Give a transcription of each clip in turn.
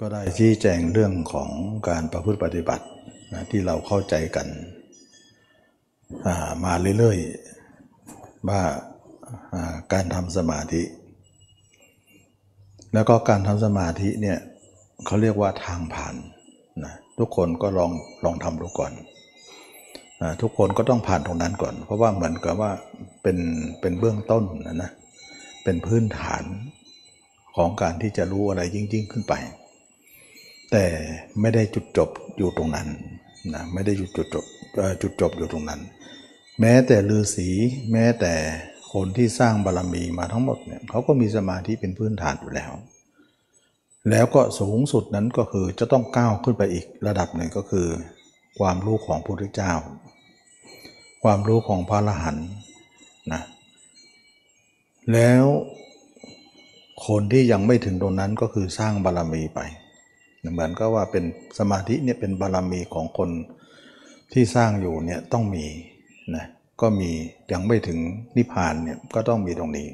ก็ได้ชี้แจงเรื่องของการประพฤติปฏิบัตินะที่เราเข้าใจกันมาเรื่อยๆว่าการทำสมาธิ แล้วก็การทำสมาธิเนี่ยเขาเรียกว่าทางผ่านนะทุกคนก็ลองลองทำดูก่อนนะทุกคนก็ต้องผ่านตรงนั้นก่อน เพราะว่าเหมือนกับว่าเป็นเป็นเบื้องต้นนะนะเป็นพื้นฐานของการที่จะรู้อะไรยิ่งๆขึ้นไป แต่ไม่ได้จุดจบอยู่ตรงนั้นนะไม่ได้จุดจบจุดจบอยู่ตรงนั้น แม้แต่ฤาษีแม้แต่คนที่สร้างบารรมีมาทั้งหมดเนี่ยเขาก็มีสมาธิเป็นพื้นฐานอยู่แล้ว แล้วก็สูงสุดนั้นก็คือจะต้องก้าวขึ้นไปอีกระดับหนึ่งก็คือ ความรู้ของพระพุทธเจ้า ความรู้ของพระอรหันต์นะแล้วคนที่ยังไม่ถึงตรงนั้นก็คือสร้างบารรมีไป เหมือนก็ว่าเป็นสมาธิเนี่ยเป็นบารมีของคนที่สร้างอยู่เนี่ยต้องมีนะก็มียังไม่ถึงนิพพานเนี่ยก็ต้องมีตรงนี้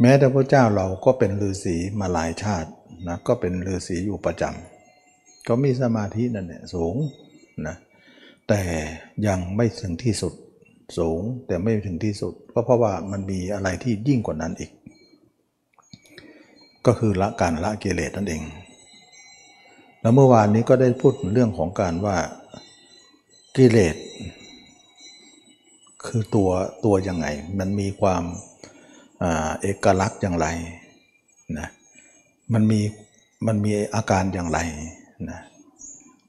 แม้แต่พระเจ้าเราก็เป็นฤาษีมาหลายชาตินะก็เป็นฤาษีอยู่ประจำก็มีสมาธินั่นเนี่ยสูงนะแต่ยังไม่ถึงที่สุดสูงแต่ไม่ถึงที่สุด ก็เพราะว่ามันมีอะไรที่ยิ่งกว่านั้นอีก ก็คือละการละกิเลสนั่นเอง แล้วเมื่อวานนี้ก็ได้พูดเรื่องของการว่ากิเลส คือตัวตัวยังไง มันมีความเอกลักษณ์อย่างไรนะมันมีมันมีอาการอย่างไรนะ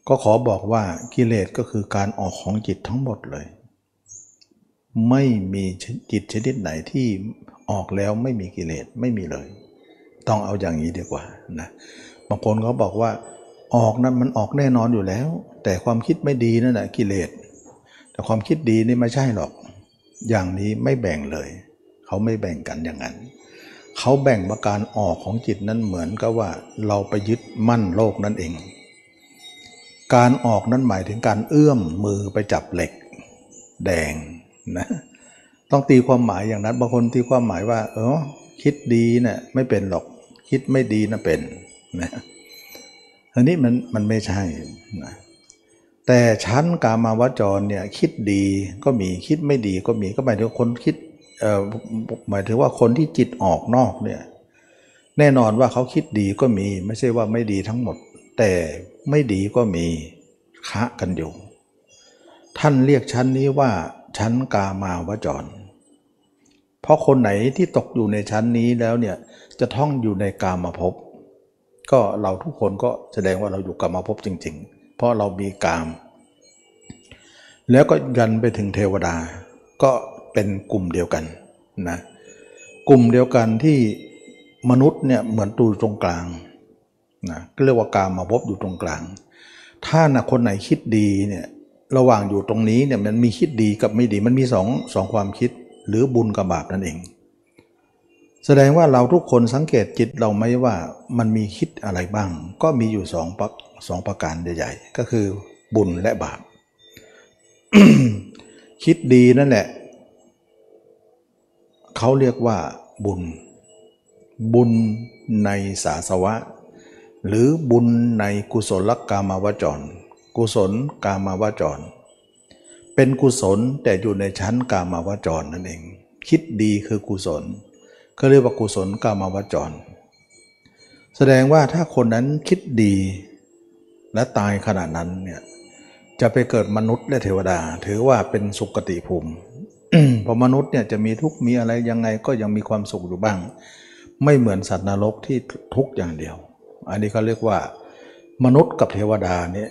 ก็ขอบอกว่ากิเลสก็คือการออกของจิตทั้งหมดเลย ไม่มีจิตชนิดไหนที่ออกแล้วไม่มีกิเลสไม่มีเลย ต้องเอาอย่างนี้ดีกว่านะบางคนเขาบอกว่า ออกนั้นมันออกแน่นอนอยู่แล้ว แต่ความคิดไม่ดีนั่นแหละกิเลส แต่ความคิดดีนี่ไม่ใช่หรอก อย่างนี้ไม่แบ่งเลย เขาไม่แบ่งกันอย่างนั้น เขาแบ่งประการออกของจิตนั้นเหมือนกับว่าเราไปยึดมั่นโลกนั่นเอง การออกนั้นหมายถึงการเอื้อมมือไปจับเหล็ก แดงนะต้องตีความหมายอย่างนั้นบางคนตีความหมายว่า เออคิดดีเนะี่ยไม่เป็นหรอก คิดไม่ดีน่ะเป็นนะ อันนี้มันมันไม่ใช่นะแต่ชั้นกามาวจรเนี่ยคิดดีก็มีคิดไม่ดีก็มีก็หมายถึงคนคิดเอ่อหมายถึงว่าคนที่จิตออกนอกเนี่ยแน่นอนว่าเขาคิดดีก็มี ไม่ใช่ว่าไม่ดีทั้งหมด แต่ไม่ดีก็มีคะกันอยู่ ท่านเรียกชั้นนี้ว่าชั้นกามาวจร เพราะคนไหนที่ตกอยู่ในชั้นนี้แล้วเนี่ยจะท่องอยู่ในกามาภพ ก็เราทุกคนก็แสดงว่าเราอยู่กามาภพจริง ๆ เพราะเรามีกาม แล้วก็ยันไปถึงเทวดา ก็เป็นกลุ่มเดียวกันนะกลุ่มเดียวกันที่มนุษย์เนี่ยเหมือนตูตรงกลางนะก็เรียกว่ากามมาพบอยู่ตรงกลาง ถ้านะคนไหนคิดดีเนี่ยระหว่างอยู่ตรงนี้เนี่ยมันมีคิดดีกับไม่ดีมันมีสองสองความคิดหรือบุญกับบาปนั่นเอง แสดงว่าเราทุกคนสังเกตจิตเราไหมว่ามันมีคิดอะไรบ้าง ก็มีอยู่สองประสองประการใหญ่ๆ ก็คือบุญและบาป คิดดีนั่นแหละเขาเรียกว่าบุญ บุญในสาสวะ หรือบุญในกุศลกามาวจร กุศลกามาวจร เป็นกุศลแต่อยู่ในชั้นกามาวจรนั่นเอง คิดดีคือกุศล เขาเรียกว่ากุศลกามวจร แสดงว่าถ้าคนนั้นคิดดีและตายขณะนั้นเนี่ยจะไปเกิดมนุษย์และเทวดา ถือว่าเป็นสุคติภูมิพอมนุษย์เนี่ยจะมีทุกข์มีอะไรยังไงก็ยังมีความสุขอยู่บ้าง ไม่เหมือนสัตว์นรกที่ทุกข์อย่างเดียว อันนี้เขาเรียกว่า มนุษย์กับเทวดาเนี่ย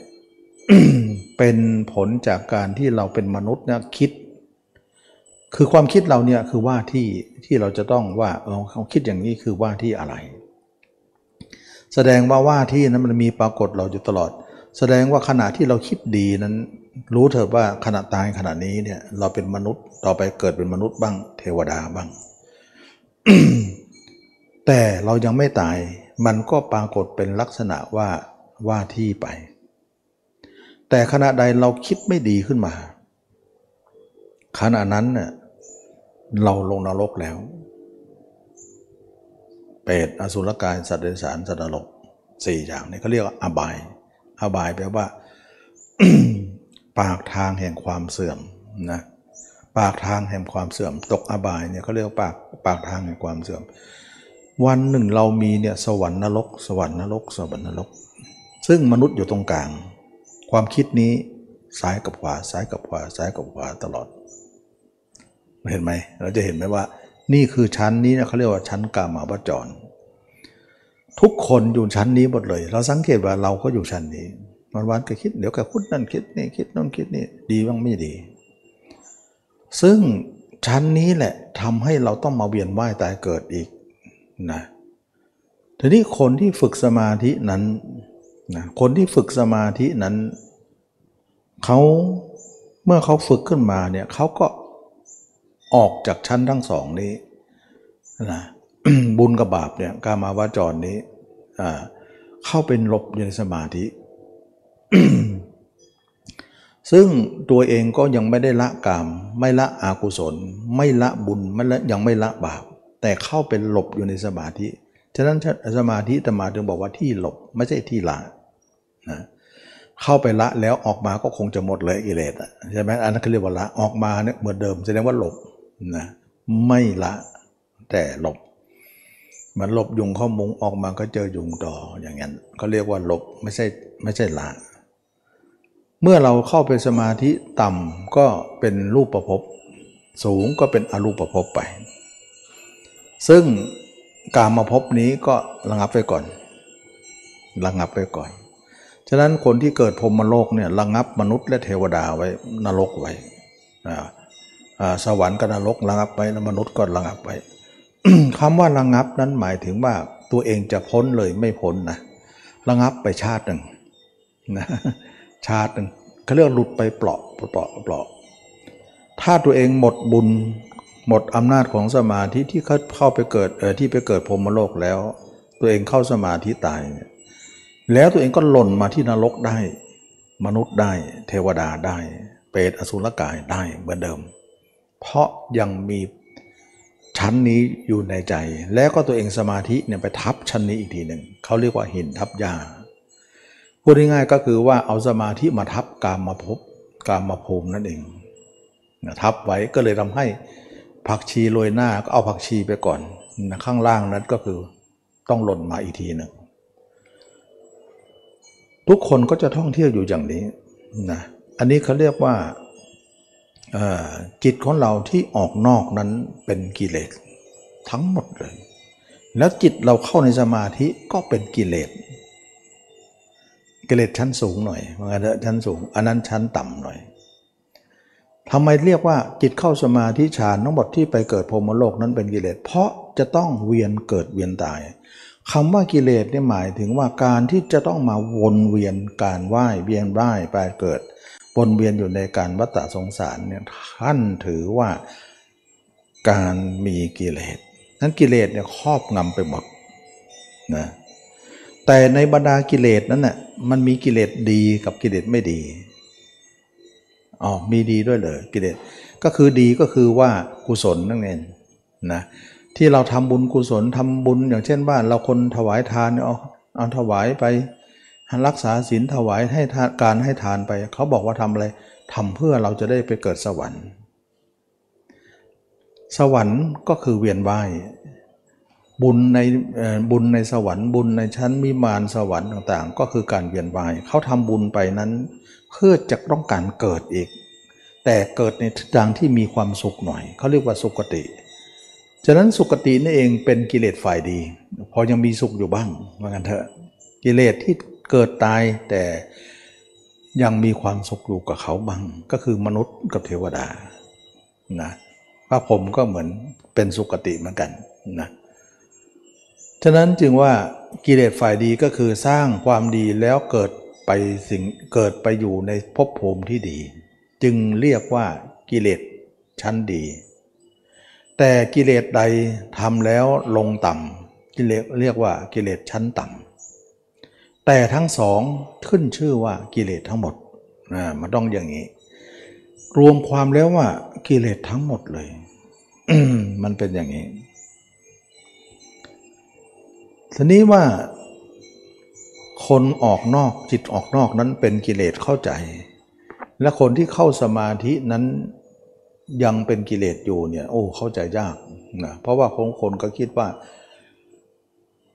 เป็นผลจากการที่เราเป็นมนุษย์เนี่ยคิด คือความคิดเราเนี่ยคือว่าที่ที่เราจะต้องว่าเออเขาคิดอย่างนี้คือว่าที่อะไร แสดงว่าว่าที่นั้นมันมีปรากฏเราอยู่ตลอด แสดงว่าขณะที่เราคิดดีนั้น รู้เถอะว่าขณะตายขณะนี้เนี่ยเราเป็นมนุษย์ต่อไปเกิดเป็นมนุษย์บ้าง เทวดาบ้าง แต่เรายังไม่ตายมันก็ปรากฏเป็นลักษณะว่าว่าที่ไป แต่ขณะใดเราคิดไม่ดีขึ้นมา ขณะนั้นเน่ยเราลงนรกแล้วเปรตอสุรกายสัตว์เดรัจฉานสัตว์นรกสี่อย่างนี้เขาเรียกว่าอบาย อบายแปลว่า ปากทางแห่งความเสื่อมนะปากทางแห่งความเสื่อม ตกอบายเนี่ยเขาเรียกว่าปากปากทางแห่งความเสื่อม วันหนึ่งเรามีเนี่ยสวรรค์นรก สวรรค์นรก สวรรค์นรก ซึ่งมนุษย์อยู่ตรงกลาง ความคิดนี้ซ้ายกับขวาซ้ายกับขวาซ้ายกับขวาตลอด เห็นไหมเราจะเห็นไหมว่า นี่คือชั้นนี้นะเขาเรียกว่าชั้นกามาวจร ทุกคนอยู่ชั้นนี้หมดเลย เราสังเกตว่าเราก็อยู่ชั้นนี้วันวันก็คิดเดี๋ยวก็คุดนั่นคิดนี่คิดนั่นคิดนี่ดีบ้างไม่ดี ซึ่งชั้นนี้แหละทำให้เราต้องมาเวียนว่ายตายเกิดอีกนะทีนี้คนที่ฝึกสมาธินั้นนะคนที่ฝึกสมาธินั้นเขาเมื่อเขาฝึกขึ้นมาเนี่ยเขาก็ ออกจากชั้นทั้งสองนี้นะบุญกับบาปเนี่ยกามาวาจรนี้เข้าเป็นหลบอยู่ในสมาธิ ซึ่งตัวเองก็ยังไม่ได้ละกาม ไม่ละอากุศล ไม่ละบุญไม่ละยังไม่ละบาป แต่เข้าเป็นหลบอยู่ในสมาธิ ฉะนั้นสมาธิตมาถึงบอกว่าที่หลบไม่ใช่ที่ละนะเข้าไปละแล้วออกมาก็คงจะหมดเลยกิเลสใช่ไหมอันนั้นเขาเรียกว่าละออกมาเนี่ยเหมือนเดิมแสดงว่าหลบ นะไม่ละแต่หลบ มันหลบยุงเข้ามุงออกมาก็เจอยุงต่ออย่างนั้นเขาเรียกว่าหลบไม่ใช่ไม่ใช่ละ เมื่อเราเข้าไปสมาธิต่ำก็เป็นรูปประพบสูงก็เป็นอรูปประพบไป ซึ่งการมาพบนี้ก็ระงับไปก่อน ระงับไปก่อน ฉะนั้นคนที่เกิดพรมโลกเนี่ยระงับมนุษย์และเทวดาไว้นรกไว้ สวรรค์กับนรกระงับไว้มนุษย์ก็ระงับไว้คำว่าระงับนั้นหมายถึงว่าตัวเองจะพ้นเลยไม่พ้นนะระงับไปชาติหนึ่งนะชาติหนึ่งเขาเรียกหลุดไปเปลาะเปลาะเปลาะถ้าตัวเองหมดบุญหมดอำนาจของสมาธิที่เขาเข้าไปเกิดเออที่ไปเกิดพรมโลกแล้ว ตัวเองเข้าสมาธิตายเนี่ยแล้วตัวเองก็หล่นมาที่นรกได้ มนุษย์ได้ เทวดาได้ เปรตอสุรกายได้เหมือนเดิม เพราะยังมีชั้นนี้อยู่ในใจ แล้วก็ตัวเองสมาธิเนี่ยไปทับชั้นนี้อีกทีหนึ่งเขาเรียกว่าหินทับยาพูดง่ายๆก็คือว่าเอาสมาธิมาทับกามมาพบกามมาภูมินั่นเองทับไว้ก็เลยทำให้ผักชีโรยหน้าก็เอาผักชีไปก่อนข้างล่างนั้นก็คือต้องหล่นมาอีกทีหนึ่งทุกคนก็จะท่องเที่ยวอยู่อย่างนี้นะอันนี้เขาเรียกว่า จิตของเราที่ออกนอกนั้นเป็นกิเลสทั้งหมดเลย แล้วจิตเราเข้าในสมาธิก็เป็นกิเลสกิเลสชั้นสูงหน่อยมันจะชั้นสูง อันนั้นชั้นต่ำหน่อยทำไมเรียกว่าจิตเข้าสมาธิฌานทั้งหมดที่ไปเกิดพรมโลกนั้นเป็นกิเลสเพราะจะต้องเวียนเกิดเวียนตายคำว่ากิเลสเนี่ยหมายถึงว่าการที่จะต้องมาวนเวียนการไหว้เวียนว่ายไปเกิด วนเวียนอยู่ในการวัฏสงสารเนี่ยท่านถือว่าการมีกิเลสนั้นกิเลสเนี่ยครอบงำไปหมดนะแต่ในบรรดากิเลสนั้นน่ะมันมีกิเลสดีกับกิเลสไม่ดีอ๋อมีดีด้วยเลยกิเลสก็คือดีก็คือว่ากุศลนั่นเองนะที่เราทำบุญกุศลทำบุญอย่างเช่นว่าเราคนถวายทานเอาเอาถวายไป รักษาศีลถวายให้การให้ทานไป เขาบอกว่าทำอะไรทำเพื่อเราจะได้ไปเกิดสวรรค์ สวรรค์ก็คือเวียนว่ายบุญในบุญในสวรรค์บุญในชั้นมิมานสวรรค์ต่างๆ ก็คือการเวียนว่ายเขาทำบุญไปนั้น เพื่อจะต้องการเกิดอีก แต่เกิดในทางที่มีความสุขหน่อย เขาเรียกว่าสุคติฉะนั้นสุคตินี่เองเป็นกิเลสฝ่ายดี พอยังมีสุขอยู่บ้างว่ากันเถอะกิเลสที่ เกิดตายแต่ยังมีความสุขอยู่กับเขาบ้างก็คือมนุษย์กับเทวดานะพระผมก็เหมือนเป็นสุคติเหมือนกันนะฉะนั้นจึงว่ากิเลสฝ่ายดีก็คือสร้างความดีแล้วเกิดไปสิ่งเกิดไปอยู่ในภพภูมิที่ดี จึงเรียกว่ากิเลสชั้นดี แต่กิเลสใดทำแล้วลงต่ำกิเลสเรียกว่ากิเลสชั้นต่ำ แต่ทั้งสองขึ้นชื่อว่ากิเลสทั้งหมดนะมันต้องอย่างนี้ รวมความแล้วว่ากิเลสทั้งหมดเลย มันเป็นอย่างนี้ทีนี้ว่า คนออกนอกจิตออกนอกนั้นเป็นกิเลสเข้าใจ และคนที่เข้าสมาธินั้นยังเป็นกิเลสอยู่เนี่ยโอ้เข้าใจยากนะเพราะว่าคนคนก็คิดว่า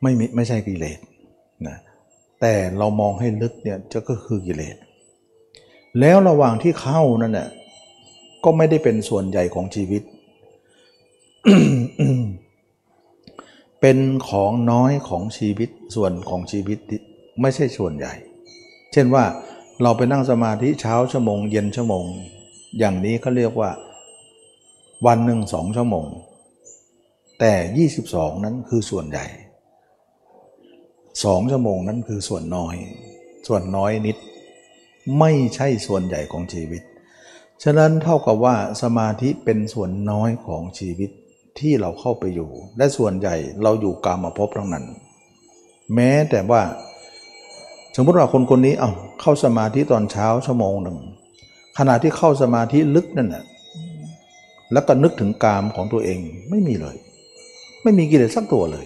ไม่ไม่ใช่กิเลสนะ แต่เรามองให้ลึกเนี่ยจะก็คือกิเลสแล้วระหว่างที่เข้านั่นน่ะก็ไม่ได้เป็นส่วนใหญ่ของชีวิต เป็นของน้อยของชีวิตส่วนของชีวิตไม่ใช่ส่วนใหญ่ เช่นว่าเราไปนั่งสมาธิเช้าชั่วโมง เย็นชั่วโมง อย่างนี้เขาเรียกว่า วันหนึ่งสองชั่วโมง แต่ 22 นั้นคือส่วนใหญ่ สองชั่วโมงนั้นคือส่วนน้อย ส่วนน้อยนิด ไม่ใช่ส่วนใหญ่ของชีวิต ฉะนั้นเท่ากับว่าสมาธิเป็นส่วนน้อยของชีวิตที่เราเข้าไปอยู่ และส่วนใหญ่เราอยู่กามาพบทั้งนั้น แม้แต่ว่า สมมติว่าคนคนนี้เอาเข้าสมาธิตอนเช้าชั่วโมงหนึ่งขณะที่เข้าสมาธิลึกนั่นน่ะแล้วก็นึกถึงกามของตัวเองไม่มีเลย ไม่มีกิเลสสักตัวเลย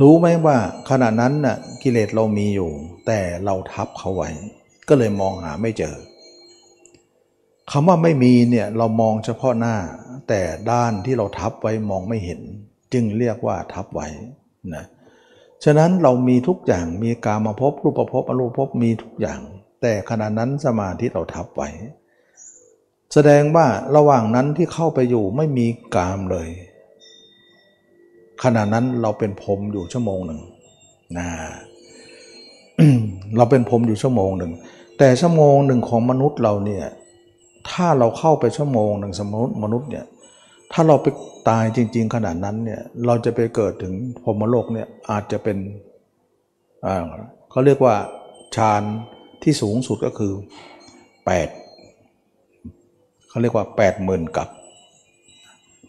รู้ไหมว่าขณะนั้นน่ะกิเลสเรามีอยู่ แต่เราทับเขาไว้ ก็เลยมองหาไม่เจอคำว่าไม่มีเนี่ยเรามองเฉพาะหน้า แต่ด้านที่เราทับไว้มองไม่เห็น จึงเรียกว่าทับไว้นะฉะนั้นเรามีทุกอย่างมีกามาพบรูปภพอรูปภพมีทุกอย่าง แต่ขณะนั้นสมาธิเราทับไว้ แสดงว่าระหว่างนั้นที่เข้าไปอยู่ไม่มีกามเลย ขณะนั้นเราเป็นพรมอยู่ชั่วโมงหนึ่งนะเราเป็นพรมอยู่ชั่วโมงหนึ่ง แต่ชั่วโมงหนึ่งของมนุษย์เราเนี่ย ถ้าเราเข้าไปชั่วโมงหนึ่งสมมติมนุษย์เนี่ย ถ้าเราไปตายจริง ๆ ขนาดนั้นเนี่ย เราจะไปเกิดถึงพรมโลกเนี่ยอาจจะเป็นอ่าเขาเรียกว่าฌานที่สูงสุดก็คือ 8เขาเรียกว่า8มื่นกับ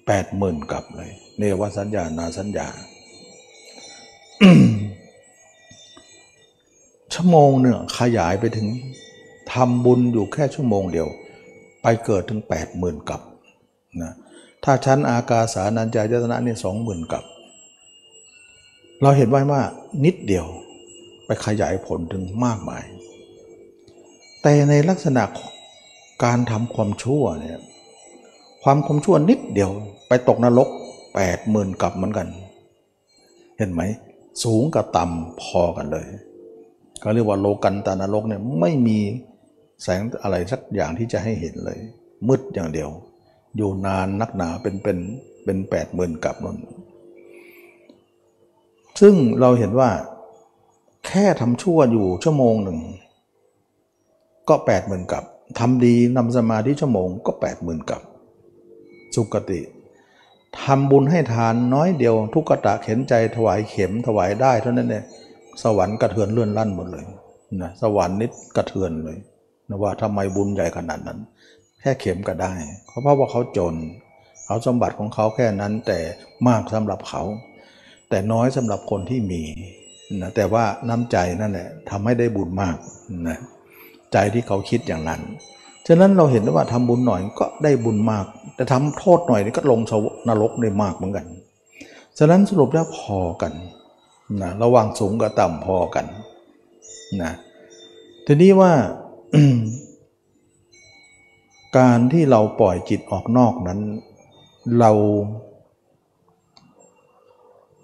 8มื่นกับเลย เนวสัญญานาสัญญา ชั่วโมงหนึ่งขยายไปถึงทำบุญอยู่แค่ชั่วโมงเดียว ไปเกิดถึง8 0,000กับนะถ้าชั้นอากาสานัญจายตนะนี่สองหมื่นกับ เราเห็นไว้ว่านิดเดียวไปขยายผลถึงมากมาย แต่ในลักษณะการทำความชั่วเนี่ย ความความชั่วนิดเดียว ไปตกนรก8 0,000กับเหมือนกัน เห็นไหม สูงกับต่ำพอกันเลยก็เรียกว่าโลกันตานรกเนี่ยไม่มีแสงอะไรสักอย่างที่จะให้เห็นเลย มืดอย่างเดียว อยู่นานนักหนาเป็นเป็นเป็นแปดหมื่นกับนนซึ่งเราเห็นว่าแค่ทำชั่วอยู่ชั่วโมงหนึ่ง ก็แปดหมื่นกับทำดีนำสมาธิชั่วโมงก็แปดหมื่นกับ สุกติทำบุญให้ทานน้อยเดียว ทุกกตะเข็นใจถวายเข็มถวายได้เท่านั้นเนี่ยสวรรค์กระเทือนเลื่อนลั่นหมดเลยนะสวรรค์นิดกระเทือนเลยนะว่าทำไมบุญใหญ่ขนาดนั้น แค่เข็มก็ได้เพราะว่าเขาจนเขาสมบัติของเขาแค่นั้นแต่มากสำหรับเขา แต่น้อยสำหรับคนที่มีนะแต่ว่าน้ำใจนั่นแหละทำให้ได้บุญมากนะใจที่เขาคิดอย่างนั้น ฉะนั้นเราเห็นว่าทำบุญหน่อยก็ได้บุญมาก แต่ทำโทษหน่อยก็ลงนรกได้มากเหมือนกัน ฉะนั้นสรุปแล้วพอกันนะระหว่างสูงกับต่ำพอกันนะทีนี้ว่าการที่เราปล่อยจิตออกนอกนั้น เรา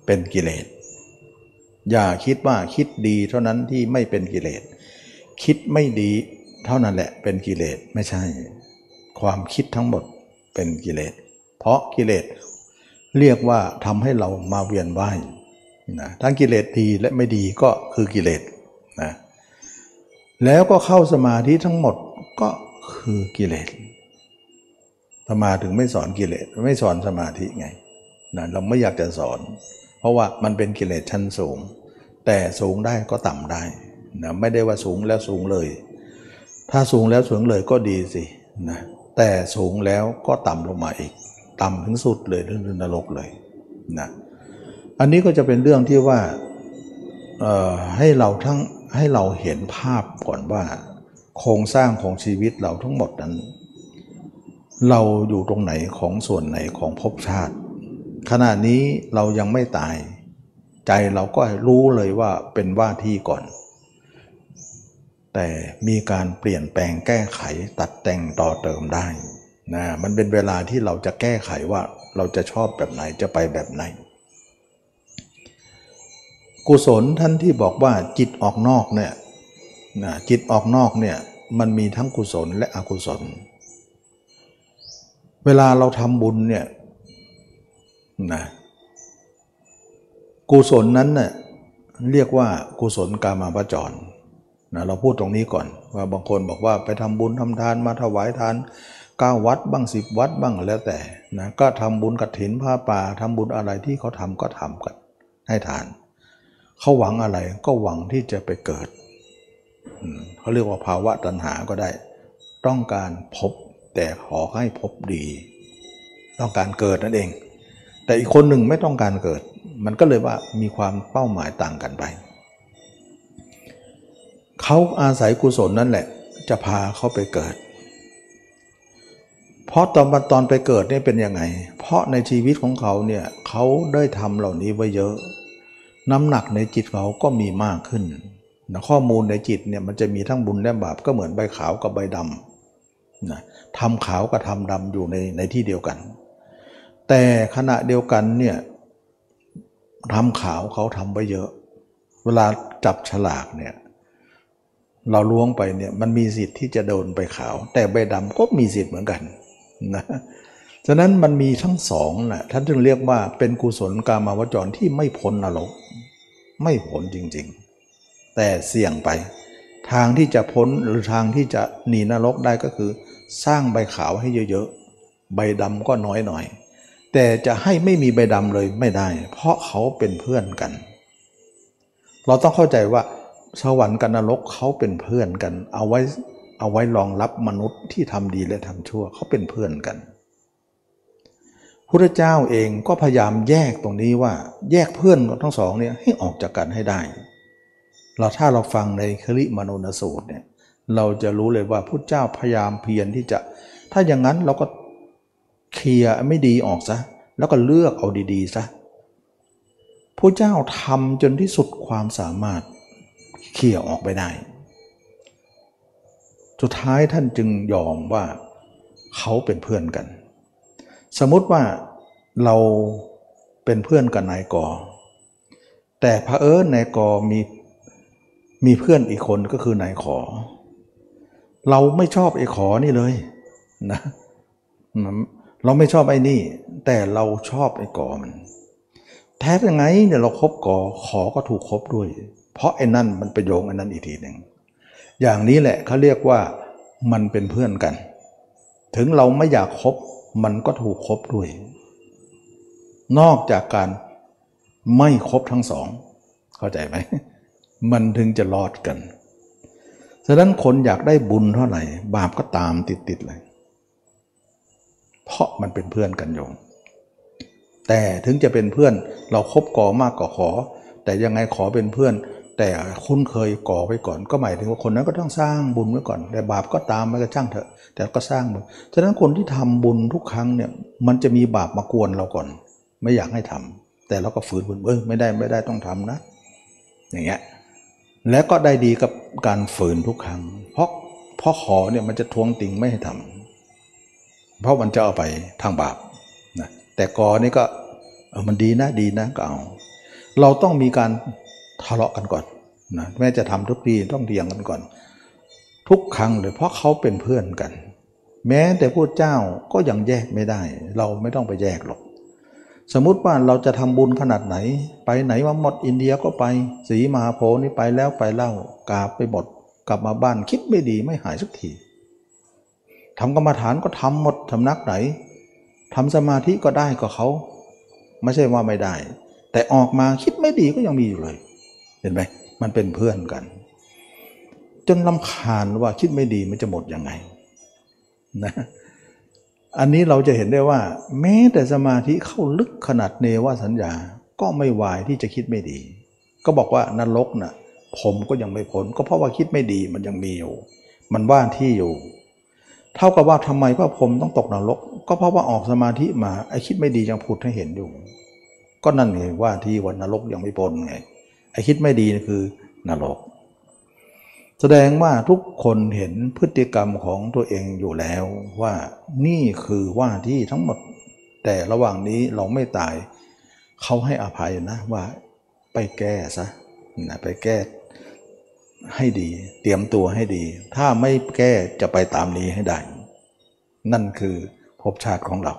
เป็นกิเลส อย่าคิดว่าคิดดีเท่านั้นที่ไม่เป็นกิเลส คิดไม่ดี เท่านั้นแหละเป็นกิเลสไม่ใช่ ความคิดทั้งหมดเป็นกิเลส เพราะกิเลสเรียกว่าทำให้เรามาเวียนว่ายนะทั้งกิเลสดีและไม่ดีก็คือกิเลสนะแล้วก็เข้าสมาธิทั้งหมดก็คือกิเลสธรรมาถึงไม่สอนกิเลสไม่สอนสมาธิไงนะเราไม่อยากจะสอน เพราะว่ามันเป็นกิเลสชั้นสูง แต่สูงได้ก็ต่ำได้นะไม่ได้ว่าสูงแล้วสูงเลย ถ้าสูงแล้วสูงเลยก็ดีสินะแต่สูงแล้วก็ต่ำลงมาอีก ต่ำถึงสุดเลยเรื่องนรกเลยนะอันนี้ก็จะเป็นเรื่องที่ว่าให้เราทั้งให้เราเห็นภาพก่อนว่า โครงสร้างของชีวิตเราทั้งหมดนั้น เราอยู่ตรงไหนของส่วนไหนของภพชาติ ขณะนี้เรายังไม่ตาย ใจเราก็รู้เลยว่าเป็นว่าที่ก่อน แต่มีการเปลี่ยนแปลงแก้ไขตัดแต่งต่อเติมได้นะมันเป็นเวลาที่เราจะแก้ไขว่าเราจะชอบแบบไหนจะไปแบบไหน กุศลท่านที่บอกว่าจิตออกนอกเนี่ยนะจิตออกนอกเนี่ยมันมีทั้งกุศลและอกุศล เวลาเราทำบุญเนี่ยนะกุศลนั้นเน่ยเรียกว่ากุศลกามาปจร นะเราพูดตรงนี้ก่อนว่าบางคนบอกว่าไปทำบุญทำทานมาถวายทานเก้าวัดบ้างสิบวัดบ้างแล้วแต่นะก็ทำบุญกฐินผ้าป่าทำบุญอะไรที่เขาทำก็ทำกันให้ทาน เขาหวังอะไรก็หวังที่จะไปเกิดเขาเรียกว่าภาวะตัณหาก็ได้ ต้องการพบแต่ขอให้พบดี ต้องการเกิดนั่นเอง แต่อีกคนหนึ่งไม่ต้องการเกิด มันก็เลยว่ามีความเป้าหมายต่างกันไป เขาอาศัยกุศลนั่นแหละ จะพาเขาไปเกิด เพราะตอนตอนไปเกิดเนี่ยเป็นยังไง เพราะในชีวิตของเขาเนี่ยเขาได้ทำเหล่านี้ไว้เยอะ น้ำหนักในจิตเขาก็มีมากขึ้นนะข้อมูลในจิตเนี่ยมันจะมีทั้งบุญและบาปก็เหมือนใบขาวกับใบดำนะทำขาวกับทำดำอยู่ในในที่เดียวกัน แต่ขณะเดียวกันเนี่ยทำขาวเขาทำไว้เยอะ เวลาจับฉลากเนี่ย เราล้วงไปเนี่ยมันมีสิทธิ์ที่จะโดนใบขาว แต่ใบดำก็มีสิทธิ์เหมือนกันนะฉะนั้นมันมีทั้งสองนะท่านจึงเรียกว่าเป็นกุศลกามาวจรที่ไม่พ้นนรก ไม่พ้นจริงๆ แต่เสี่ยงไป ทางที่จะพ้นหรือทางที่จะหนีนรกได้ก็คือ สร้างใบขาวให้เยอะๆ ใบดำก็น้อยหน่อย แต่จะให้ไม่มีใบดำเลยไม่ได้ เพราะเขาเป็นเพื่อนกัน เราต้องเข้าใจว่า วรรค์กับนรกเขาเป็นเพื่อนกัน เอาไว้เอาไว้รองรับมนุษย์ที่ทำดีและทำชั่วเขาเป็นเพื่อนกันพระเจ้าเองก็พยายามแยกตรงนี้ว่า แยกเพื่อนทั้งสองเนี่ยให้ออกจากกันให้ได้ เราถ้าเราฟังในคริมโนนสูตรเนี่ยเราจะรู้เลยว่าพุทธเจ้าพยายามเพียรที่จะ ถ้าอย่างนั้นเราก็เคลียร์ไม่ดีออกซะ แล้วก็เลือกเอาดีๆซะพระเจ้าทำจนที่สุดความสามารถ เคลียร์ออกไปได้ สุดท้ายท่านจึงยอมว่าเขาเป็นเพื่อนกัน สมมติว่าเราเป็นเพื่อนกับนายกอ แต่พระเอิญนายกอมีมีเพื่อนอีกคนก็คือนายขอ เราไม่ชอบไอ้ขอนี่เลยนะเราไม่ชอบไอ้นี่ แต่เราชอบไอ้กอมัน แท้ยังไงเนี่ยเราครบกอขอก็ถูกครบด้วย เพราะไอ้นั่นมันไปโยงไอ้นั่นอีกทีหนึ่งอย่างนี้แหละเขาเรียกว่ามันเป็นเพื่อนกัน ถึงเราไม่อยากคบมันก็ถูกคบด้วย นอกจากการไม่คบทั้งสอง เข้าใจไหม มันถึงจะรอดกัน ฉะนั้นคนอยากได้บุญเท่าไหร่ บาปก็ตามติดๆเลย เพราะมันเป็นเพื่อนกันโยงแต่ถึงจะเป็นเพื่อนเราครบกอมากกว่าขอ แต่ยังไงขอเป็นเพื่อน แต่คุ้นเคยก่อไว้ก่อน ก็หมายถึงว่าคนนั้นก็ต้องสร้างบุญไว้ก่อน แต่บาปก็ตามมันก็ช่างเถอะ แต่ก็สร้างบุญฉะนั้นคนที่ทำบุญทุกครั้งเนี่ยมันจะมีบาปมากวนเราก่อน ไม่อยากให้ทำแต่เราก็ฝืนบุญเออไม่ได้ไม่ได้ต้องทำนะ อย่างเงี้ยและก็ได้ดีกับการฝืนทุกครั้ง เพราะเพราะขอเนี่ยมันจะทวงติงไม่ให้ทำเพราะมันจะเอาไปทางบาปนะแต่กอนี่ก็เออมันดีนะดีนะก็เอาเราต้องมีการ ทะเลาะกันก่อนนะแม้จะทำทุกทีต้องเดียงกันก่อน ทุกครั้งเลยเพราะเขาเป็นเพื่อนกัน แม้แต่พูดเจ้าก็ยังแยกไม่ได้ เราไม่ต้องไปแยกหรอกสมมุติว่าเราจะทำบุญขนาดไหน ไปไหนมาหมดอินเดียก็ไปสีมหาโพนี่ไปแล้วไปเล่ากาบไปหมดกลับมาบ้านคิดไม่ดีไม่หายสักทีทำกรรมฐานก็ทำหมดทำนักไหนทำสมาธิก็ได้ก็เขา ไม่ใช่ว่าไม่ได้ แต่ออกมาคิดไม่ดีก็ยังมีอยู่เลย เห็นไหมมันเป็นเพื่อนกัน จนลำคาญว่าคิดไม่ดีมันจะหมดยังไงนะอันนี้เราจะเห็นได้ว่า แม้แต่สมาธิเข้าลึกขนาดเนวสัญญาก็ไม่วายที่จะคิดไม่ดี ก็บอกว่านรกนะ่ะผมก็ยังไม่พ้นก็เพราะว่าคิดไม่ดีมันยังมีอยู่ มันว่างที่อยู่ เท่ากับว่าทำไมพระพรมต้องตกนรก ก็เพราะว่าออกสมาธิมาไอคิดไม่ดียังผุดให้เห็นอยู่ ก็นั่นไงว่าที่วันนรกยังไม่พ้นไง ไอคิดไม่ดีนี่คือนรก แสดงว่าทุกคนเห็นพฤติกรรมของตัวเองอยู่แล้วว่านี่คือว่าที่ทั้งหมด แต่ระหว่างนี้เราไม่ตาย เขาให้อภัยนะว่าไปแก้ซะนะไปแก้ให้ดี เตรียมตัวให้ดี ถ้าไม่แก้จะไปตามนี้ให้ได้ นั่นคือภพชาติของเรา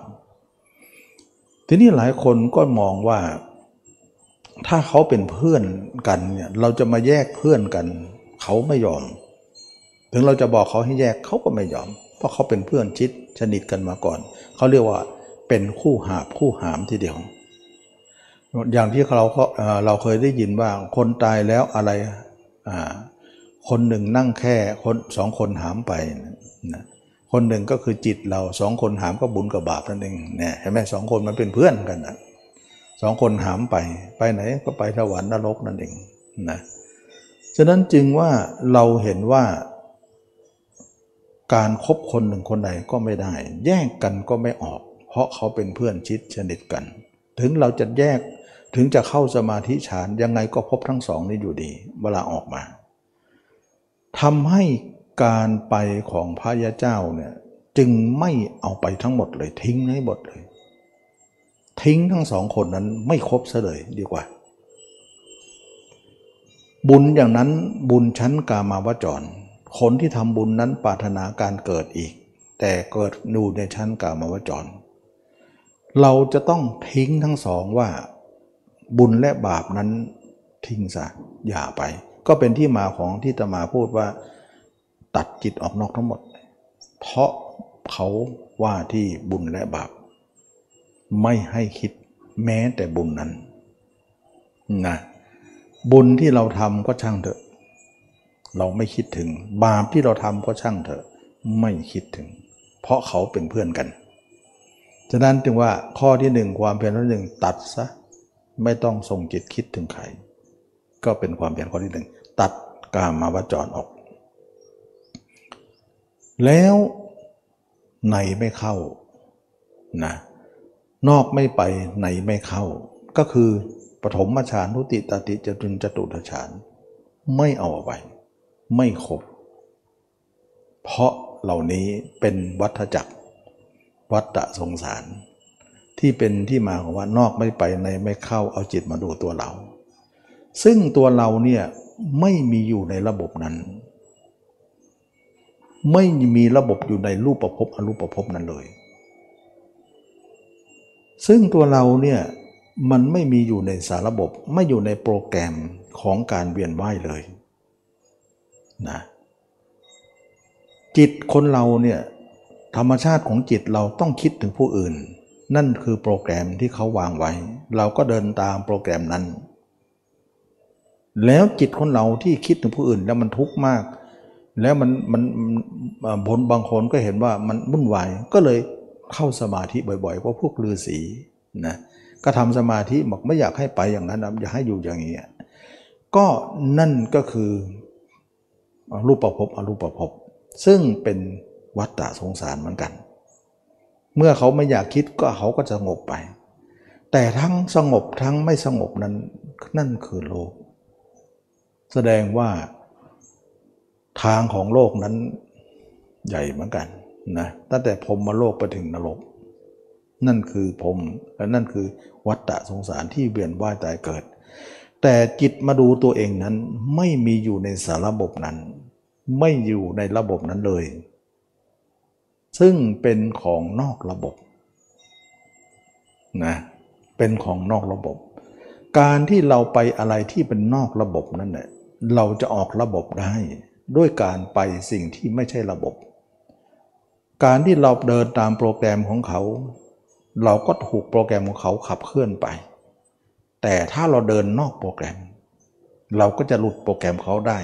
ทีนี้หลายคนก็มองว่า ถ้าเขาเป็นเพื่อนกันเนี่ยเราจะมาแยกเพื่อนกัน เขาไม่ยอม ถึงเราจะบอกเขาให้แยกเขาก็ไม่ยอม เพราะเขาเป็นเพื่อนชิดสนิทกันมาก่อน เขาเรียกว่าเป็นคู่หาบคู่หามทีเดียว อย่างที่เราเราเคยได้ยินว่าคนตายแล้วอะไรคนหนึ่งนั่งแค่คนสองคนหามไปนะคนหนึ่งก็คือจิตเราสองคนหามก็บุญกับบาปนั่นเองเนี่ยเห็นไหมสองคนมันเป็นเพื่อนกันนะ สองคนหามไป ไปไหนก็ไปสวรรค์นรกนั่นเองนะฉะนั้นจึงว่าเราเห็นว่า การครบคนหนึ่งคนใดก็ไม่ได้ แยกกันก็ไม่ออก เพราะเขาเป็นเพื่อนชิดสนิทกัน ถึงเราจะแยกถึงจะเข้าสมาธิฌานยังไงก็พบทั้งสองนี้อยู่ดี เวลาออกมาทำให้การไปของพระยาเจ้าเนี่ยจึงไม่เอาไปทั้งหมดเลยทิ้งให้หมดเลย ทิ้งทั้งสองคนนั้นไม่ครบซะเลยดีกว่า บุญอย่างนั้นบุญชั้นกามาวจร คนที่ทำบุญนั้นปรารถนาการเกิดอีก แต่เกิดดูในชั้นกามาวจร เราจะต้องทิ้งทั้งสองว่า บุญและบาปนั้นทิ้งซะอย่าไป ก็เป็นที่มาของที่ตมาพูดว่า ตัดจิตออกนอกทั้งหมด เพราะเขาว่าที่บุญและบาป ไม่ให้คิดแม้แต่บุญนั้นนะบุญที่เราทำก็ช่างเถอะ เราไม่คิดถึง บาปที่เราทำก็ช่างเถอะ ไม่คิดถึง เพราะเขาเป็นเพื่อนกัน ฉะนั้นจึงว่าข้อที่หนึ่งความเพียรข้อหนึ่งตัดซะไม่ต้องส่งจิตคิดถึงใคร ก็เป็นความเพียรข้อที่หนึ่งตัดกามาวจรออก แล้วในไม่เข้านะ นอกไม่ไปในไม่เข้า ก็คือปฐมฌานทุติตติจตุนจตุทฌานไม่เอาไป ไม่ครบ เพราะเหล่านี้เป็นวัฏจักร วัฏสงสาร ที่เป็นที่มาของว่านอกไม่ไปในไม่เข้าเอาจิตมาดูตัวเรา ซึ่งตัวเราเนี่ยไม่มีอยู่ในระบบนั้น ไม่มีระบบอยู่ในรูปประพบอรูปประพบนั้นเลย ซึ่งตัวเราเนี่ยมันไม่มีอยู่ในสารระบบไม่อยู่ในโปรแกรมของการเวียนว่ายเลยนะจิตคนเราเนี่ยธรรมชาติของจิตเราต้องคิดถึงผู้อื่น นั่นคือโปรแกรมที่เขาวางไว้ เราก็เดินตามโปรแกรมนั้น แล้วจิตของเราที่คิดถึงผู้อื่นแล้วมันทุกข์มาก แล้วมันมันผลบางคนก็เห็นว่ามันวุ่นวายก็เลย เข้าสมาธิบ่อยๆเพราะพวกฤาษีนะก็ทำสมาธิบอกไม่อยากให้ไปอย่างนั้นนะอยากให้อยู่อย่างนี้ก็นั่นก็คือรูปประพบอรูปประพบซึ่งเป็นวัฏฏะสงสารเหมือนกัน เมื่อเขาไม่อยากคิดก็เขาก็จะสงบไป แต่ทั้งสงบทั้งไม่สงบนั้นนั่นคือโลก แสดงว่าทางของโลกนั้นใหญ่เหมือนกัน นะตั้งแต่พรมมาโลกไปถึงนรก นั่นคือพรมและนั่นคือวัฏฏะสงสารที่เวียนว่ายตายเกิด แต่จิตมาดูตัวเองนั้นไม่มีอยู่ในสารระบบนั้น ไม่อยู่ในระบบนั้นเลย ซึ่งเป็นของนอกระบบนะเป็นของนอกระบบ การที่เราไปอะไรที่เป็นนอกระบบนั่นแหละเราจะออกระบบได้ ด้วยการไปสิ่งที่ไม่ใช่ระบบ การที่เราเดินตามโปรแกรมของเขา เราก็ถูกโปรแกรมของเขาขับเคลื่อนไป แต่ถ้าเราเดินนอกโปรแกรม เราก็จะหลุดโปรแกรมเขาได้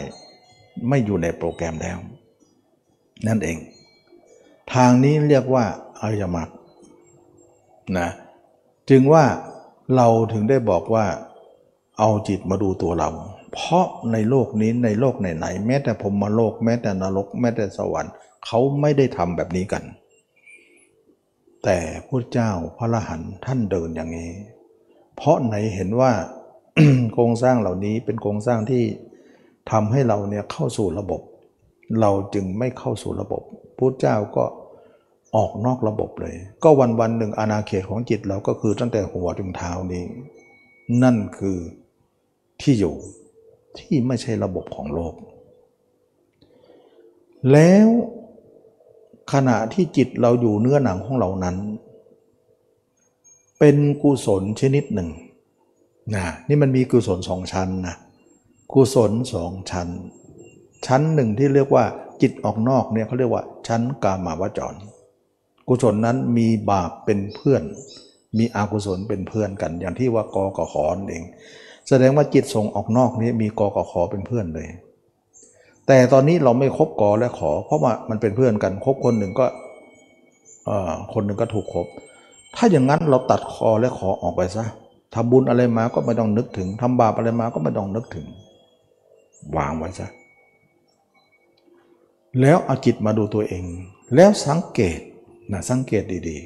ไม่อยู่ในโปรแกรมแล้ว นั่นเอง ทางนี้เรียกว่าอริยมรรคนะจึงว่าเราถึงได้บอกว่าเอาจิตมาดูตัวเรา เพราะในโลกนี้ในโลกไหนๆแม้แต่พรมโลก แม้แต่นรก แม้แต่สวรรค์ เขาไม่ได้ทำแบบนี้กัน แต่พระเจ้าพระละหันท่านเดินอย่างนี้ เพราะไหนเห็นว่าโครงสร้างเหล่านี้เป็นโครงสร้างที่ทำให้เราเนี่ยเข้าสู่ระบบ เราจึงไม่เข้าสู่ระบบพุทธเจ้าก็ออกนอกระบบเลย ก็วันวันหนึ่งอาณาเขตของจิตเราก็คือตั้งแต่หัวถึงเท้านี้ นั่นคือที่อยู่ที่ไม่ใช่ระบบของโลก แล้ว ขณะที่จิตเราอยู่เนื้อหนังของเรานั้น เป็นกุศลชนิดหนึ่งนะนี่มันมีกุศลสองชั้นนะกุศลสองชั้น ชั้นหนึ่งที่เรียกว่าจิตออกนอกเนี่ยเขาเรียกว่า ชั้นกามาวจร กุศลนั้นมีบาปเป็นเพื่อน มีอกุศลเป็นเพื่อนกัน อย่างที่ว่ากอกขอนเอง แสดงว่าจิตส่งออกนอกนี้มีกอกขอเป็นเพื่อนเลย แต่ตอนนี้เราไม่คบกอและขอ เพราะว่ามันเป็นเพื่อนกันคบคนหนึ่งก็คนหนึ่งก็ถูกคบ ถ้าอย่างนั้นเราตัดคอและขอออกไปซะทำบุญอะไรมาก็ไม่ต้องนึกถึงทำบาปอะไรมาก็ไม่ต้องนึกถึง วางไว้ซะแล้วเอาจิตมาดูตัวเอง แล้วสังเกตนะสังเกตดี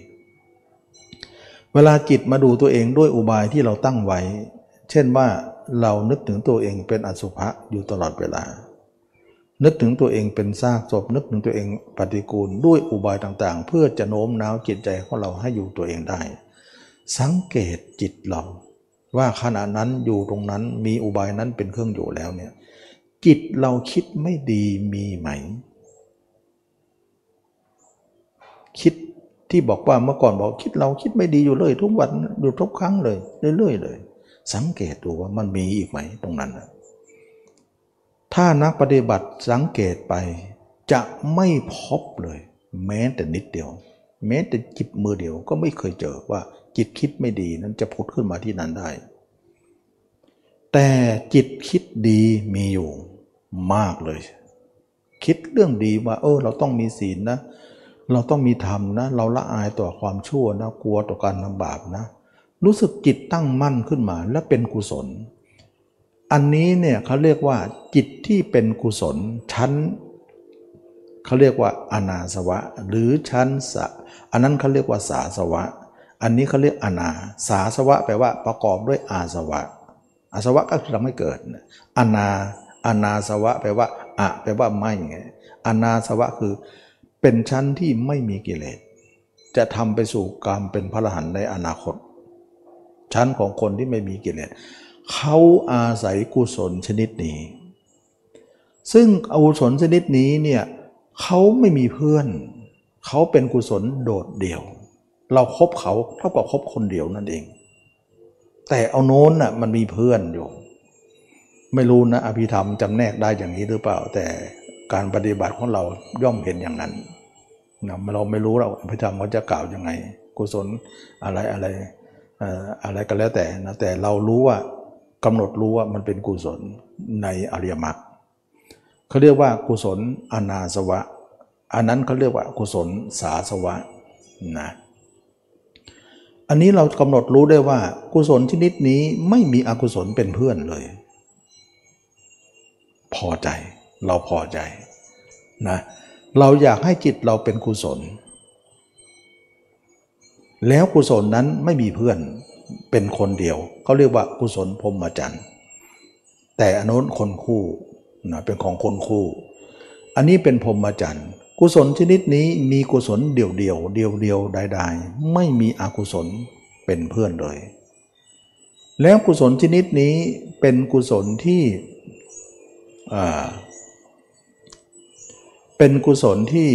ๆ เวลาจิตมาดูตัวเองด้วยอุบายที่เราตั้งไว้ เช่นว่าเรานึกถึงตัวเองเป็นอสุภะอยู่ตลอดเวลา นึกถึงตัวเองเป็นซากศพนึกถึงตัวเองปฏิกูลด้วยอุบายต่างๆ เพื่อจะโน้มน้าวจิตใจของเราให้อยู่ตัวเองได้ สังเกตจิตเรา ว่าขณะนั้นอยู่ตรงนั้นมีอุบายนั้นเป็นเครื่องอยู่แล้วเนี่ยจิตเราคิดไม่ดีมีไหม คิดที่บอกว่าเมื่อก่อนบอกคิดเราคิดไม่ดีอยู่เลย ทุกวันอยู่ทุกครั้งเลยเรื่อยๆเลย สังเกตดูว่ามันมีอีกไหมตรงนั้น ถ้านักปฏิบัติสังเกตไป จะไม่พบเลย แม้แต่นิดเดียว แม้แต่จิบมือเดียวก็ไม่เคยเจอว่า จิตคิดไม่ดีนั้นจะพุดขึ้นมาที่นั้นได้ แต่จิตคิดดีมีอยู่มากเลย คิดเรื่องดีว่า เออ เราต้องมีศีลนะ เราต้องมีธรรมนะ เราละอายต่อความชั่วนะ กลัวต่อการทำบาปนะ รู้สึกจิตตั้งมั่นขึ้นมาและเป็นกุศล อันนี้เนี่ยเขาเรียกว่าจิตที่เป็นกุศลชั้นเขาเรียกว่าอนาสวะ หรือชั้นสะอันนั้นเขาเรียกว่าสาสวะ อันนี้เขาเรียกอนาสาสวะแปลว่าประกอบด้วยอาสวะ อาสวะก็คือทำให้เกิดอนาอนาสวะแปลว่าอะแปลว่าไม่ไงอนาสวะคือเป็นชั้นที่ไม่มีกิเลสจะทำไปสู่กรรมเป็นพระอรหันต์ในอนาคต ชั้นของคนที่ไม่มีกิเลส เขาอาศัยกุศลชนิดนี้ ซึ่งกุศลชนิดนี้เนี่ยเขาไม่มีเพื่อน เขาเป็นกุศลโดดเดี่ยว เราครบเขาเท่ากับคบคนเดียวนั่นเอง แต่เอาโน้นน่ะมันมีเพื่อนอยู่ ไม่รู้นะอภิธรรมจำแนกได้อย่างนี้หรือเปล่า แต่การปฏิบัติของเราย่อมเห็นอย่างนั้นนะเราไม่รู้เราพระธรรมเขาจะกล่าวยังไง กุศลอะไรอะไรอะไรก็แล้วแต่นะแต่เรารู้ว่า กำหนดรู้ว่ามันเป็นกุศลในอริยมรรคเขาเรียกว่ากุศลอนาสวะ อันนั้นเขาเรียกว่ากุศลสาสวะนะอันนี้เรากำหนดรู้ได้ว่ากุศลชนิดนี้ไม่มีอกุศลเป็นเพื่อนเลย พอใจเราพอใจนะเราอยากให้จิตเราเป็นกุศล แล้วกุศลนั้นไม่มีเพื่อน เป็นคนเดียวเขาเรียกว่ากุศลพรมจันทร์แต่อนุนคนคู่นะเป็นของคนคู่ อันนี้เป็นพรมจันทร์กุศลชนิดนี้มีกุศลเดี่ยวเดียวเดียวเดียวใดๆไม่มีอกุศลเป็นเพื่อนเลย แล้วกุศลชนิดนี้เป็นกุศลที่เป็นกุศลที่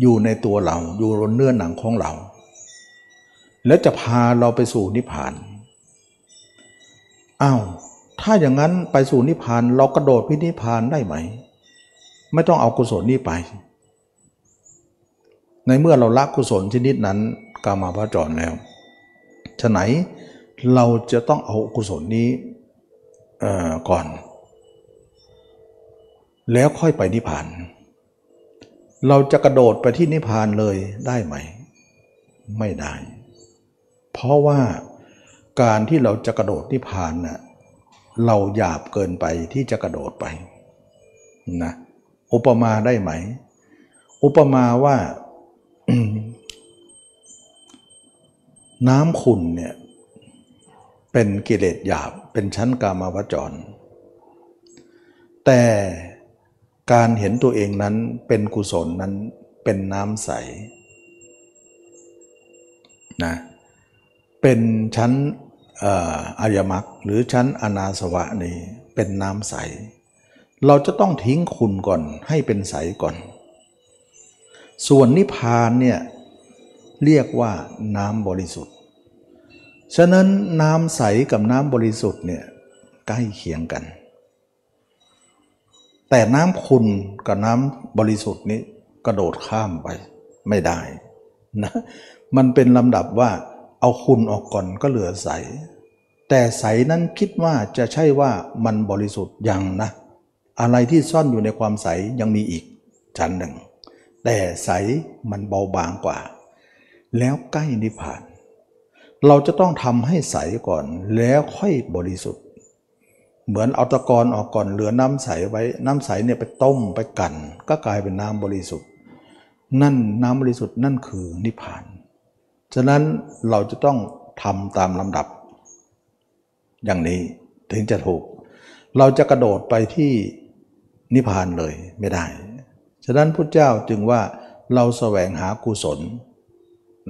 อยู่ในตัวเราอยู่บนเนื้อหนังของเรา แล้วจะพาเราไปสู่นิพพานอ้าวถ้าอย่างนั้นไปสู่นิพพานเรากระโดดพินิพพานได้ไหม ไม่ต้องเอากุศลนี้ไป ในเมื่อเราละกุศลชนิดนั้นกามาพระจรแล้วฉะไหนเราจะต้องเอากุศลนี้ก่อน แล้วค่อยไปนิพพาน เราจะกระโดดไปที่นิพพานเลยได้ไหม ไม่ได้ เพราะว่าการที่เราจะกระโดดนิพพานนะ่ะเราหยาบเกินไปที่จะกระโดดไปนะอุปมาได้ไหม อุปมาว่าน้ำขุ่นเนี่ยเป็นกิเลสหยาบเป็นชั้นกามาวจร แต่การเห็นตัวเองนั้นเป็นกุศลนั้นเป็นน้ำใสนะเเป็นชั้นอายมักหรือชั้นอนาสวะนี่เป็นน้ำใส เราจะต้องทิ้งคุณก่อนให้เป็นใสก่อน ส่วนนิพพานเนี่ยเรียกว่าน้ำบริสุทธิ์ ฉะนั้นน้ำใสกับน้ำบริสุทธิ์เนี่ยใกล้เคียงกัน แต่น้ำคุณกับน้ำบริสุทธิ์นี้กระโดดข้ามไปไม่ได้นะมันเป็นลำดับว่า เอาคุณออกก่อนก็เหลือใส แต่ใสนั้นคิดว่าจะใช่ว่ามันบริสุทธิ์ยังนะ อะไรที่ซ่อนอยู่ในความใสยังมีอีกชั้นหนึ่ง แต่ใสมันเบาบางกว่า แล้วใกล้นิพพาน เราจะต้องทำให้ใสก่อนแล้วค่อยบริสุทธิ์ เหมือนเอาตะกอนออกก่อนเหลือน้ำใสไว้น้ำใสเนี่ยไปต้มไปกัน ก็กลายเป็นน้ำบริสุทธิ์ นั่นน้ำบริสุทธิ์นั่นคือนิพพาน ฉะนั้นเราจะต้องทำตามลำดับ อย่างนี้ถึงจะถูก เราจะกระโดดไปที่นิพพานเลยไม่ได้ ฉะนั้นพุทธเจ้าจึงว่าเราแสวงหากุศล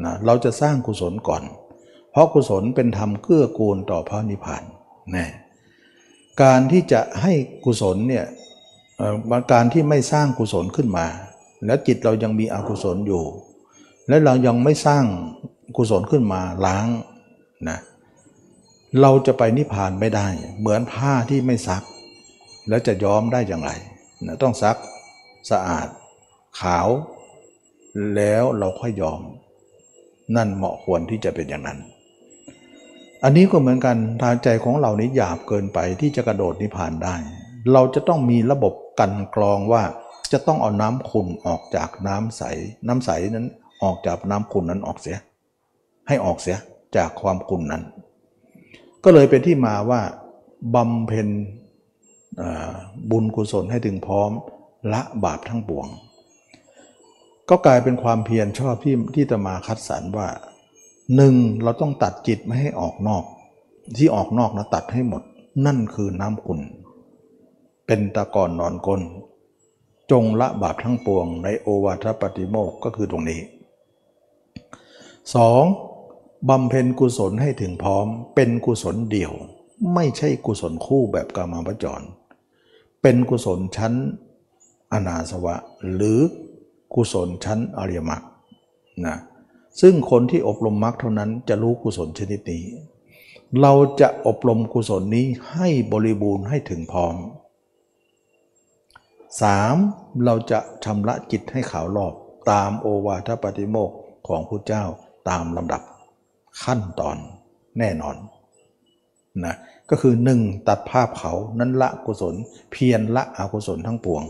นะเราจะสร้างกุศลก่อน เพราะกุศลเป็นธรรมเกื้อกูลต่อพระนิพพานแน่การที่จะให้กุศลเนี่ยการที่ไม่สร้างกุศลขึ้นมา แล้วจิตเรายังมีอกุศลอยู่ และเรายังไม่สร้าง กุศลขึ้นมาล้างนะเราจะไปนิพพานไม่ได้ เหมือนผ้าที่ไม่ซัก แล้วจะย้อมได้อย่างไรนะต้องซักสะอาด ขาว แล้วเราค่อยยอม นั่นเหมาะควรที่จะเป็นอย่างนั้น อันนี้ก็เหมือนกันทางใจของเรานี้หยาบเกินไปที่จะกระโดดนิพพานได้ เราจะต้องมีระบบกันกรองว่าจะต้องเอาน้ำขุ่นออกจากน้ำใส น้ำใสนั้นออกจากน้ำขุ่นนั้นออกเสีย ให้ออกเสียจากความขุ่นนั้น ก็เลยเป็นที่มาว่าบำเพ็ญบุญกุศลให้ถึงพร้อมละบาปทั้งปวง ก็กลายเป็นความเพียรชอบที่ที่ตมาคัดสรรว่าหนึ่งเราต้องตัดจิตไม่ให้ออกนอก ที่ออกนอกนะตัดให้หมด นั่นคือน้ำขุ่นเป็นตะกอนนอนกลจงละบาปทั้งปวงในโอวาทปฏิโมกก็คือตรงนี้ 2. บำเพ็ญกุศลให้ถึงพร้อม เป็นกุศลเดี่ยว ไม่ใช่กุศลคู่แบบกามาวจร เป็นกุศลชั้นอนาสวะ หรือกุศลชั้นอริยมรรคนะซึ่งคนที่อบรมมรรคเท่านั้นจะรู้กุศลชนิดนี้ เราจะอบรมกุศลนี้ให้บริบูรณ์ให้ถึงพร้อม 3. เราจะชำระจิตให้ขาวรอบตามโอวาทปฏิโมกของพระเจ้าตามลำดับ ขั้นตอนแน่นอนนะก็คือ 1. ตัดภาพเขานั้นละกุศล เพียรละอกุศลทั้งปวง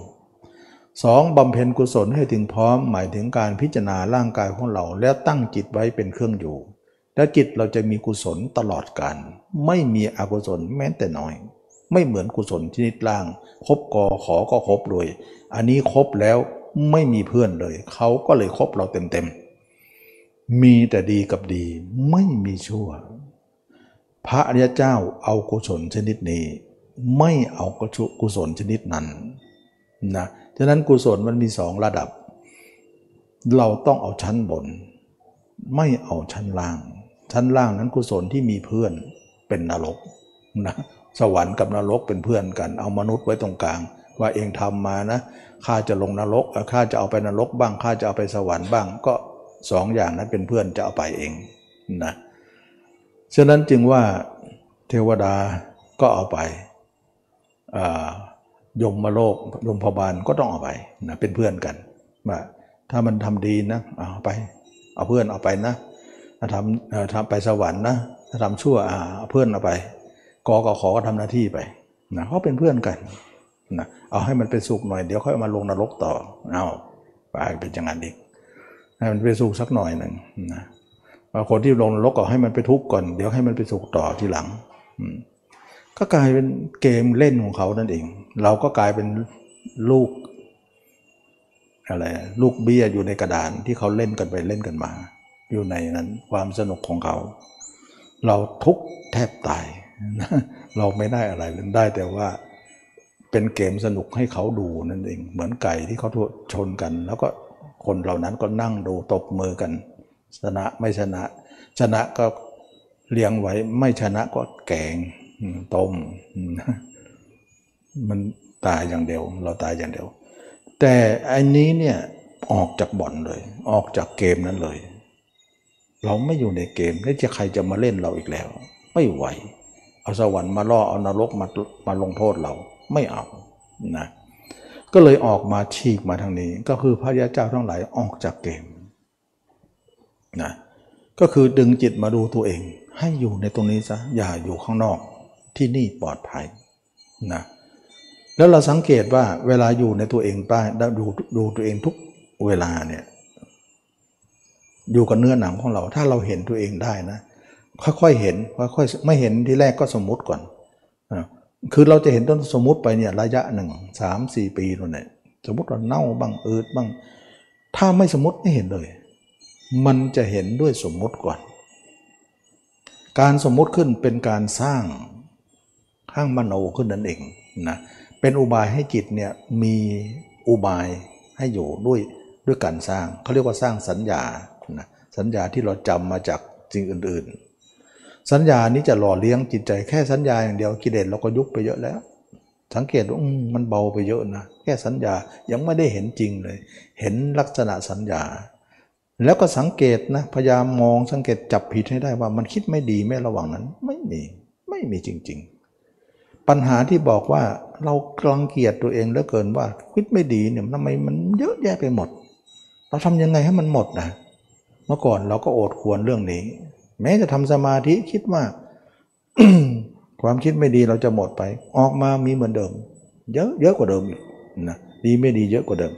2. บำเพ็ญกุศลให้ถึงพร้อมหมายถึงการพิจารณาร่างกายของเรา แล้วตั้งจิตไว้เป็นเครื่องอยู่ แล้วจิตเราจะมีกุศลตลอดกาลไม่มีอกุศลแม้แต่น้อย ไม่เหมือนกุศลชนิดล่างคบกอขอก็ครบเลย อันนี้ครบแล้วไม่มีเพื่อนเลย เขาก็เลยคบเราเต็มๆ มีแต่ดีกับดีไม่มีชั่ว พระอริยเจ้าเอากุศลชนิดนี้ ไม่เอากุศลชนิดนั้นนะฉะนั้นกุศลมันมีสองระดับ เราต้องเอาชั้นบน ไม่เอาชั้นล่าง ชั้นล่างนั้นกุศลที่มีเพื่อนเป็นนรกนะสวรรค์กับนรกเป็นเพื่อนกัน เอามนุษย์ไว้ตรงกลาง ว่าเองทำมานะข้าจะลงนรกข้าจะเอาไปนรกบ้างข้าจะเอาไปสวรรค์บ้าง ก็ สองอย่างนั้นเป็นเพื่อนจะเอาไปเองนะฉะนั้นจึงว่าเทวดาก็เอาไปยมมาโลกยมพบาลก็ต้องเอาไปนะเป็นเพื่อนกันว่าถ้ามันทำดีนะเอาไป เอาเพื่อนเอาไปนะถ้าทำทำไปสวรรค์นะถ้าทำชั่วเอาเพื่อนเอาไปกอกขอก็ทำหน้าที่ไปนะเขาเป็นเพื่อนกันนะเอาให้มันเป็นสุขหน่อยเดี๋ยวค่อยมาลงนรกต่อเอาไปเป็นอย่างนั้นอีก ให้มันไปสุขสักหน่อยหนึ่งนะบางคนที่ลงนรกก็ให้มันไปทุกข์ก่อน เดี๋ยวให้มันไปสุขต่อทีหลัง ก็กลายเป็นเกมเล่นของเขานั่นเอง เราก็กลายเป็นลูกอะไรลูกเบี้ยอยู่ในกระดานที่เขาเล่นกันไปเล่นกันมา อยู่ในนั้นความสนุกของเขา เราทุกข์แทบตาย เราไม่ได้อะไรเลยได้แต่ว่าเป็นเกมสนุกให้เขาดูนั่นเอง เหมือนไก่ที่เขาชนกัน แล้วก็ คนเหล่านั้นก็นั่งดูตบมือกัน ชนะไม่ชนะ ชนะก็เลี้ยงไว้ไม่ชนะก็แกงต้มมันตายอย่างเดียว เราตายอย่างเดียว แต่อันนี้เนี่ยออกจากบ่อนเลย ออกจากเกมนั้นเลย เราไม่อยู่ในเกมแล้วจะใครจะมาเล่นเราอีกแล้ว ไม่ไหว เอาสวรรค์มาล่อเอานรกมามาลงโทษเราไม่เอานะ ก็เลยออกมาฉีกมาทางนี้ ก็คือพระยาเจ้าทั้งหลายออกจากเกมนะก็คือดึงจิตมาดูตัวเอง ให้อยู่ในตรงนี้ซะอย่าอยู่ข้างนอกที่นี่ปลอดภัยนะแล้วเราสังเกตว่าเวลาอยู่ในตัวเองได้ดูดูตัวเองทุกเวลาเนี่ยอยู่กับเนื้อหนังของเรา ถ้าเราเห็นตัวเองได้นะ ค่อยๆเห็นค่อยๆไม่เห็นที่แรกก็สมมุติก่อนอะ คือเราจะเห็นต้นสมมุติไปเนี่ยระยะหนึ่งสามสี่ปีนู่นเนี่ยสมมติว่าเน่าบ้างอืดบ้าง ถ้าไม่สมมติไม่เห็นเลย มันจะเห็นด้วยสมมติก่อน การสมมติขึ้นเป็นการสร้างข้างมโนขึ้นนั่นเองนะเป็นอุบายให้จิตเนี่ยมีอุบายให้อยู่ด้วยด้วยการสร้างเขาเรียกว่าสร้างสัญญานะสัญญาที่เราจำมาจากสิ่งอื่นๆ สัญญานี้จะหล่อเลี้ยงจิตใจแค่สัญญาอย่างเดียวกิเลสเราก็ยุบไปเยอะแล้ว สังเกตว่ามันเบาไปเยอะนะแค่สัญญายังไม่ได้เห็นจริงเลย เห็นลักษณะสัญญา แล้วก็สังเกตนะพยายามมองสังเกตจับผิดให้ได้ว่ามันคิดไม่ดีแม้ระหว่างนั้น ไม่มีไม่มีจริง ๆ ปัญหาที่บอกว่าเรากลังเกียจตัวเองเหลือเกินว่าคิดไม่ดีเนี่ยทำไมมันเยอะแยะไปหมด เราทำยังไงให้มันหมดนะเมื่อก่อนเราก็โอดควรเรื่องนี้ แม้จะทำสมาธิคิดว่า ความคิดไม่ดีเราจะหมดไป ออกมามีเหมือนเดิม เยอะเยอะกว่าเดิมอีกนะดีไม่ดีเยอะกว่าเดิม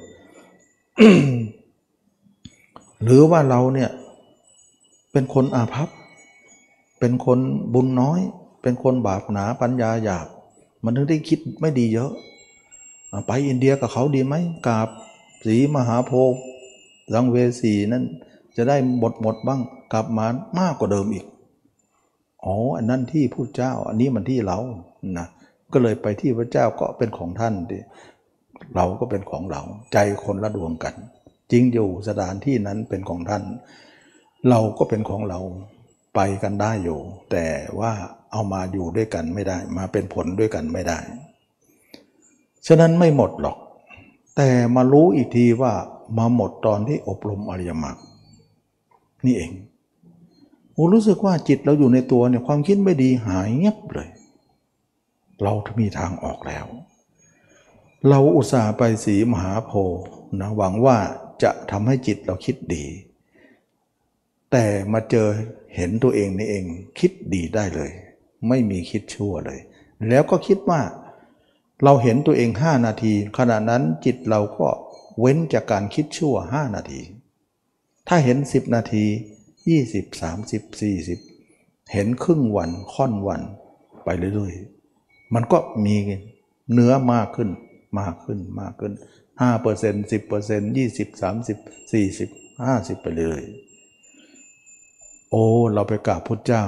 หรือว่าเราเนี่ยเป็นคนอาภัพ เป็นคนบุญน้อย เป็นคนบาปหนาปัญญาหยาบ มันถึงได้คิดไม่ดีเยอะอะไปอินเดียกับเขาดีไหมกราบสีมหาโพธิ์สังเวสีนั่น จะได้หมดหมดบ้างกลับมามากกว่าเดิมอีกอ๋ออันนั้นที่ผู้เจ้า อันนี้มันที่เรานะก็เลยไปที่พระเจ้าก็เป็นของท่านดิเราก็เป็นของเรา ใจคนละดวงกัน จริงอยู่สถานที่นั้นเป็นของท่าน เราก็เป็นของเราไปกันได้อยู่ แต่ว่าเอามาอยู่ด้วยกันไม่ได้ มาเป็นผลด้วยกันไม่ได้ ฉะนั้นไม่หมดหรอก แต่มารู้อีกทีว่ามาหมดตอนที่อบรมอริยมรรค นี่เองโอ้รู้สึกว่าจิตเราอยู่ในตัวเนี่ยความคิดไม่ดีหายเงียบเลย เรามีทางออกแล้ว เราอุตส่าห์ไปสีมหาโพธิ์นะหวังว่าจะทำให้จิตเราคิดดี แต่มาเจอเห็นตัวเองนี่เองคิดดีได้เลย ไม่มีคิดชั่วเลย แล้วก็คิดว่า เราเห็นตัวเอง 5 นาที ขณะนั้นจิตเราก็เว้นจากการคิดชั่ว 5 นาที ถ้าเห็น 10 นาที 20 30 40 เห็นครึ่งวันค่อนวันไปเรื่อยๆ มันก็มีเนื้อมากขึ้นมากขึ้นมากขึ้น5เปอร์เซ็นต์10เปอร์เซ็นต์20 30 40 50 ไปเรื่อยโอ้เราไปกราบพุทธเจ้า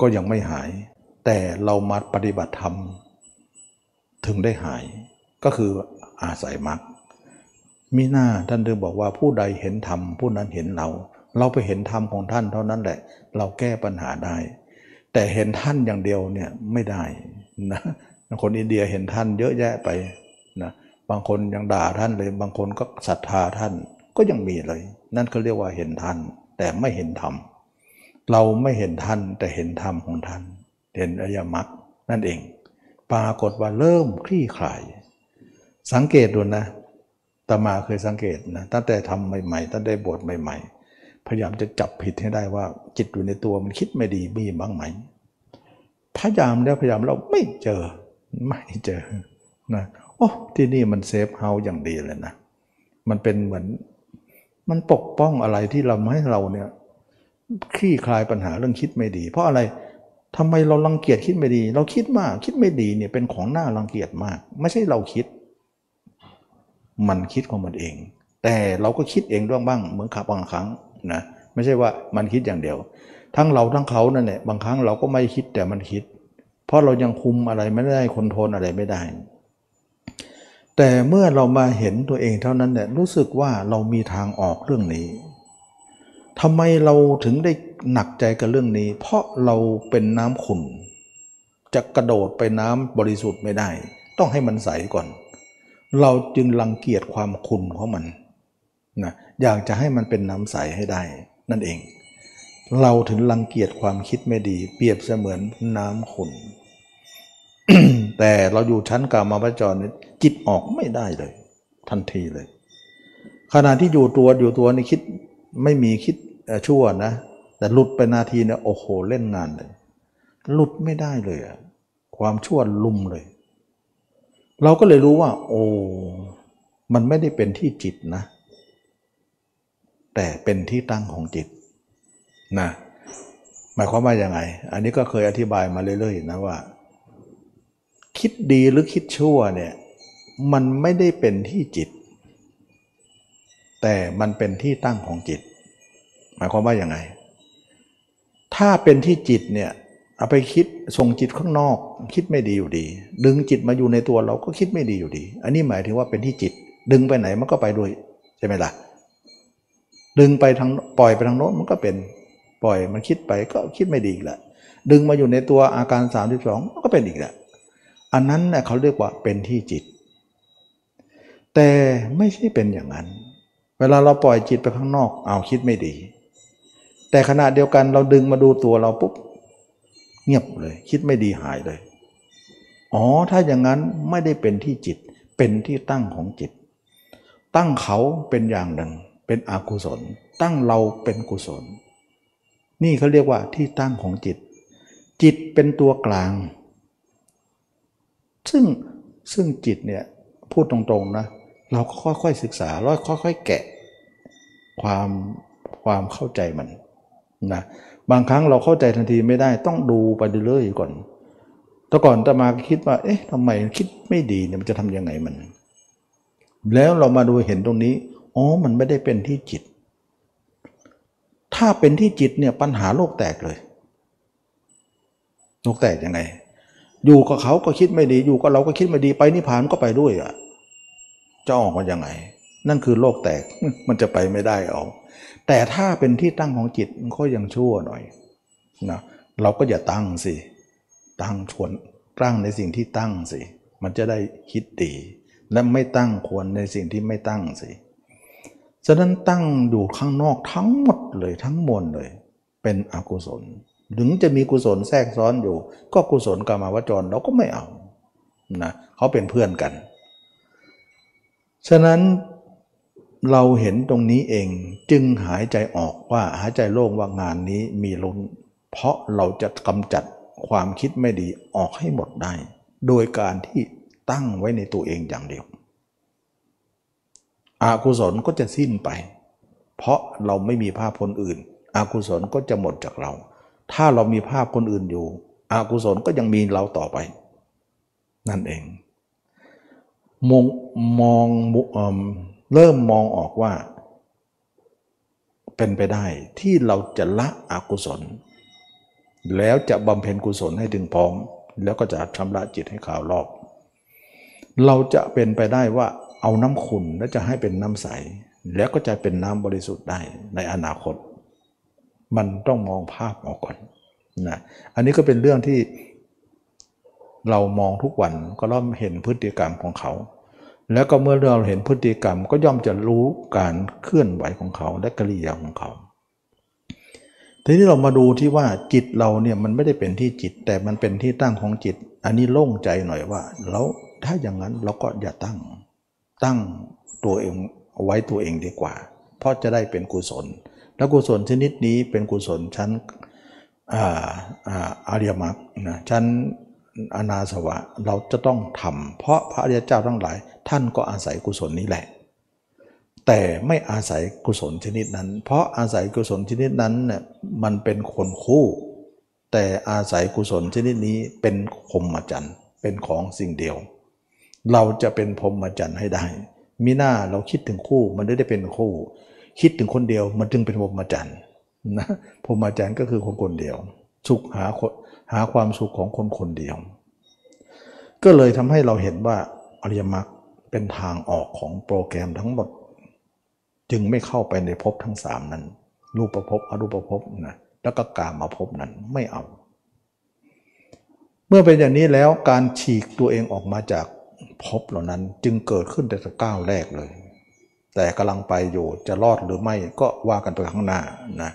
ก็ยังไม่หาย แต่เรามาปฏิบัติธรรม ถึงได้หายก็คืออาศัยมรรค มีหน้าท่านถึงบอกว่าผู้ใดเห็นธรรมผู้นั้นเห็นเรา เราไปเห็นธรรมของท่านเท่านั้นแหละ เราแก้ปัญหาได้ แต่เห็นท่านอย่างเดียวเนี่ยไม่ได้นะคนอินเดียเห็นท่านเยอะแยะไปนะบางคนยังด่าท่านเลย บางคนก็ศรัทธาท่านก็ยังมีเลย นั่นเขาเรียกว่าเห็นท่าน แต่ไม่เห็นธรรมเราไม่เห็นท่านแต่เห็นธรรมของท่าน เห็นอริยมรรคนั่นเอง ปรากฏว่าเริ่มคลี่คลาย สังเกตดูนะ ตมาเคยสังเกตนะตั้งแต่ทำใหม่ๆตั้งแต่บวชใหม่ ๆ พยายามจะจับผิดให้ได้ว่า จิตอยู่ในตัวมันคิดไม่ดีมีบ้างไหมพยายามแล้วพยายามเราไม่เจอไม่เจอนะโอ้ที่นี่มัน safe house อย่างดีเลยนะ มันเป็นเหมือน มันปกป้องอะไรที่เราให้เราเนี่ยคลี่คลายปัญหาเรื่องคิดไม่ดี เพราะอะไรทำไมเรารังเกียจคิดไม่ดี เราคิดมากคิดไม่ดีเนี่ยเป็นของน่ารังเกียจมาก ไม่ใช่เราคิด มันคิดของมันเอง แต่เราก็คิดเองด้วยบ้างเหมือนกับบางครั้งนะไม่ใช่ว่ามันคิดอย่างเดียว ทั้งเราทั้งเขานั่นแหละบางครั้งเราก็ไม่คิดแต่มันคิด เพราะเรายังคุมอะไรไม่ได้คอนโทรลอะไรไม่ได้ แต่เมื่อเรามาเห็นตัวเองเท่านั้นเนี่ยรู้สึกว่าเรามีทางออกเรื่องนี้ทำไมเราถึงได้หนักใจกับเรื่องนี้ เพราะเราเป็นน้ำขุ่นจะกระโดดไปน้ำบริสุทธิ์ไม่ได้ ต้องให้มันใสก่อน เราจึงรังเกียจความขุ่นของมันนะอยากจะให้มันเป็นน้ำใสให้ได้นั่นเอง เราถึงรังเกียจความคิดไม่ดี เปรียบเสมือนน้ำขุ่นแต่เราอยู่ชั้นกามาวจรนี่จิตออกไม่ได้เลย ทันทีเลย ขณะที่อยู่ตัวอยู่ตัวนี่คิดไม่มีคิดชั่วนะ แต่หลุดไปนาทีเนี่ยโอ้โหเล่นงานเลยหลุดไม่ได้เลยอะความชั่วลุมเลย เราก็เลยรู้ว่า โอ้มันไม่ได้เป็นที่จิตนะ แต่เป็นที่ตั้งของจิตนะหมายความว่ายังไง อันนี้ก็เคยอธิบายมาเรื่อยๆนะว่า คิดดีหรือคิดชั่วเนี่ยมันไม่ได้เป็นที่จิต แต่มันเป็นที่ตั้งของจิต หมายความว่ายังไง ถ้าเป็นที่จิตเนี่ย เอาไปคิดส่งจิตข้างนอก คิดไม่ดีอยู่ดี ดึงจิตมาอยู่ในตัวเราก็คิดไม่ดีอยู่ดี อันนี้หมายถึงว่าเป็นที่จิต ดึงไปไหนมันก็ไปด้วยใช่ไหมล่ะดึงไปทางปล่อยไปทางโน้นมันก็เป็นปล่อยมันคิดไปก็คิดไม่ดีอีกแหละดึงมาอยู่ในตัวอาการ 32มันก็เป็นอีกแหละอันนั้นเน่ยเขาเรียกว่าเป็นที่จิต แต่ไม่ใช่เป็นอย่างนั้น เวลาเราปล่อยจิตไปข้างนอก เอาคิดไม่ดี แต่ขณะเดียวกันเราดึงมาดูตัวเราปุ๊บ เงียบเลย คิดไม่ดีหายเลย อ๋อถ้าอย่างนั้นไม่ได้เป็นที่จิต เป็นที่ตั้งของจิต ตั้งเขาเป็นอย่างหนึ่ง เป็นอกุศล ตั้งเราเป็นกุศล นี่เขาเรียกว่าที่ตั้งของจิต จิตเป็นตัวกลาง ซึ่งซึ่งจิตเนี่ยพูดตรงๆนะเราก็ค่อยๆศึกษาแล้วค่อยๆแกะ ความความเข้าใจมันนะ บางครั้งเราเข้าใจทันทีไม่ได้ต้องดูไปเรื่อยๆก่อนแต่ก่อนจะมาคิดว่า เอ๊ะทำไมคิดไม่ดีเนี่ยมันจะทำยังไงมัน แล้วเรามาดูเห็นตรงนี้อ๋อมันไม่ได้เป็นที่จิต ถ้าเป็นที่จิตเนี่ยปัญหาโลกแตกเลยโลกแตกยังไง อยู่กับเขาก็คิดไม่ดี อยู่กับเราก็คิดไม่ดีไปนิพพานก็ไปด้วยอะจะออกมายังไง นั่นคือโลกแตกมันจะไปไม่ได้เอา แต่ถ้าเป็นที่ตั้งของจิตมันก็ยังชั่วหน่อยนะเราก็อย่าตั้งสิ ตั้งชวนตั้งในสิ่งที่ตั้งสิ มันจะได้คิดดี และไม่ตั้งควรในสิ่งที่ไม่ตั้งสิฉะนั้นตั้งอยู่ข้างนอกทั้งหมดเลยทั้งมวลเลย เป็นอกุศล ถึงจะมีกุศลแทรกซ้อนอยู่ ก็กุศลกรรมวจรเราก็ไม่เอานะเขาเป็นเพื่อนกัน ฉะนั้น เราเห็นตรงนี้เองจึงหายใจออกว่าหายใจโล่งว่างานนี้มีลุ้น เพราะเราจะกำจัดความคิดไม่ดีออกให้หมดได้ โดยการที่ตั้งไว้ในตัวเองอย่างเดียวอากุศลก็จะสิ้นไป เพราะเราไม่มีภาพคนอื่นอากุศลก็จะหมดจากเรา ถ้าเรามีภาพคนอื่นอยู่อากุศลก็ยังมีเราต่อไป นั่นเอง มองมอง เริ่มมองออกว่า เป็นไปได้ที่เราจะละอกุศล แล้วจะบำเพ็ญกุศลให้ถึงพร้อม แล้วก็จะชำระจิตให้ขาวรอบ เราจะเป็นไปได้ว่าเอาน้ำขุ่นแล้วจะให้เป็นน้ำใส แล้วก็จะเป็นน้ำบริสุทธิ์ได้ในอนาคต มันต้องมองภาพออกก่อนนะอันนี้ก็เป็นเรื่องที่เรามองทุกวันก็เริ่มเห็นพฤติกรรมของเขา แล้วก็เมื่อเราเห็นพฤติกรรมก็ย่อมจะรู้การเคลื่อนไหวของเขาและกิริยาของเขา ทีนี้เรามาดูที่ว่าจิตเราเนี่ยมันไม่ได้เป็นที่จิต แต่มันเป็นที่ตั้งของจิต อันนี้โล่งใจหน่อยว่า แล้วถ้าอย่างนั้นเราก็อย่าตั้ง ตั้งตัวเองไว้ตัวเองดีกว่า เพราะจะได้เป็นกุศล แล้วกุศลชนิดนี้เป็นกุศลชั้นอาริยมรรคนะชั้นอนาสวะเราจะต้องทำเพราะพระอริยเจ้าทั้งหลาย ท่านก็อาศัยกุศลนี้แหละ แต่ไม่อาศัยกุศลชนิดนั้น เพราะอาศัยกุศลชนิดนั้นเนี่ยมันเป็นคนคู่ แต่อาศัยกุศลชนิดนี้เป็นพรหมจรรย์เป็นของสิ่งเดียว เราจะเป็นพรหมจรรย์ให้ได้มิหน้าเราคิดถึงคู่มันไม่ได้เป็นคู่ คิดถึงคนเดียวมันจึงเป็นพรหมจรรย์นะพรหมจรรย์ก็คือคนคนเดียวสุขหาหาความสุขของคนคนเดียว ก็เลยทำให้เราเห็นว่าอริยมรรค เป็นทางออกของโปรแกรมทั้งหมด จึงไม่เข้าไปในภพทั้งสามนั้น รูปภพอรูปภพนะแล้วก็กามาภพนั้นไม่เอา เมื่อเป็นอย่างนี้แล้วการฉีกตัวเองออกมาจากภพเหล่านั้นจึงเกิดขึ้นแต่ก้าวแรกเลย แต่กำลังไปอยู่จะรอดหรือไม่ก็ว่ากันไปข้างหน้านะ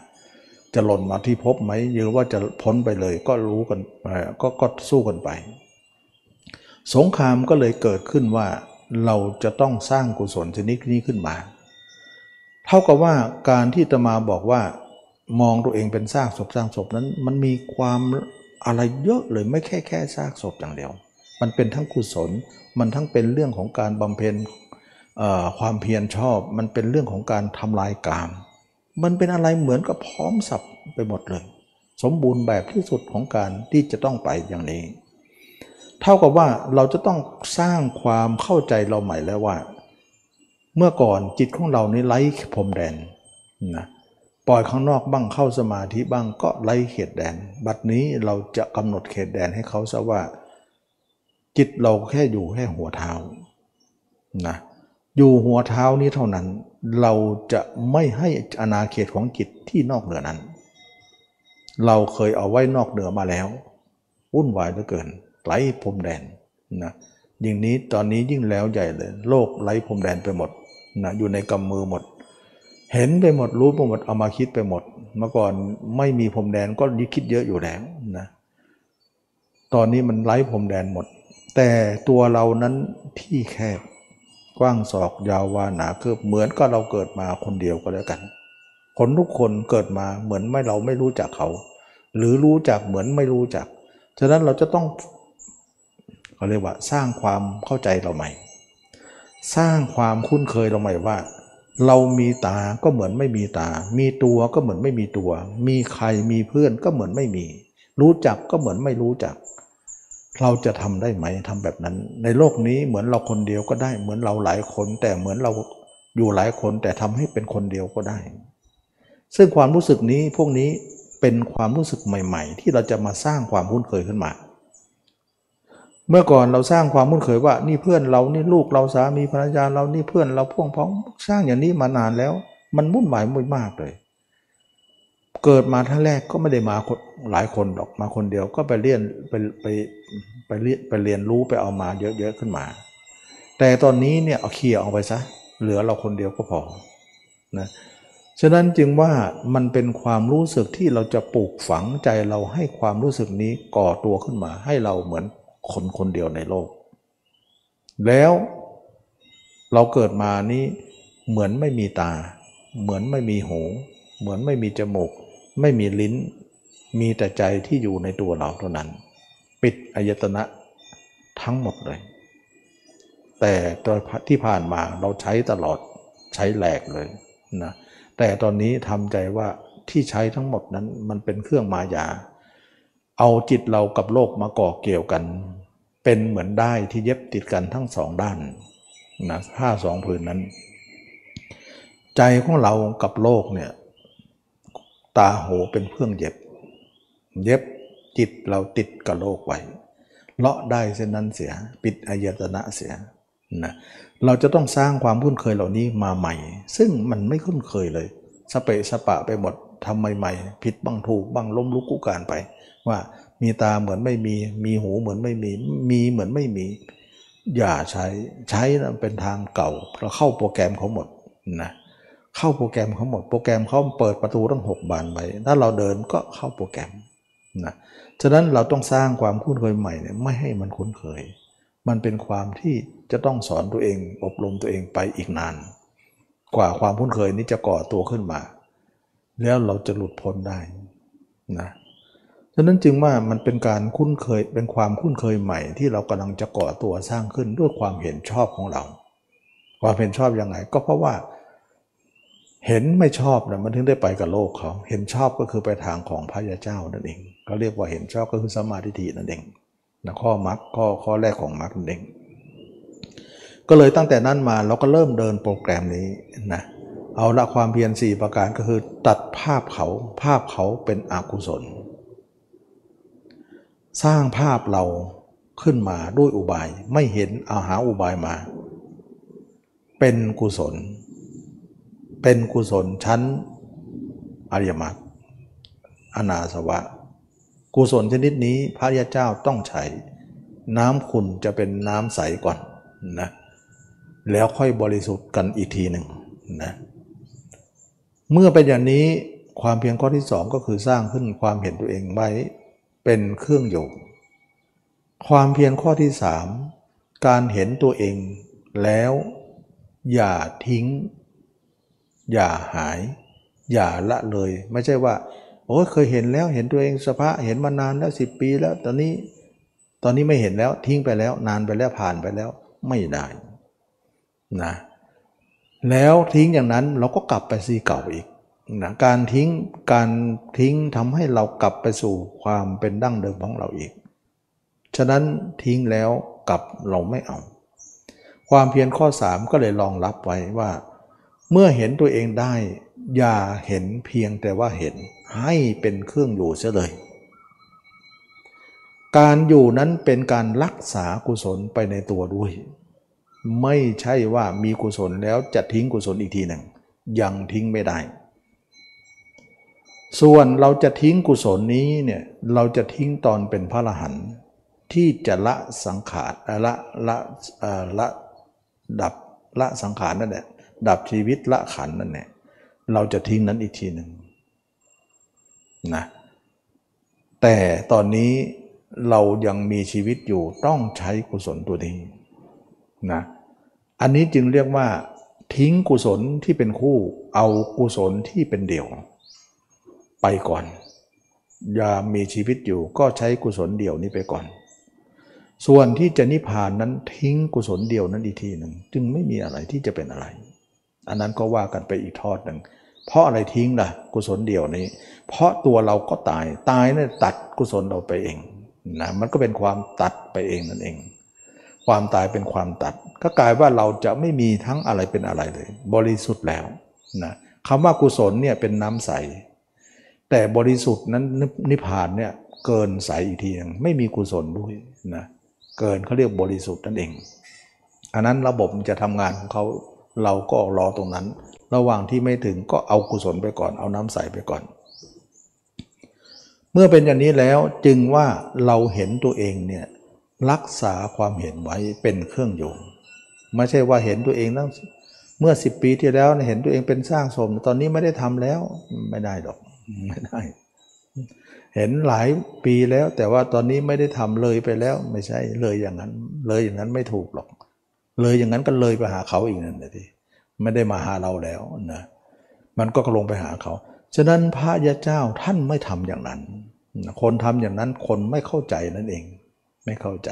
จะหล่นมาที่ภพไหมหรือว่าจะพ้นไปเลยก็รู้กันก็ก็สู้กันไป สงครามก็เลยเกิดขึ้นว่า เราจะต้องสร้างกุศลชนิดนี้ขึ้นมา เท่ากับว่าการที่ตมาบอกว่ามองตัวเองเป็นซากศพสร้างศพนั้น มันมีความอะไรเยอะเลยไม่แค่แค่ซากศพอย่างเดียว มันเป็นทั้งกุศล มันทั้งเป็นเรื่องของการบำเพ็ญความเพียรชอบ มันเป็นเรื่องของการทำลายกาม มันเป็นอะไรเหมือนกับพร้อมสับไปหมดเลย สมบูรณ์แบบที่สุดของการที่จะต้องไปอย่างนี้ เท่ากับว่าเราจะต้องสร้างความเข้าใจเราใหม่แล้วว่า เมื่อก่อนจิตของเรานี่ไร้พรมแดนนะปล่อยข้างนอกบ้างเข้าสมาธิบ้างก็ไล่เขตแดน บัดนี้เราจะกำหนดเขตแดนให้เขาซะว่า จิตเราแค่อยู่แค่หัวเท้านะอยู่หัวเท้านี้เท่านั้น เราจะไม่ให้อนาเขตของจิตที่นอกเหนือนั้น เราเคยเอาไว้นอกเหนือมาแล้ววุ่นวายเหลือเกิน ไร้พรมแดนนะยิ่งนี้ตอนนี้ยิ่งแล้วใหญ่เลย โลกไร้พรมแดนไปหมดนะอยู่ในกำมือหมด เห็นไปหมดรู้ไปหมดเอามาคิดไปหมด เมื่อก่อนไม่มีพรมแดนก็ยิ่คิดเยอะอยู่แล้วนะตอนนี้มันไร้พรมแดนหมด แต่ตัวเรานั้นที่แคบกว้างศอกยาววาหนาคือเหมือนก็เราเกิดมาคนเดียวก็แล้วกัน คนทุกคนเกิดมาเหมือนไม่เราไม่รู้จักเขา หรือรู้จักเหมือนไม่รู้จัก ฉะนั้นเราจะต้อง เขาเรียกว่าสร้างความเข้าใจเราใหม่ สร้างความคุ้นเคยเราใหม่ว่า เรามีตาก็เหมือนไม่มีตา มีตัวก็เหมือนไม่มีตัว มีใครมีเพื่อนก็เหมือนไม่มี รู้จักก็เหมือนไม่รู้จัก เราจะทำได้ไหมทำแบบนั้น ในโลกนี้เหมือนเราคนเดียวก็ได้ เหมือนเราหลายคน แต่เหมือนเราอยู่หลายคนแต่ทำให้เป็นคนเดียวก็ได้ ซึ่งความรู้สึกนี้พวกนี้เป็นความรู้สึกใหม่ ๆ ที่เราจะมาสร้างความคุ้นเคยขึ้นมา เมื่อก่อนเราสร้างความมุ่นเคยว่า นี่เพื่อนเรานี่ลูกเราสามีภรรยาเรานี่เพื่อนเราพ่วงพ้องสร้างอย่างนี้มานานแล้ว มันมุ่นหมายมุ่นมากเลย เกิดมาท่านแรกก็ไม่ได้มาหลายคนหรอกมาคนเดียวก็ไปเรียนไปไปไปเรียนไปเรียนรู้ไปเอามาเยอะๆขึ้นมา แต่ตอนนี้เนี่ยเอาเคลียร์ออกไปซะเหลือเราคนเดียวก็พอนะฉะนั้นจึงว่ามันเป็นความรู้สึกที่เราจะปลูกฝังใจเราให้ความรู้สึกนี้ก่อตัวขึ้นมาให้เราเหมือน คนคนเดียวในโลก แล้วเราเกิดมานี้เหมือนไม่มีตา เหมือนไม่มีหู เหมือนไม่มีจมูก ไม่มีลิ้น มีแต่ใจที่อยู่ในตัวเราเท่านั้น ปิดอายตนะทั้งหมดเลย แต่ตอนที่ผ่านมาเราใช้ตลอดใช้แหลกเลยนะแต่ตอนนี้ทำใจว่าที่ใช้ทั้งหมดนั้นมันเป็นเครื่องมายา เอาจิตเรากับโลกมาก่อเกี่ยวกัน เป็นเหมือนได้ที่เย็บติดกันทั้งสองด้านนะผ้าสองผืนนั้น ใจของเรากับโลกเนี่ยตาโหเป็นเครื่องเย็บ เย็บจิตเราติดกับโลกไว้เลาะได้เส้นนั้นเสีย ปิดอายตนะเสียนะเราจะต้องสร้างความคุ้นเคยเหล่านี้มาใหม่ ซึ่งมันไม่คุ้นเคยเลยสเปะสปะไปหมดทำใหม่ๆผิดบ้างถูกบ้างล้มลุกกุการไป ว่ามีตาเหมือนไม่มี มีหูเหมือนไม่มี มีเหมือนไม่มี อย่าใช้ใช้เป็นทางเก่าเราเข้าโปรแกรมเขาหมดนะเข้าโปรแกรมเขาหมด โปรแกรมเขาเปิดประตูตั้งหกบานไว้ถ้าเราเดินก็เข้าโปรแกรมนะฉะนั้นเราต้องสร้างความคุ้นเคยใหม่เนี่ยไม่ให้มันคุ้นเคย มันเป็นความที่จะต้องสอนตัวเอง อบรมตัวเองไปอีกนาน กว่าความคุ้นเคยนี้จะก่อตัวขึ้นมา แล้วเราจะหลุดพ้นได้นะ ฉะนั้นจึงว่ามันเป็นการคุ้นเคยเป็นความคุ้นเคยใหม่ที่เรากำลังจะก่อตัวสร้างขึ้นด้วยความเห็นชอบของเรา ความเห็นชอบยังไง ก็เพราะว่า เห็นไม่ชอบนะมันถึงได้ไปกับโลกเขาเห็นชอบก็คือไปทางของพระยาเจ้านั่นเองเขาเรียกว่าเห็นชอบก็คือสมาธินั่นเองนะข้อมรรคข้อข้อแรกของมรรคนั่นเอง ก็เลยตั้งแต่นั้นมาเราก็เริ่มเดินโปรแกรมนี้นะเอาละความเพียรสี่ประการก็คือ ตัดภาพเขาภาพเขาเป็นอกุศล สร้างภาพเราขึ้นมาด้วยอุบายไม่เห็นเอาหาอุบายมา เป็นกุศล เป็นกุศลชั้นอริยมรรคอนาสวะ กุศลชนิดนี้พระยาเจ้าต้องใช้น้ำขุนจะเป็นน้ำใสก่อนนะแล้วค่อยบริสุทธิ์กันอีกทีหนึ่งนะเมื่อเป็นอย่างนี้ความเพียรข้อที่สองก็คือสร้างขึ้นความเห็นตัวเองไว้ เป็นเครื่องอยู่ ความเพียรข้อที่สามการเห็นตัวเองแล้ว อย่าทิ้ง อย่าหาย อย่าละเลย ไม่ใช่ว่าโอ้เคยเห็นแล้วเห็นตัวเองสภาพเห็นมานานแล้วสิบปีแล้ว ตอนนี้ตอนนี้ไม่เห็นแล้วทิ้งไปแล้ว นานไปแล้วผ่านไปแล้วไม่ได้นะแล้วทิ้งอย่างนั้นเราก็กลับไปซีเก่าอีก นะการทิ้งการทิ้งทำให้เรากลับไปสู่ความเป็นดั้งเดิมของเราอีก ฉะนั้นทิ้งแล้วกลับเราไม่เอา ความเพียรข้อ 3 ก็เลยรองรับไว้ว่า เมื่อเห็นตัวเองได้ อย่าเห็นเพียงแต่ว่าเห็นให้เป็นเครื่องอยู่เสียเลย การอยู่นั้นเป็นการรักษากุศลไปในตัวด้วย ไม่ใช่ว่ามีกุศลแล้วจะทิ้งกุศลอีกทีหนึ่งยังทิ้งไม่ได้ ส่วนเราจะทิ้งกุศลนี้เนี่ยเราจะทิ้งตอนเป็นพระอรหันต์ที่จะละสังขารละละละดับละสังขารนั่นแหละดับชีวิตละขันนั่นแหละเราจะทิ้งนั้นอีกทีหนึ่งนะแต่ตอนนี้เรายังมีชีวิตอยู่ต้องใช้กุศลตัวนี้นะอันนี้จึงเรียกว่าทิ้งกุศลที่เป็นคู่เอากุศลที่เป็นเดี่ยว ไปก่อนอย่ามีชีวิตอยู่ก็ใช้กุศลเดี่ยวนี้ไปก่อน ส่วนที่จะนิพพานนั้นทิ้งกุศลเดียวนั้นอีกทีหนึ่งจึงไม่มีอะไรที่จะเป็นอะไร อันนั้นก็ว่ากันไปอีกทอดหนึ่งเพราะอะไรทิ้งล่ะ กุศลเดียวนี้ เพราะตัวเราก็ตายตายเนี่ยตัดกุศลเราไปเองนะมันก็เป็นความตัดไปเองนั่นเอง ความตายเป็นความตัด ก็กลายว่าเราจะไม่มีทั้งอะไรเป็นอะไรเลย บริสุทธิ์แล้วนะคำว่ากุศลเนี่ยเป็นน้ำใส แต่บริสุทธิ์นั้นนิพพานเนี่ยเกินใสอีกทีนึงไม่มีกุศลด้วยนะเกินเขาเรียกบริสุทธิ์นั่นเอง อันนั้นระบบจะทำงานของเขาเราก็รอตรงนั้น ระหว่างที่ไม่ถึงก็เอากุศลไปก่อน เอาน้ำใสไปก่อน เมื่อเป็นอย่างนี้แล้วจึงว่าเราเห็นตัวเองเนี่ยรักษาความเห็นไว้เป็นเครื่องอยู่ไม่ใช่ว่าเห็นตัวเองตั้งเมื่อสิบปีที่แล้วเห็นตัวเองเป็นสร้างสม ตอนนี้ไม่ได้ทำแล้วไม่ได้ดอก ไม่ได้ เห็นหลายปีแล้ว แต่ว่าตอนนี้ไม่ได้ทำเลยไปแล้ว ไม่ใช่เลยอย่างนั้น เลยอย่างนั้นไม่ถูกหรอก เลยอย่างนั้นก็เลยไปหาเขาอีกนั่นเลยทีไม่ได้มาหาเราแล้วนะมันก็ลงไปหาเขาฉะนั้นพระยาเจ้าท่านไม่ทำอย่างนั้น คนทำอย่างนั้นคนไม่เข้าใจนั่นเอง ไม่เข้าใจ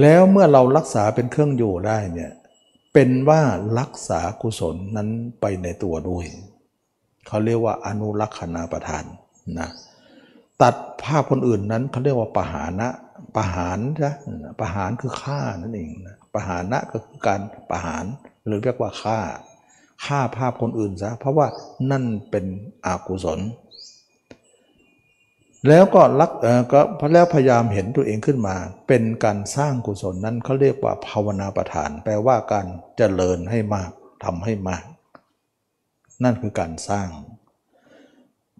แล้วเมื่อเรารักษาเป็นเครื่องอยู่ได้เนี่ยเป็นว่ารักษากุศลนั้นไปในตัวด้วย เขาเรียกว่าอนุรักษณาประทานนะตัดภาพคนอื่นนั้นเขาเรียกว่าปหานะปหารนะปหารคือฆ่านั่นเองนะปหานะก็คือการปหารหรือเรียกว่าฆ่าฆ่าภาพคนอื่นซะเพราะว่านั่นเป็นอกุศล แล้วก็รักเออก็แล้วพยายามเห็นตัวเองขึ้นมา เป็นการสร้างกุศลนั้นเขาเรียกว่าภาวนาประทาน แปลว่าการเจริญให้มากทำให้มาก นั่นคือการสร้าง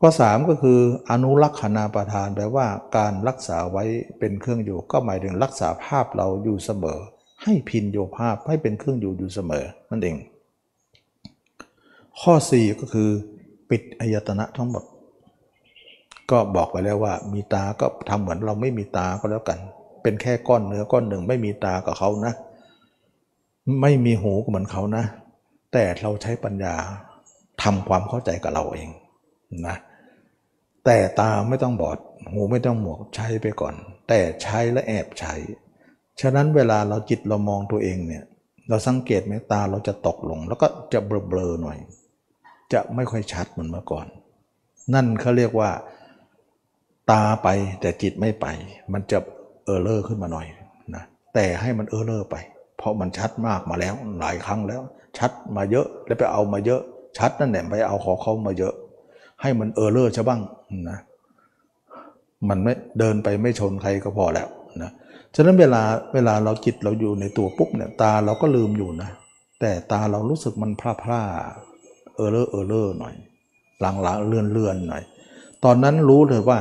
ข้อสามก็คืออนุรักษณาประทานแปลว่าการรักษาไว้เป็นเครื่องอยู่ ก็หมายถึงรักษาภาพเราอยู่เสมอ ให้พินโยภาพให้เป็นเครื่องอยู่อยู่เสมอนั่นเอง ข้อ 4 ก็คือปิดอายตนะทั้งหมด ก็บอกไปแล้วว่ามีตาก็ทำเหมือนเราไม่มีตาก็แล้วกัน เป็นแค่ก้อนเนื้อก้อนหนึ่งไม่มีตากับเขานะ ไม่มีหูก็เหมือนเขานะ แต่เราใช้ปัญญา ทำความเข้าใจกับเราเองนะแต่ตาไม่ต้องบอด หูไม่ต้องหมวกใช้ไปก่อน แต่ใช้และแอบใช้ ฉะนั้นเวลาเราจิตเรามองตัวเองเนี่ย เราสังเกตไหมตาเราจะตกลง แล้วก็จะเบลอๆหน่อย จะไม่ค่อยชัดเหมือนเมื่อก่อน นั่นเขาเรียกว่า ตาไปแต่จิตไม่ไป มันจะ error ขึ้นมาหน่อยนะแต่ให้มัน error ไป เพราะมันชัดมากมาแล้วหลายครั้งแล้ว ชัดมาเยอะแล้วไปเอามาเยอะ ชัดนั่นแหละไปเอาของเขามาเยอะ ให้มัน error ซะบ้างนะมันไม่เดินไปไม่ชนใครก็พอแล้วนะฉะนั้นเวลาเวลาเราจิตเราอยู่ในตัวปุ๊บเนี่ยตาเราก็ลืมอยู่นะ แต่ตาเรารู้สึกมันพลาพลาเออเลอร์เออเลอร์หน่อย หลังหลังเลื่อนเลื่อนหน่อย ตอนนั้นรู้เลยว่า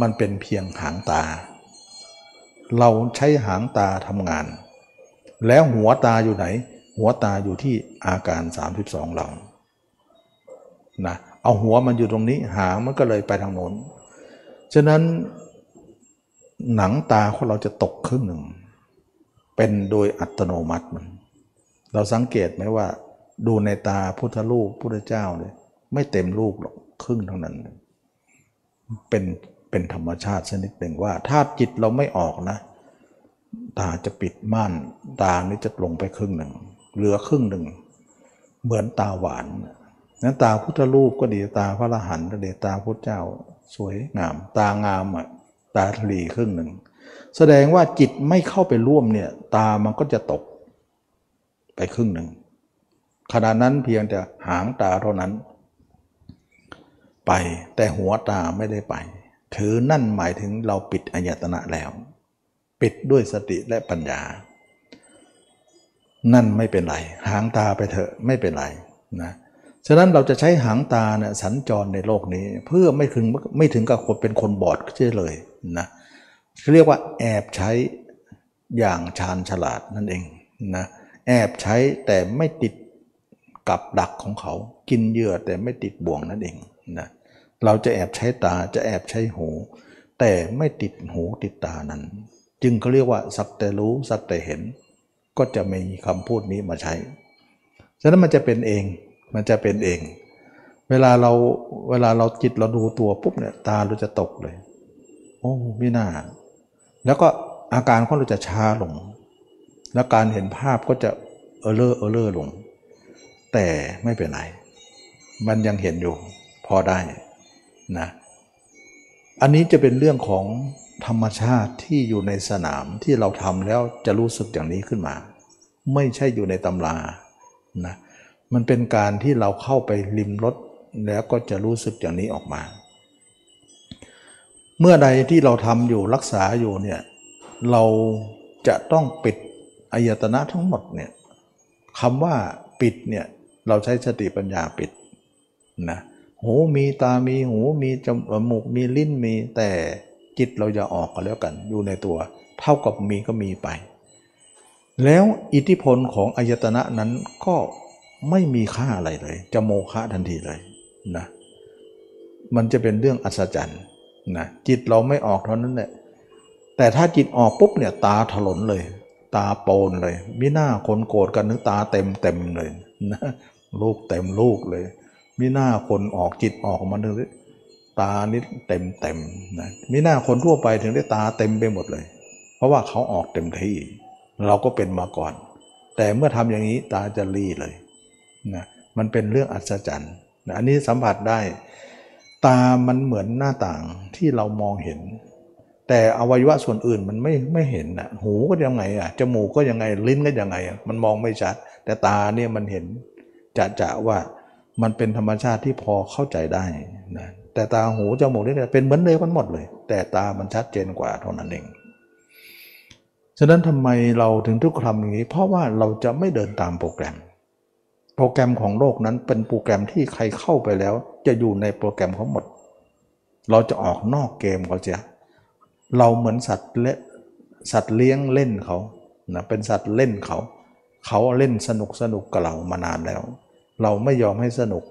มันเป็นเพียงหางตา เราใช้หางตาทำงาน แล้วหัวตาอยู่ไหน หัวตาอยู่ที่อาการ 32เรา นะเอาหัวมันอยู่ตรงนี้หางมันก็เลยไปทางโน้นฉะนั้นหนังตาของเราจะตกครึ่งหนึ่ง เป็นโดยอัตโนมัติมัน เราสังเกตไหมว่า ดูในตาพุทธลูกพุทธเจ้าเนี่ยไม่เต็มลูกหรอกครึ่งเท่านั้น เป็นเป็นธรรมชาติชนิดหนึ่งว่า ถ้าจิตเราไม่ออกนะ ตาจะปิดม่านตานี้จะลงไปครึ่งหนึ่งเหลือครึ่งหนึ่ง เหมือนตาหวาน นั้นตาพุทธรูปก็ดีตาพระอรหันต์ก็ดีตาพุทธเจ้า สวยงาม ตางามอะตาทลีครึ่งหนึ่ง แสดงว่าจิตไม่เข้าไปร่วมเนี่ย ตามันก็จะตกไปครึ่งหนึ่งขณะนั้นเพียงแต่หางตาเท่านั้น ไปแต่หัวตาไม่ได้ไป ถือนั่นหมายถึงเราปิดอายตนะแล้ว ปิดด้วยสติและปัญญา นั่นไม่เป็นไร หางตาไปเถอะไม่เป็นไรนะ ฉะนั้นเราจะใช้หางตาเนี่ยสัญจรในโลกนี้ เพื่อไม่ถึงไม่ถึงกับคนเป็นคนบอดเช่เลยนะเรียกว่าแอบใช้อย่างชาญฉลาดนั่นเองนะแอบใช้แต่ไม่ติดกับดักของเขา กินเหยื่อแต่ไม่ติดบ่วงนั่นเองนะเราจะแอบใช้ตาจะแอบใช้หู แต่ไม่ติดหูติดตานั้น จึงเขาเรียกว่าสักแต่รู้สักแต่เห็น ก็จะมีคำพูดนี้มาใช้ฉะนั้นมันจะเป็นเอง มันจะเป็นเอง เวลาเราเวลาเราจิตเราดูตัวปุ๊บเนี่ยตาเราจะตกเลย โอ้ไม่น่า แล้วก็อาการของเราจะช้าลง แล้วการเห็นภาพก็จะเออเลอร์เออเลอร์ลง แต่ไม่เป็นไร มันยังเห็นอยู่พอได้นะ อันนี้จะเป็นเรื่องของธรรมชาติที่อยู่ในสนามที่เราทำแล้วจะรู้สึกอย่างนี้ขึ้นมา ไม่ใช่อยู่ในตำรานะ มันเป็นการที่เราเข้าไปริมรถแล้วก็จะรู้สึกอย่างนี้ออกมา เมื่อใดที่เราทำอยู่รักษาอยู่เนี่ยเราจะต้องปิดอายตนะทั้งหมดเนี่ยคำว่าปิดเนี่ยเราใช้สติปัญญาปิดนะหูมีตามีหูมีจมูกมีลิ้นมีแต่จิตเราจะออกก็แล้วกันอยู่ในตัว เท่ากับมีก็มีไป แล้วอิทธิพลของอายตนะนั้นก็ ไม่มีค่าอะไรเลย จะโมฆะทันทีเลยนะมันจะเป็นเรื่องอัศจรรย์นะจิตเราไม่ออกเท่านั้นแหละแต่ถ้าจิตออกปุ๊บเนี่ยตาถลนเลย ตาโปนเลยมิหน้าคนโกรธกันนึกตาเต็มเต็มเลยนะลูกเต็มลูกเลยมิหน้าคนออกจิตออกมาหนึ่งตานี่เต็มเต็มนะมิหน้าคนทั่วไปถึงได้ตาเต็มไปหมดเลย เพราะว่าเขาออกเต็มที่ เราก็เป็นมาก่อน แต่เมื่อทำอย่างนี้ตาจะรีเลย นะมันเป็นเรื่องอัศจรรย์นะอันนี้สัมผัสได้ ตามันเหมือนหน้าต่างที่เรามองเห็น แต่อวัยวะส่วนอื่นมันไม่ไม่เห็นนะหูก็ยังไงอะจมูกก็ยังไงลิ้นก็ยังไงมันมองไม่ชัด แต่ตาเนี่ยมันเห็นจะจะว่ามันเป็นธรรมชาติที่พอเข้าใจได้นะแต่ตาหูจมูกนี่เป็นเหมือนเดิมกันหมดเลย แต่ตามันชัดเจนกว่าเท่านั้นเองฉะนั้นทำไมเราถึงทุกคำอย่างนี้ เพราะว่าเราจะไม่เดินตามโปรแกรม โปรแกรมของโลกนั้นเป็นโปรแกรมที่ใครเข้าไปแล้ว จะอยู่ในโปรแกรมเขาหมด เราจะออกนอกเกมเขาจะเราเหมือนสัตว์เละสัตว์เลี้ยงเล่นเขานะเป็นสัตว์เล่นเขา เขาเล่นสนุกสนุกกับเรามานานแล้ว เราไม่ยอมให้สนุก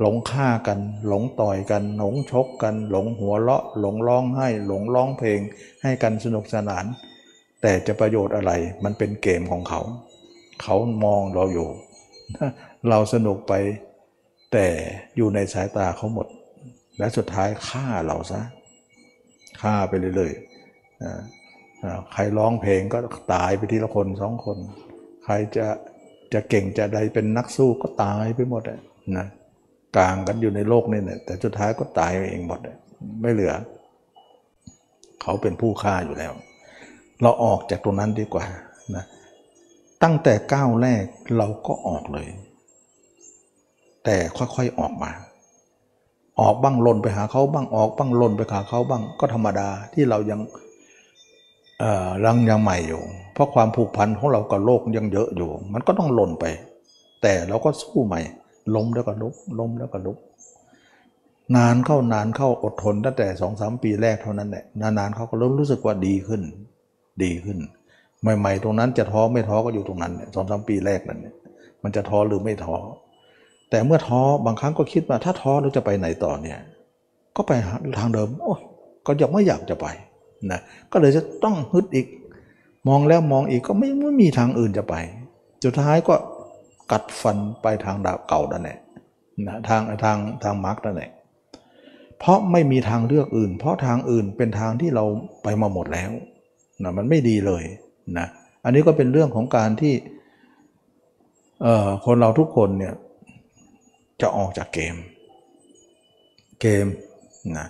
หลงฆ่ากัน หลงต่อยกัน หลงชกกัน หลงหัวเราะ หลงร้องไห้ หลงร้องเพลง ให้กันสนุกสนาน แต่จะประโยชน์อะไรมันเป็นเกมของเขา เขามองเราอยู่ เราสนุกไปแต่อยู่ในสายตาเขาหมด และสุดท้ายฆ่าเราซะฆ่าไปเรื่อยๆใครร้องเพลงก็ตายไปทีละคนสองคน ใครจะจะเก่งจะใดเป็นนักสู้ก็ตายไปหมดนะกลางกันอยู่ในโลกนี่เนี่ยแต่สุดท้ายก็ตายเองหมดไม่เหลือ เขาเป็นผู้ฆ่าอยู่แล้ว เราออกจากตรงนั้นดีกว่านะ ตั้งแต่ก้าวแรกเราก็ออกเลย แต่ค่อยๆออกมา ออกบ้างลนไปหาเขาบ้างออกบ้างลนไปหาเขาบ้างก็ธรรมดาที่เรายังรังยังใหม่อยู่ เพราะความผูกพันของเรากับโลกยังเยอะอยู่ มันก็ต้องลนไป แต่เราก็สู้ใหม่ ล้มแล้วก็ลุกล้มแล้วก็ลุก นานเข้านานเข้าอดทนตั้งแต่สองสามปีแรกเท่านั้นแหละนานๆเขาก็เริ่มรู้สึกว่าดีขึ้น ดีขึ้น ใหม่ ๆ ตรงนั้นจะท้อไม่ท้อก็อยู่ตรงนั้นสองสามปีแรกนั่นมันจะท้อหรือไม่ท้อแต่เมื่อท้อบางครั้งก็คิดว่า ถ้าท้อเราจะไปไหนต่อเนี่ย ก็ไปทางเดิม โอ้ก็ยังไม่อยากจะไปนะก็เลยจะต้องฮึดอีก มองแล้วมองอีกก็ไม่ไม่มีทางอื่นจะไปสุดท้ายก็กัดฟันไปทางดาบเก่านั่นแหละนะทางทางทางมาร์กนั่นแหละเพราะไม่มีทางเลือกอื่น เพราะทางอื่นเป็นทางที่เราไปมาหมดแล้วนะมันไม่ดีเลย นะอันนี้ก็เป็นเรื่องของการที่คนเราทุกคนเนี่ยจะออกจากเกม เกมนะ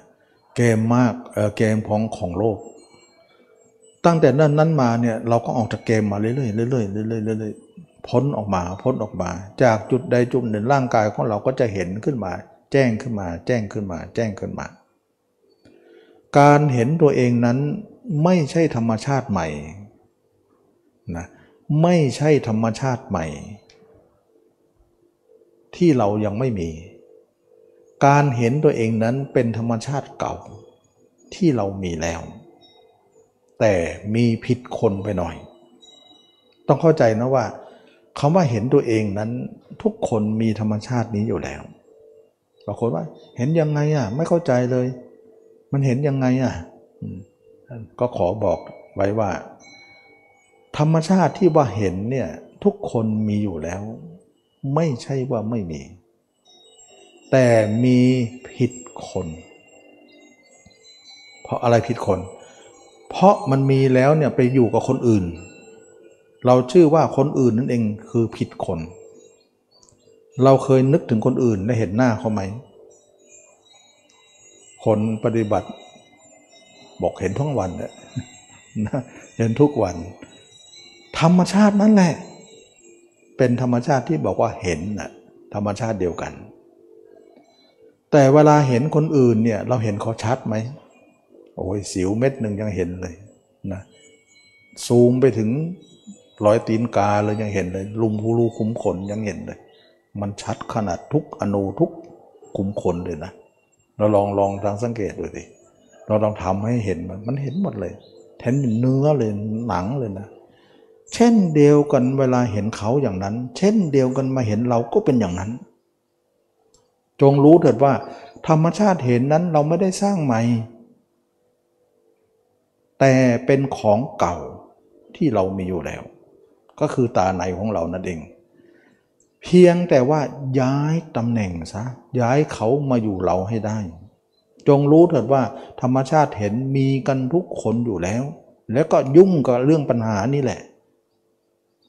เกมมากเเกมของของโลก ตั้งแต่นั้นนั้นมาเนี่ยเราก็ออกจากเกมมาเรื่อยๆเรื่อยๆเรื่อยๆเรื่อยๆพ้นออกมาพ้นออกมา จากจุดใดจุดหนึ่งร่างกายของเราก็จะเห็นขึ้นมา แจ้งขึ้นมา แจ้งขึ้นมา แจ้งขึ้นมา การเห็นตัวเองนั้นไม่ใช่ธรรมชาติใหม่ ไม่ใช่ธรรมชาติใหม่ ที่เรายังไม่มี การเห็นตัวเองนั้นเป็นธรรมชาติเก่าที่เรามีแล้ว แต่มีผิดคนไปหน่อย ต้องเข้าใจนะว่าคำว่าเห็นตัวเองนั้นทุกคนมีธรรมชาตินี้อยู่แล้วบางคนว่าเห็นยังไงอะ ไม่เข้าใจเลย มันเห็นยังไงอะก็ขอบอกไว้ว่า ธรรมชาติที่ว่าเห็นเนี่ยทุกคนมีอยู่แล้ว ไม่ใช่ว่าไม่มี แต่มีผิดคน เพราะอะไรผิดคน เพราะมันมีแล้วเนี่ยไปอยู่กับคนอื่น เราชื่อว่าคนอื่นนั่นเองคือผิดคน เราเคยนึกถึงคนอื่นและเห็นหน้าเขาไหมคนปฏิบัติ บอกเห็นทั้งวันเนี่ยเห็นทุกวัน ธรรมชาตินั่นแหละ เป็นธรรมชาติที่บอกว่าเห็นนะธรรมชาติเดียวกัน แต่เวลาเห็นคนอื่นเนี่ยเราเห็นเขาชัดไหมโอ้ยสิวเม็ดหนึ่งยังเห็นเลยนะซูมไปถึงร้อยตีนกาเลยยังเห็นเลย ลุมพูรูคุ้มขนยังเห็นเลย มันชัดขนาดทุกอนูทุกคุ้มขนเลยนะเราลองลองทางสังเกตดูสิเราลองทำให้เห็นมันมันเห็นหมดเลยแทนเนื้อเลยหนังเลยนะ เช่นเดียวกันเวลาเห็นเขาอย่างนั้น เช่นเดียวกันมาเห็นเราก็เป็นอย่างนั้น จงรู้เถิดว่า ธรรมชาติเห็นนั้นเราไม่ได้สร้างใหม่ แต่เป็นของเก่าที่เรามีอยู่แล้ว ก็คือตาในของเรานั่นเอง เพียงแต่ว่าย้ายตำแหน่งซะย้ายเขามาอยู่เราให้ได้ จงรู้เถิดว่า ธรรมชาติเห็นมีกันทุกคนอยู่แล้ว แล้วก็ยุ่งกับเรื่องปัญหานี่แหละ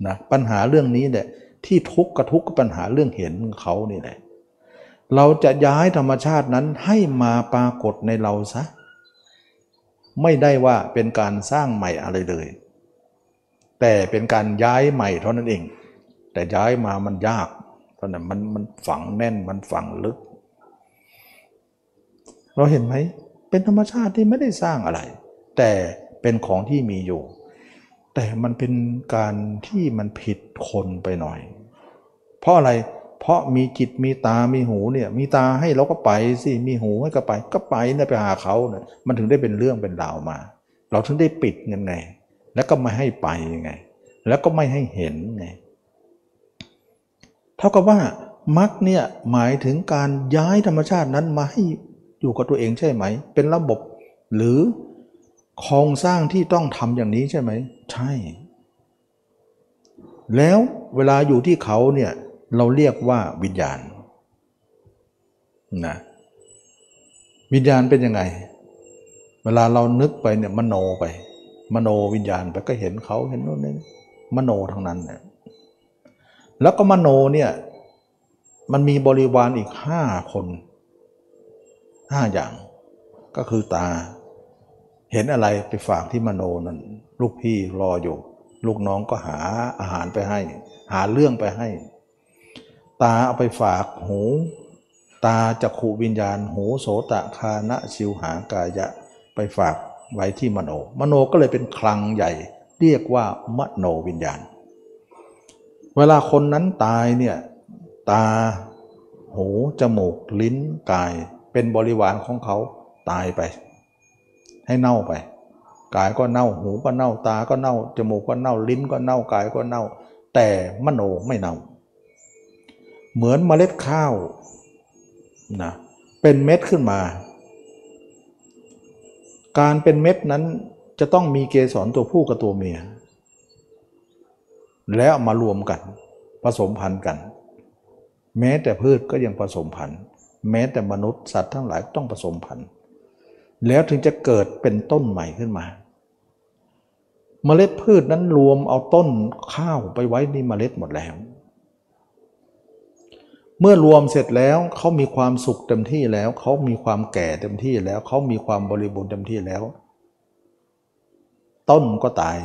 นะปัญหาเรื่องนี้แหละที่ทุกข์กับทุกข์กับปัญหาเรื่องเห็นเขานี่แหละเราจะย้ายธรรมชาตินั้นให้มาปรากฏในเราซะไม่ได้ว่าเป็นการสร้างใหม่อะไรเลย แต่เป็นการย้ายใหม่เท่านั้นเอง แต่ย้ายมามันยากเพราะนั้นมันมันฝังแน่นมันฝังลึก เราเห็นไหมเป็นธรรมชาติที่ไม่ได้สร้างอะไร แต่เป็นของที่มีอยู่ แต่มันเป็นการที่มันผิดคนไปหน่อย เพราะอะไรเพราะมีจิตมีตา มีหูเนี่ย มีตาให้เราก็ไปสิ มีหูให้ก็ไป ก็ไปนะไปหาเขาเนี่ยมันถึงได้เป็นเรื่องเป็นราวมา เราถึงได้ปิดเงินไง แล้วก็ไม่ให้ไปยังไง แล้วก็ไม่ให้เห็นไง เท่ากับว่ามรรคเนี่ยหมายถึงการย้ายธรรมชาตินั้นมาให้อยู่กับตัวเองใช่ไหม เป็นระบบหรือโครงสร้างที่ต้องทำอย่างนี้ใช่ไหม ใช่ แล้วเวลาอยู่ที่เขาเนี่ยเราเรียกว่าวิญญาณนะวิญญาณเป็นยังไง เวลาเรานึกไปเนี่ยมโนไป มโนวิญญาณไปก็เห็นเขาเห็นโน่นนี่มโนทั้งนั้นเนี่ยแล้วก็มโนเนี่ยมันมีบริวารอีกห้าคนห้าอย่าง ก็คือตา เห็นอะไรไปฝากที่มโนนั่น ลูกพี่รออยู่ ลูกน้องก็หาอาหารไปให้ หาเรื่องไปให้ ตาเอาไปฝากหู ตาจักขูวิญญาณ หูโสตะคานะชิวหากายะไปฝากไว้ที่มโน มโนก็เลยเป็นคลังใหญ่ เรียกว่ามโนวิญญาณ เวลาคนนั้นตายเนี่ยตา หู จมูก ลิ้น กาย เป็นบริวารของเขาตายไป ให้เน่าไป กายก็เน่า หูก็เน่า ตาก็เน่า จมูกก็เน่า ลิ้นก็เน่า กายก็เน่า แต่มโนไม่เน่า เหมือนเมล็ดข้าวนะเป็นเม็ดขึ้นมา การเป็นเม็ดนั้นจะต้องมีเกสรตัวผู้กับตัวเมีย แล้วมารวมกันผสมพันธุ์กัน แม้แต่พืชก็ยังผสมพันธุ์ แม้แต่มนุษย์สัตว์ทั้งหลายต้องผสมพันธุ์ แล้วถึงจะเกิดเป็นต้นใหม่ขึ้นมา เมล็ดพืชนั้นรวมเอาต้นข้าวไปไว้ในเมล็ดหมดแล้ว เมื่อรวมเสร็จแล้วเขามีความสุขเต็มที่แล้ว เขามีความแก่เต็มที่แล้ว เขามีความบริบูรณ์เต็มที่แล้ว ต้นก็ตาย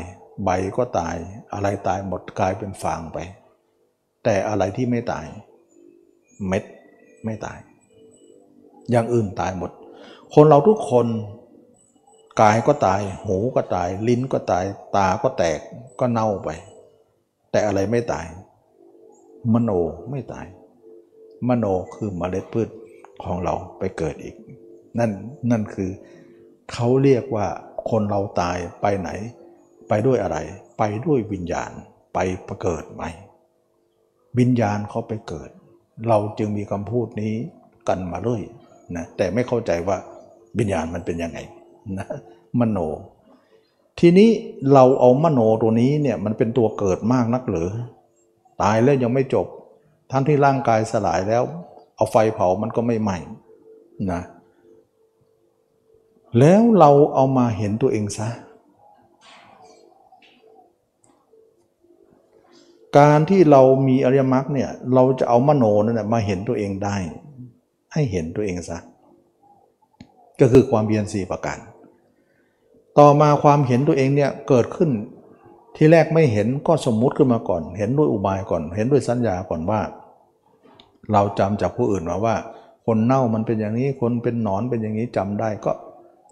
ใบก็ตาย อะไรตายหมดกลายเป็นฟางไป แต่อะไรที่ไม่ตาย เม็ดไม่ตาย อย่างอื่นตายหมด คนเราทุกคนกายก็ตาย หูก็ตาย ลิ้นก็ตาย ตาก็แตกก็เน่าไป แต่อะไรไม่ตาย มโนไม่ตาย มโนคือเมล็ดพืชของเราไปเกิดอีก นั่นนั่นคือเขาเรียกว่าคนเราตายไปไหน ไปด้วยอะไร ไปด้วยวิญญาณไปประเกิดใหม่วิญญาณเขาไปเกิด เราจึงมีคำพูดนี้กันมาเรื่อยนะแต่ไม่เข้าใจว่า วิญญาณมันเป็นยังไงนะมโน ทีนี้เราเอามโนตัวนี้เนี่ยมันเป็นตัวเกิดมากนักหรือ ตายแล้วยังไม่จบ ทั้งที่ร่างกายสลายแล้ว เอาไฟเผามันก็ไม่ไหม้นะแล้วเราเอามาเห็นตัวเองซะการที่เรามีอริยมรรคเนี่ยเราจะเอามโนนั่นแหละมาเห็นตัวเองได้ ให้เห็นตัวเองซะ ก็คือความเพียรสี่ประการ ต่อมาความเห็นตัวเองเนี่ยเกิดขึ้นที่แรกไม่เห็นก็สมมุติขึ้นมาก่อน เห็นด้วยอุบายก่อน เห็นด้วยสัญญาก่อนว่า เราจำจากผู้อื่นมาว่า คนเน่ามันเป็นอย่างนี้ คนเป็นหนอนเป็นอย่างนี้จำได้ก็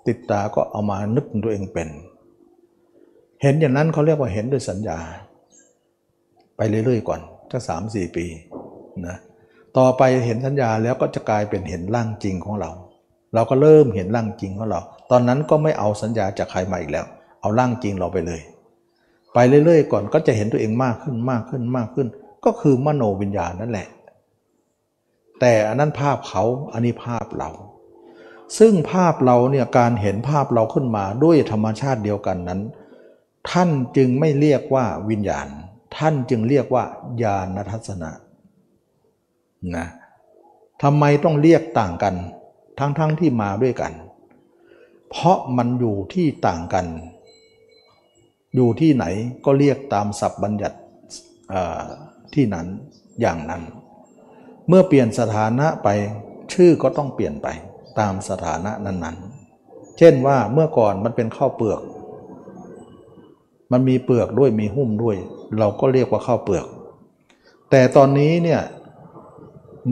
ติดตาก็เอามานึกตัวเองเป็น เห็นอย่างนั้นเขาเรียกว่าเห็นด้วยสัญญา ไปเรื่อยๆก่อนสักสามสี่ปีนะต่อไปเห็นสัญญาแล้วก็จะกลายเป็นเห็นร่างจริงของเรา เราก็เริ่มเห็นร่างจริงของเรา ตอนนั้นก็ไม่เอาสัญญาจากใครมาอีกแล้ว เอาร่างจริงเราไปเลย ไปเรื่อยๆ ก่อนก็จะเห็นตัวเองมากขึ้นมากขึ้นมากขึ้น ก็คือมโนวิญญาณนั่นแหละ แต่อันนั้นภาพเขาอันนี้ภาพเรา ซึ่งภาพเราเนี่ยการเห็นภาพเราขึ้นมาด้วยธรรมชาติเดียวกันนั้น ท่านจึงไม่เรียกว่าวิญญาณ ท่านจึงเรียกว่าญาณทัศนะนะทำไมต้องเรียกต่างกัน ทั้งๆทที่มาด้วยกัน เพราะมันอยู่ที่ต่างกัน อยู่ที่ไหนก็เรียกตามศัพท์บัญญัติที่นั้นอย่างนั้น เมื่อเปลี่ยนสถานะไปชื่อก็ต้องเปลี่ยนไปตามสถานะนั้นๆ เช่นว่าเมื่อก่อนมันเป็นข้าวเปลือก มันมีเปลือกด้วยมีหุ้มด้วย เราก็เรียกว่าข้าวเปลือก แต่ตอนนี้เนี่ย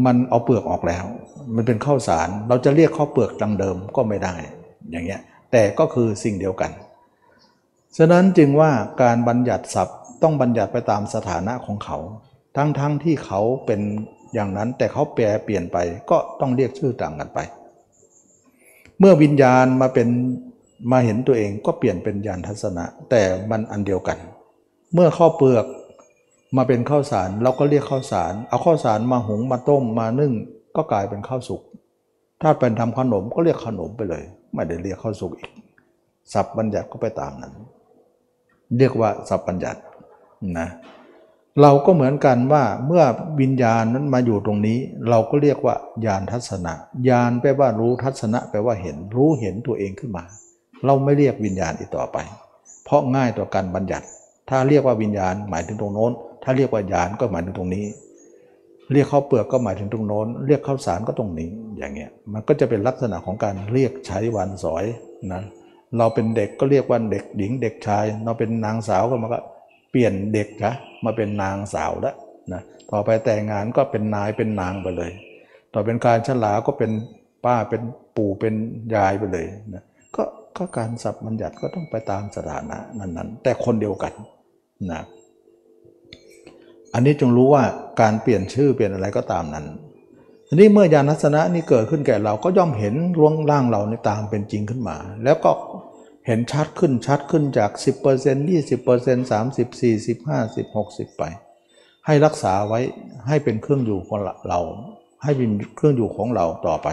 มันเอาเปลือกออกแล้ว มันเป็นข้าวสาร เราจะเรียกข้าวเปลือกดังเดิมก็ไม่ได้อย่างเงี้ยแต่ก็คือสิ่งเดียวกัน ฉะนั้นจึงว่าการบัญญัติศัพท์ต้องบัญญัติไปตามสถานะของเขา ทั้งๆทที่เขาเป็นอย่างนั้นแต่เขาแปลเปลี่ยนไปก็ต้องเรียกชื่อต่างกันไป เมื่อวิญญาณมาเป็นมาเห็นตัวเองก็เปลี่ยนเป็นญาณทัศนะ แต่มันอันเดียวกัน เมื่อข้าวเปลือกมาเป็นข้าวสารเราก็เรียกข้าวสาร เอาข้าวสารมาหุงมาต้มมานึ่ง ก็กลายเป็นข้าวสุก ถ้าเป็นทำขนมก็เรียกขนมไปเลย ไม่ได้เรียกข้าวสุกอีกสับบัญญัติก็ไปตามนั้น เรียกว่าสับบัญญัตินะเราก็เหมือนกันว่าเมื่อวิญญาณนั้นมาอยู่ตรงนี้ เราก็เรียกว่าญาณทัศนะญาณแปลว่ารู้ทัศนะแปลว่าเห็น รู้เห็นตัวเองขึ้นมา เราไม่เรียกวิญญาณอีกต่อไป เพราะง่ายต่อการบัญญัติ ถ้าเรียกว่าวิญญาณหมายถึงตรงโน้น ถ้าเรียกว่าญาณก็หมายถึงตรงนี้ เรียกข้าวเปลือกก็หมายถึงตรงโน้น เรียกข้าวสารก็ตรงนี้อย่างเงี้ยมันก็จะเป็นลักษณะของการเรียกใช้วันสอยนะเราเป็นเด็กก็เรียกว่าเด็กหญิงเด็กชาย เราเป็นนางสาวก็มันก็เปลี่ยนเด็กนะมาเป็นนางสาวแล้วนะต่อไปแต่งงานก็เป็นนายเป็นนางไปเลย ต่อเป็นการฉลาก็เป็นป้าเป็นปู่เป็นยายไปเลยนะก็ก็การสับบัญญัติก็ต้องไปตามสถานะนั้นๆ แต่คนเดียวกันนะ อันนี้จงรู้ว่าการเปลี่ยนชื่อเปลี่ยนอะไรก็ตามนั้นทีนี้เมื่อญาณทัศนะนี้เกิดขึ้นแก่เราก็ย่อมเห็นร่วงร่างเราในตามเป็นจริงขึ้นมา แล้วก็เห็นชัดขึ้นชัดขึ้นจาก 10% 20% 30 40 50 60 ไป ให้รักษาไว้ให้เป็นเครื่องอยู่ของเรา ให้เป็นเครื่องอยู่ของเราต่อไป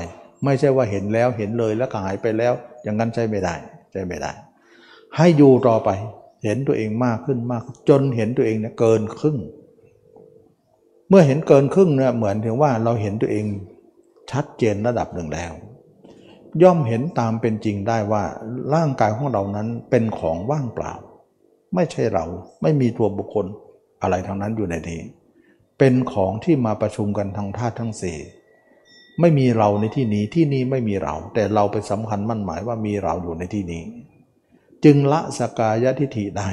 ไม่ใช่ว่าเห็นแล้วเห็นเลยแล้วก็หายไปแล้ว อย่างนั้นใช่ไม่ได้ใช่ไม่ได้ ให้อยู่ต่อไป เห็นตัวเองมากขึ้นมากจนเห็นตัวเองเนี่ยเกินครึ่ง เมื่อเห็นเกินครึ่งเนี่ยเหมือนถึงว่าเราเห็นตัวเองชัดเจนระดับหนึ่งแล้ว ย่อมเห็นตามเป็นจริงได้ว่าร่างกายของเรานั้นเป็นของว่างเปล่า ไม่ใช่เราไม่มีตัวบุคคลอะไรทั้งนั้นอยู่ในนี้ เป็นของที่มาประชุมกันทางธาตุทั้งสี่ไม่มีเราในที่นี้ที่นี้ไม่มีเรา แต่เราไปสำคัญมั่นหมายว่ามีเราอยู่ในที่นี้ จึงละสกายะทิฏฐิได้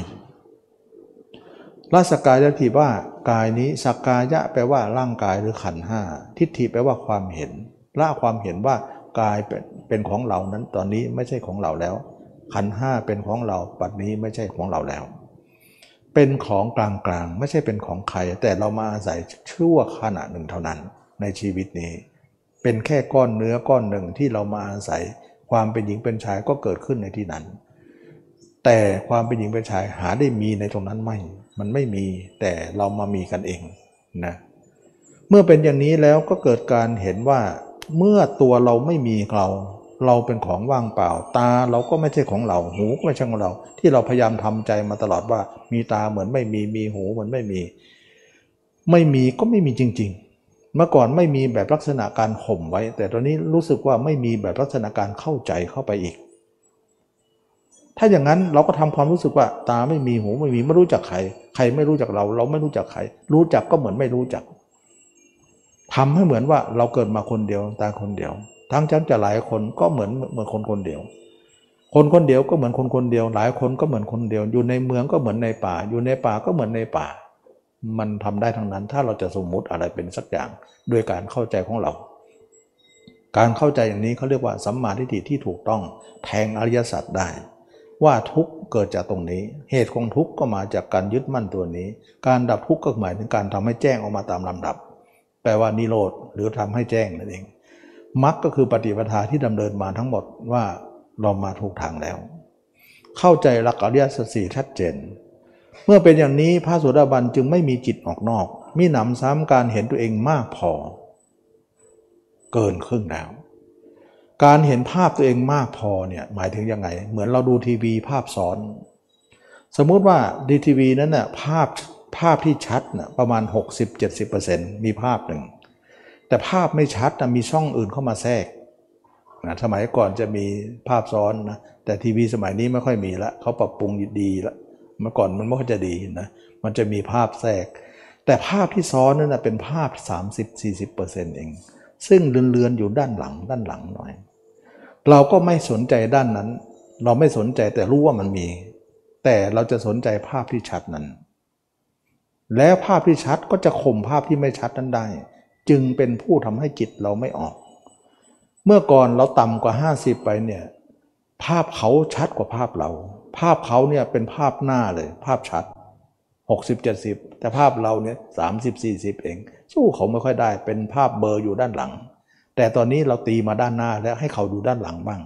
ละสกายะทิฏฐิว่า กายนี้สักายะแปลว่าร่างกายหรือขันห้าทิฏฐิแปลว่าความเห็นละความเห็นว่ากายเป็นของเรานั้นตอนนี้ไม่ใช่ของเราแล้ว ขันห้าเป็นของเราปัจนี้ไม่ใช่ของเราแล้ว เป็นของกลางๆ ไม่ใช่เป็นของใคร แต่เรามาอาศัยชั่วขณะหนึ่งเท่านั้น ในชีวิตนี้ เป็นแค่ก้อนเนื้อก้อนหนึ่งที่เรามาอาศัย ความเป็นหญิงเป็นชายก็เกิดขึ้นในที่นั้น แต่ความเป็นหญิงเป็นชายหาได้มีในตรงนั้นไม่ มันไม่มีแต่เรามามีกันเองนะเมื่อเป็นอย่างนี้แล้วก็เกิดการเห็นว่า เมื่อตัวเราไม่มีเรา เราเป็นของว่างเปล่า ตาเราก็ไม่ใช่ของเรา หูก็ไม่ใช่ของเรา ที่เราพยายามทำใจมาตลอดว่า มีตาเหมือนไม่มีมีหูเหมือนไม่มี ไม่มีก็ไม่มีจริง ๆ เมื่อก่อนไม่มีแบบลักษณะการข่มไว้ แต่ตอนนี้รู้สึกว่าไม่มีแบบลักษณะการเข้าใจเข้าไปอีก ถ้าอย่างนั้นเราก็ทำความรู้สึกว่า ตาไม่มีหูไม่มีไม่รู้จักใคร ใครไม่รู้จักเรา เราไม่รู้จักใคร รู้จักก็เหมือนไม่รู้จักทำให้เหมือนว่าเราเกิดมาคนเดียวตาคนเดียว ทั้งฉันจะหลายคนก็เหมือนเหมือนคนคนเดียว คนคนเดียวก็เหมือนคนคนเดียว หลายคนก็เหมือนคนเดียว อยู่ในเมืองก็เหมือนในป่า อยู่ในป่าก็เหมือนในป่า มันทำได้ทั้งนั้น ถ้าเราจะสมมุติอะไรเป็นสักอย่างด้วยการเข้าใจของเราการเข้าใจอย่างนี้เขาเรียกว่าสัมมาทิฏฐิที่ถูกต้องแทงอริยสัจได้ ว่าทุกเกิดจากตรงนี้ เหตุของทุกก็มาจากการยึดมั่นตัวนี้ การดับทุกข์ก็หมายถึงการทำให้แจ้งออกมาตามลำดับ แปลว่านิโรธหรือทำให้แจ้งนั่นเองมรรคก็คือปฏิปทาที่ดำเนินมาทั้งหมดว่าเรามาถูกทางแล้ว เข้าใจหลักอริยสัจสี่ชัดเจน เมื่อเป็นอย่างนี้พระสดาบันจึงไม่มีจิตออกนอก มีหนำซ้ำการเห็นตัวเองมากพอ เกินครึ่งแล้ว การเห็นภาพตัวเองมากพอเนี่ยหมายถึงยังไง เหมือนเราดูทีวีภาพซ้อน สมมุติว่าดีทีวีนั้นน่ะภาพภาพที่ชัดน่ะประมาณ 60-70%มีภาพหนึ่ง แต่ภาพไม่ชัดนะมีช่องอื่นเข้ามาแทรกนะสมัยก่อนจะมีภาพซ้อนนะแต่ทีวีสมัยนี้ไม่ค่อยมีละเขาปรับปรุงดีล้วเมื่อก่อนมันไม่ค่อยจะดีนะมันจะมีภาพแทรก แต่ภาพที่ซ้อนนั่นเป็นภาพ 30-40%เอง ซึ่งเลือนๆอยู่ด้านหลังด้านหลังหน่อย เราก็ไม่สนใจด้านนั้น เราไม่สนใจแต่รู้ว่ามันมี แต่เราจะสนใจภาพที่ชัดนั้น แล้วภาพที่ชัดก็จะข่มภาพที่ไม่ชัดนั้นได้ จึงเป็นผู้ทำให้จิตเราไม่ออก เมื่อก่อนเราต่ำกว่า 50 ไปเนี่ยภาพเขาชัดกว่าภาพเรา ภาพเขาเนี่ยเป็นภาพหน้าเลย ภาพชัด 60 70 แต่ภาพเราเนี่ย30 40เอง สู้เขาไม่ค่อยได้ เป็นภาพเบอร์อยู่ด้านหลัง แต่ตอนนี้เราตีมาด้านหน้าแล้วให้เขาดูด้านหลังบ้าง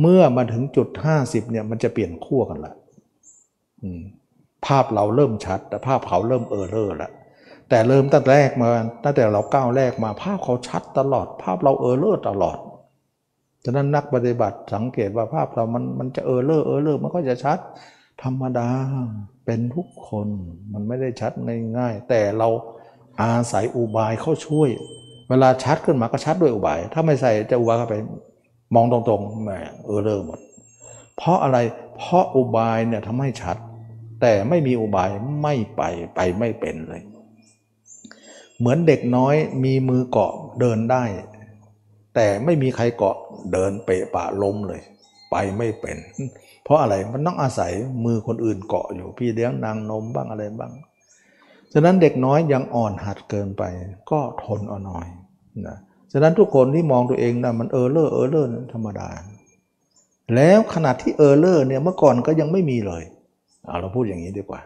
เมื่อมาถึงจุด50เนี่ยมันจะเปลี่ยนขั้วกันละภาพเราเริ่มชัด แต่ภาพเขาเริ่ม error ละแต่เริ่มตั้งแรกมาตั้งแต่เราก้าวแรกมาภาพเขาชัดตลอด ภาพเรา error ตลอดฉะนั้นนักปฏิบัติสังเกตว่าภาพเรามันมันจะ error error มันก็จะชัด ธรรมดา เป็นทุกคนมันไม่ได้ชัดง่ายๆ แต่เราอาศัยอุบายเข้าช่วย เวลาชัดขึ้นมาก็ชัดด้วยอุบาย ถ้าไม่ใส่จะอุบายเข้าไปมองตรงๆแหมเออเลอร์หมด เพราะอะไรเพราะอุบายเนี่ยทำให้ชัด แต่ไม่มีอุบายไม่ไปไปไม่เป็นเลย เหมือนเด็กน้อยมีมือเกาะเดินได้ แต่ไม่มีใครเกาะเดินเปะปะล้มเลย ไปไม่เป็น เพราะอะไรมันต้องอาศัยมือคนอื่นเกาะอยู่ พี่เลี้ยงนางนมบ้างอะไรบ้าง ฉะนั้นเด็กน้อยยังอ่อนหัดเกินไป ก็ทนเอาหน่อยนะฉะนั้นทุกคนที่มองตัวเองนะมันเออเลอร์เออเลอร์ธรรมดา แล้วขนาดที่เออเลอร์เนี่ยเมื่อก่อนก็ยังไม่มีเลยเอาเราพูดอย่างนี้ดีกว่า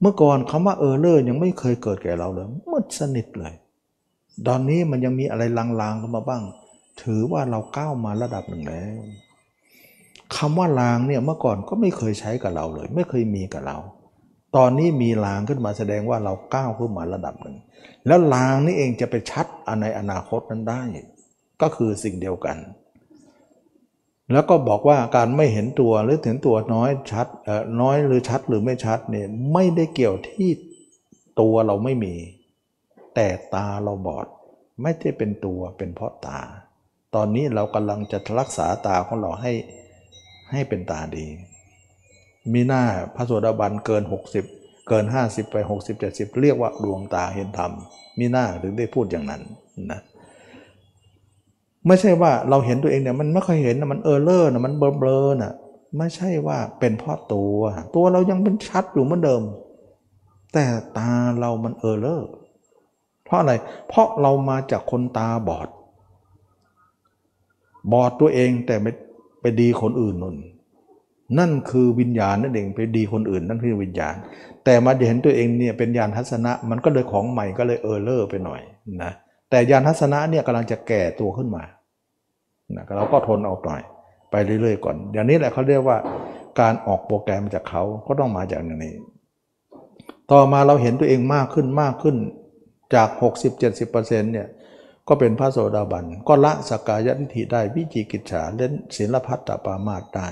เมื่อก่อนคำว่าเออเลอร์ยังไม่เคยเกิดแก่เราเลยมืดสนิทเลย ตอนนี้มันยังมีอะไรลางๆเข้ามาบ้าง ถือว่าเราก้าวมาระดับหนึ่งแล้ว คำว่าลางเนี่ยเมื่อก่อนก็ไม่เคยใช้กับเราเลย ไม่เคยมีกับเรา ตอนนี้มีลางขึ้นมาแสดงว่าเราก้าวขึ้นมาระดับหนึ่ง แล้วลางนี่เองจะไปชัดในอนาคตนั้นได้ ก็คือสิ่งเดียวกัน แล้วก็บอกว่าการไม่เห็นตัวหรือเห็นตัวน้อยชัดน้อยหรือชัดหรือไม่ชัดเนี่ยไม่ได้เกี่ยวที่ตัวเราไม่มี แต่ตาเราบอด ไม่ได้เป็นตัวเป็นเพราะตา ตอนนี้เรากำลังจะรักษาตาของเราให้ ให้เป็นตาดี มีหน้าพระโสดาบันเกิน 60 เกิน 50 ไป 60 70 เรียกว่าดวงตาเห็นธรรม มีหน้าถึงได้พูดอย่างนั้นนะไม่ใช่ว่าเราเห็นตัวเองเนี่ยมันไม่ค่อยเห็นนะมันเออเลอร์นะมันเบลอๆนะไม่ใช่ว่าเป็นเพราะตัว ตัวเรายังเป็นชัดอยู่เหมือนเดิม แต่ตาเรามันเออเลอร์เพราะอะไร เพราะเรามาจากคนตาบอด บอดตัวเองแต่ไม่ ไปดีคนอื่นนั่นนั่นคือวิญญาณนั่นเองไปดีคนอื่น นั่นคือวิญญาณ แต่มาเห็นตัวเองเนี่ยเป็นญาณทัศนะ มันก็เลยของใหม่ก็เลยเออเลอร์ไปหน่อยนะแต่ญาณทัศนะเนี่ยกำลังจะแก่ตัวขึ้นมานะเราก็ทนเอาหน่อยไปเรื่อยๆก่อนอย่างนี้แหละเขาเรียกว่าการออกโปรแกรมจากเขาก็ต้องมาจากอย่างนี้ ต่อมาเราเห็นตัวเองมากขึ้นมากขึ้นจาก 60-70%เนี่ย ก็เป็นพระโสดาบัน ก็ละสกายทิฏฐิได้วิจิกิจฉาละสีลัพพตปรามาสได้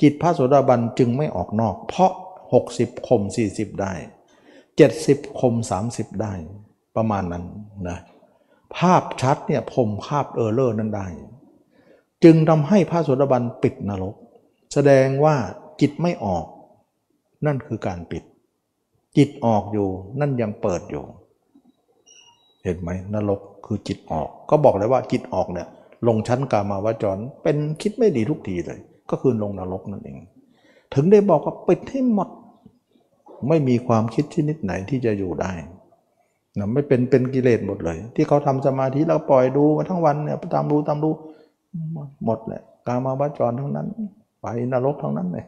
จิตพระโสดาบันจึงไม่ออกนอก เพราะ 60ข่ม40 ได้ 70ข่ม30 ได้ ประมาณนั้นนะภาพชัดเนี่ยผมภาพเออร์เลอร์นั้นได้ จึงทำให้พระโสดาบันปิดนรก แสดงว่าจิตไม่ออก นั่นคือการปิด จิตออกอยู่นั่นยังเปิดอยู่ เห็นไหมนรก คือจิตออก ก็บอกเลยว่าจิตออกเนี่ยลงชั้นกามาวจรเป็นคิดไม่ดีทุกทีเลย ก็คือลงนรกนั่นเอง ถึงได้บอกว่าปิดให้หมด ไม่มีความคิดชนิดไหนที่จะอยู่ได้นะไม่เป็นเป็นกิเลสหมดเลย ที่เขาทำสมาธิเราปล่อยดูมาทั้งวันเนี่ยตามรู้ตามรู้หมดแหละกามาวจรทั้งนั้น ไปนรกทั้งนั้นเลย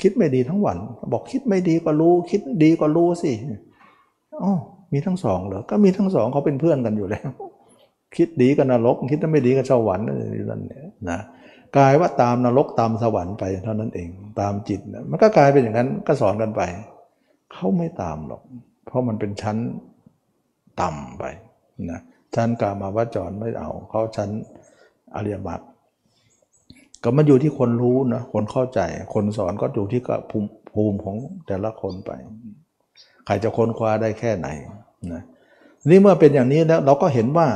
คิดไม่ดีทั้งวัน บอกคิดไม่ดีก็รู้ คิดดีก็รู้สิอ๋อ มีทั้งสองเหรอ ก็มีทั้งสองเขาเป็นเพื่อนกันอยู่แล้ว คิดดีกับนรก คิดไม่ดีกับสวรรค์นั่นเนี่ยนะกลายว่าตามนรกตามสวรรค์ไปเท่านั้นเอง ตามจิตนะมันก็กลายเป็นอย่างนั้นก็สอนกันไป เขาไม่ตามหรอก เพราะมันเป็นชั้นต่ำไปนะชั้นกามาวจรไม่เอา เขาชั้นอริยมรรคก็มันอยู่ที่คนรู้นะคนเข้าใจ คนสอนก็อยู่ที่กับภูมิของแต่ละคนไป ใครจะค้นคว้าได้แค่ไหน นะนี่เมื่อเป็นอย่างนี้แล้วเราก็เห็นว่า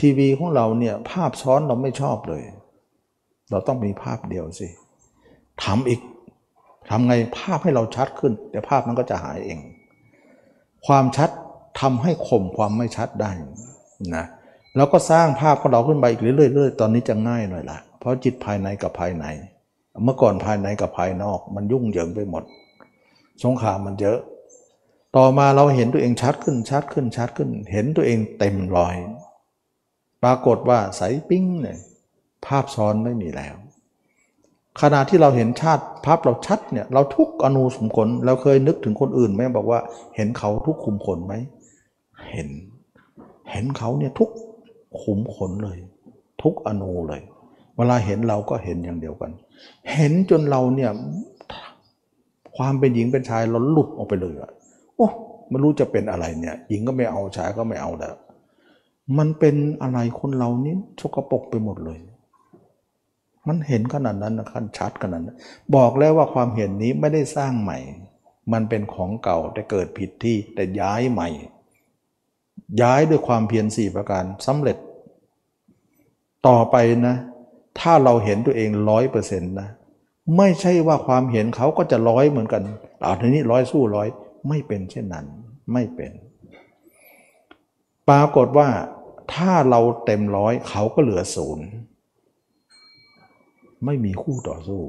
ทีวีของเราเนี่ยภาพซ้อนเราไม่ชอบเลย เราต้องมีภาพเดียวสิทำอีกทำไงภาพให้เราชัดขึ้น เดี๋ยวภาพมันก็จะหายเอง ความชัดทำให้ข่มความไม่ชัดได้นะแล้วก็สร้างภาพของเราขึ้นไปอีกเรื่อยๆ ตอนนี้จะง่ายหน่อยละเพราะจิตภายในกับภายใน เมื่อก่อนภายในกับภายนอก มันยุ่งเหยิงไปหมด สงครามมันเยอะ ต่อมาเราเห็นตัวเองชัดขึ้นชัดขึ้นชัดขึ้น เห็นตัวเองเต็มรอย ปรากฏว่าใสปิ้งเนี่ยภาพซ้อนไม่มีแล้ว ขณะที่เราเห็นชาติภาพเราชัดเนี่ยเราทุกอนูสมขนเราเคยนึกถึงคนอื่นไหมบอกว่า เห็นเขาทุกขุมขนไหมเห็น เห็นเขาเนี่ยทุกขุมขนเลย ทุกอนูเลย เวลาเห็นเราก็เห็นอย่างเดียวกัน เห็นจนเราเนี่ยความเป็นหญิงเป็นชายเราหลุดออกไปเลยอะ โอ้ไม่รู้จะเป็นอะไรเนี่ยหญิงก็ไม่เอาชายก็ไม่เอาแล้วมันเป็นอะไรคนเรานี่ชกปกไปหมดเลย มันเห็นขนาดนั้นนะขั้นชัดขนาดนั้น บอกแล้วว่าความเห็นนี้ไม่ได้สร้างใหม่ มันเป็นของเก่าแต่เกิดผิดที่แต่ย้ายใหม่ ย้ายด้วยความเพียรสี่ประการสำเร็จ ต่อไปนะ ถ้าเราเห็นตัวเองร้อยเปอร์เซ็นต์นะ ไม่ใช่ว่าความเห็นเขาก็จะร้อยเหมือนกันเอาทีนี้ร้อยสู้ร้อย ไม่เป็นเช่นนั้นไม่เป็น ปรากฏว่าถ้าเราเต็มร้อยเขาก็เหลือศูนย์ไม่มีคู่ต่อสู้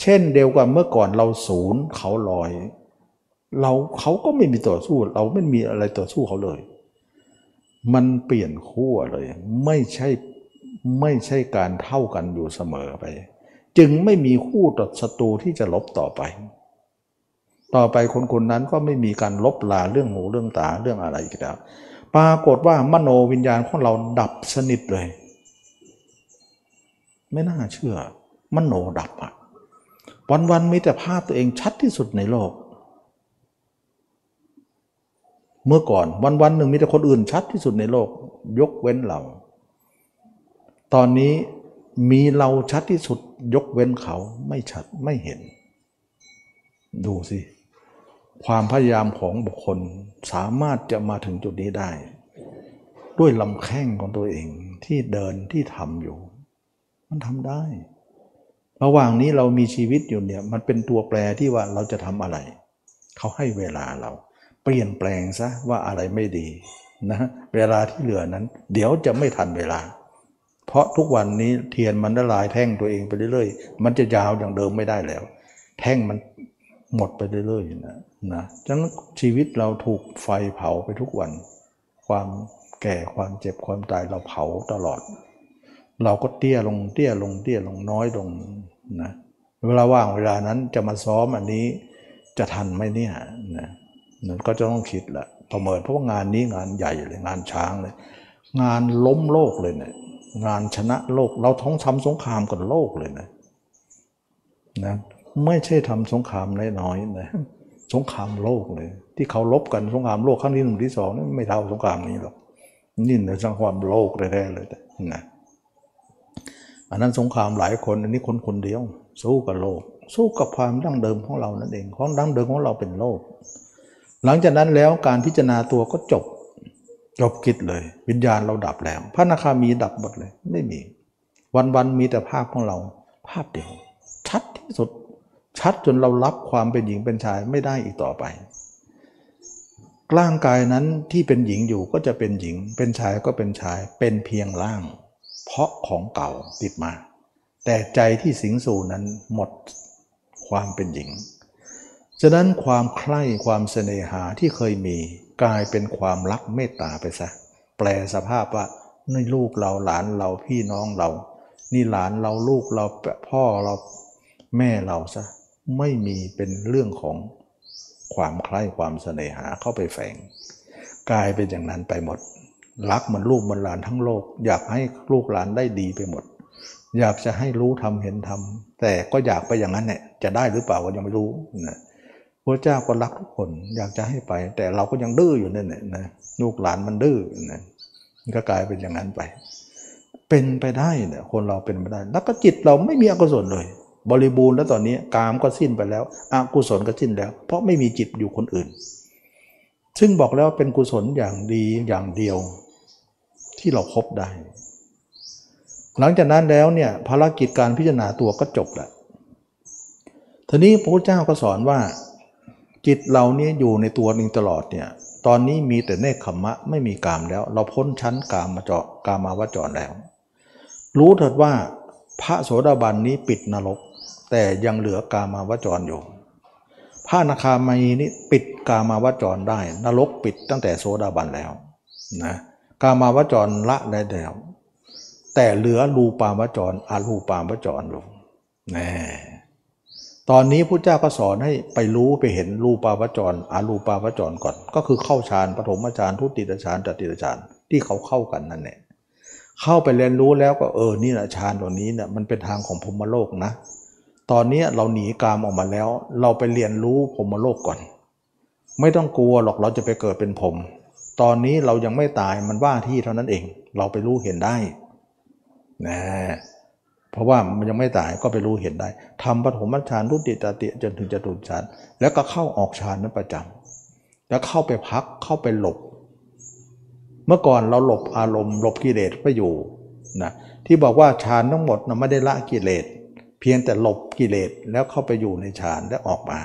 เช่นเดียวกับเมื่อก่อนเราศูนย์เขาลอย เราเขาก็ไม่มีต่อสู้ เราไม่มีอะไรต่อสู้เขาเลย มันเปลี่ยนขั้วเลย ไม่ใช่ไม่ใช่การเท่ากันอยู่เสมอไป จึงไม่มีคู่ต่อศัตรูที่จะลบต่อไป ต่อไปคนคนนั้นก็ไม่มีการลบลาเรื่องหูเรื่องตาเรื่องอะไรอีกแล้ว ปรากฏว่ามโนวิญญาณของเราดับสนิทเลย ไม่น่าเชื่อ มโนดับอะวันๆมีแต่ภาพตัวเองชัดที่สุดในโลก เมื่อก่อนวันๆหนึ่งมีแต่คนอื่นชัดที่สุดในโลก ยกเว้นเรา ตอนนี้มีเราชัดที่สุดยกเว้นเขาไม่ชัดไม่เห็น ดูสิ ความพยายามของบุคคลสามารถจะมาถึงจุดนี้ได้ ด้วยลำแข้งของตัวเองที่เดินที่ทำอยู่ มันทำได้ ระหว่างนี้เรามีชีวิตอยู่เนี่ยมันเป็นตัวแปรที่ว่าเราจะทำอะไร เขาให้เวลาเรา เปลี่ยนแปลงซะว่าอะไรไม่ดีนะเวลาที่เหลือนั้น เดี๋ยวจะไม่ทันเวลา เพราะทุกวันนี้เทียนมันละลายแท่งตัวเองไปเรื่อยๆ มันจะยาวอย่างเดิมไม่ได้แล้ว แท่งมัน หมดไปเรื่อยๆนะนะฉะนั้นชีวิตเราถูกไฟเผาไปทุกวัน ความแก่ความเจ็บความตายเราเผาตลอด เราก็เตี้ยลงเตี้ยลงเตี้ยลงน้อยลงนะเวลาว่างเวลานั้นจะมาซ้อมอันนี้จะทันไหมเนี่ยนะนั่นก็จะต้องคิดละประเมินเพราะว่างานนี้งานใหญ่เลยงานช้างเลย งานล้มโลกเลยเนะี่ยงานชนะโลก เราท้องทำสงครามกับโลกเลยนะนะ ไม่ใช่ทำสงครามน้อยๆนะสงครามโลกเลย ที่เขาลบกันสงครามโลกครั้งที่หนึ่งที่สองนี่ไม่เท่าสงครามนี้หรอกนี่ในสงครามโลกแท้ๆเลยนะอันนั้นสงครามหลายคนอันนี้คนคนเดียว สู้กับโลก สู้กับความดั้งเดิมของเรานั่นเองของดั้งเดิมของเราเป็นโลก หลังจากนั้นแล้วการพิจารณาตัวก็จบจบกิจเลย วิญญาณเราดับแล้ว พระนาคามีดับหมดเลย ไม่มี วันๆมีแต่ภาพของเรา ภาพเดียว ชัดที่สุด ชัดจนเรารับความเป็นหญิงเป็นชายไม่ได้อีกต่อไป ร่างกายนั้นที่เป็นหญิงอยู่ก็จะเป็นหญิง เป็นชายก็เป็นชาย เป็นเพียงร่าง เพราะของเก่าติดมา แต่ใจที่สิงสู่นั้นหมดความเป็นหญิง ฉะนั้นความใคร่ความเสน่หาที่เคยมีกลายเป็นความรักเมตตาไปซะ แปลสภาพว่านี่ลูกเราหลานเราพี่น้องเรา นี่หลานเราลูกเราพ่อเราแม่เราซะ ไม่มีเป็นเรื่องของความใคร่ความเสน่หาเข้าไปแฝง กลายเป็นอย่างนั้นไปหมด รักมันลูกมันหลานทั้งโลก อยากให้ลูกหลานได้ดีไปหมด อยากจะให้รู้ทำเห็นทำแต่ก็อยากไปอย่างนั้นเนี่ยจะได้หรือเปล่าก็ยังไม่รู้นะพระเจ้าก็รักทุกคนอยากจะให้ไป แต่เราก็ยังดื้ออยู่นั่นแหละนะลูกหลานมันดื้อนะก็กลายเป็นอย่างนั้นไป เป็นไปได้เนี่ยคนเราเป็นไปได้ แล้วก็จิตเราไม่มีอกุศลเลย บริบูรณ์แล้วตอนนี้กามก็สิ้นไปแล้วอกุศลก็สิ้นแล้ว เพราะไม่มีจิตอยู่คนอื่น ซึ่งบอกแล้วเป็นกุศลอย่างดีอย่างเดียว ที่เราพบได้ หลังจากนั้นแล้วเนี่ยภารกิจการพิจารณาตัวก็จบแล้วทีนี้พระพุทธเจ้าก็สอนว่า จิตเราเนี่ยอยู่ในตัวนึงตลอดเนี่ยตอนนี้มีแต่เนคขมมะไม่มีกามแล้ว เราพ้นชั้นกามมาเจาะกามาวจรแล้ว รู้เถิดว่าพระโสดาบันนี้ปิดนรก แต่ยังเหลือกามาวจรอยู่พระนาคามีนี่ปิดกามาวจรได้ นรกปิดตั้งแต่โสดาบันแล้วนะกามาวจรละได้แล้วแต่เหลือรูปามวจรอารูปามวจรลงแน่ตอนนี้พระเจ้าก็สอนให้ไปรู้ไปเห็นรูปาวจรอารูปาวจรก่อน ก็คือเข้าฌานปฐมฌานทุติยฌานจติยฌานที่เขาเข้ากันนั่นแหละเข้าไปเรียนรู้แล้วก็เออนี่แหละฌานตัวนี้เนี่ยมันเป็นทางของพรมโลกนะ ตอนนี้เราหนีกามออกมาแล้ว เราไปเรียนรู้พรมโลกก่อน ไม่ต้องกลัวหรอกเราจะไปเกิดเป็นผมตอนนี้เรายังไม่ตายมันว่าที่เท่านั้นเอง เราไปรู้เห็นได้นะเพราะว่ามันยังไม่ตายก็ไปรู้เห็นได้ทำปฐมฌานรุติตติจนถึงจตุฌานแล้วก็เข้าออกฌานนั้นประจำแล้วเข้าไปพักเข้าไปหลบ เมื่อก่อนเราหลบอารมณ์หลบกิเลสไปอยู่นะที่บอกว่าฌานทั้งหมดนะไม่ได้ละกิเลส เพียงแต่หลบกิเลสแล้วเข้าไปอยู่ในฌานและออกมา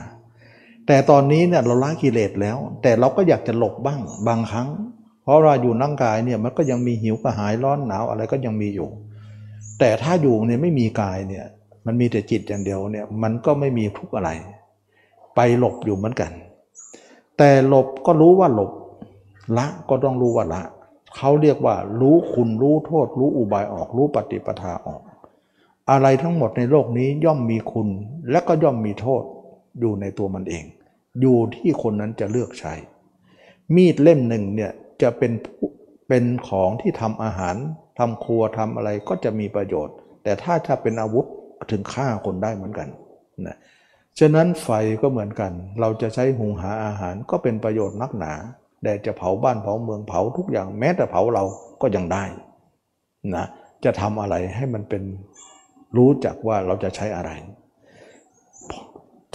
แต่ตอนนี้เนี่ยเราละกิเลสแล้ว แต่เราก็อยากจะหลบบ้างบางครั้ง เพราะเราอยู่นั่งกายเนี่ยมันก็ยังมีหิวกระหายร้อนหนาวอะไรก็ยังมีอยู่ แต่ถ้าอยู่เนี่ยไม่มีกายเนี่ยมันมีแต่จิตอย่างเดียวเนี่ยมันก็ไม่มีทุกอะไร ไปหลบอยู่เหมือนกัน แต่หลบก็รู้ว่าหลบละก็ต้องรู้ว่าละเขาเรียกว่ารู้คุณรู้โทษ รู้อุบายออกรู้ปฏิปทาออก อะไรทั้งหมดในโลกนี้ย่อมมีคุณและก็ย่อมมีโทษอยู่ในตัวมันเอง อยู่ที่คนนั้นจะเลือกใช้ มีดเล่มหนึ่งเนี่ยจะเป็นเป็นของที่ทำอาหารทำครัวทำอะไรก็จะมีประโยชน์ แต่ถ้าถ้าเป็นอาวุธถึงฆ่าคนได้เหมือนกันนะฉะนั้นไฟก็เหมือนกัน เราจะใช้หุงหาอาหารก็เป็นประโยชน์นักหนาแดดจะเผาบ้านเผาเมืองเผาทุกอย่างแม้แต่เผาเราก็ยังได้นะจะทำอะไรให้มันเป็น รู้จักว่าเราจะใช้อะไร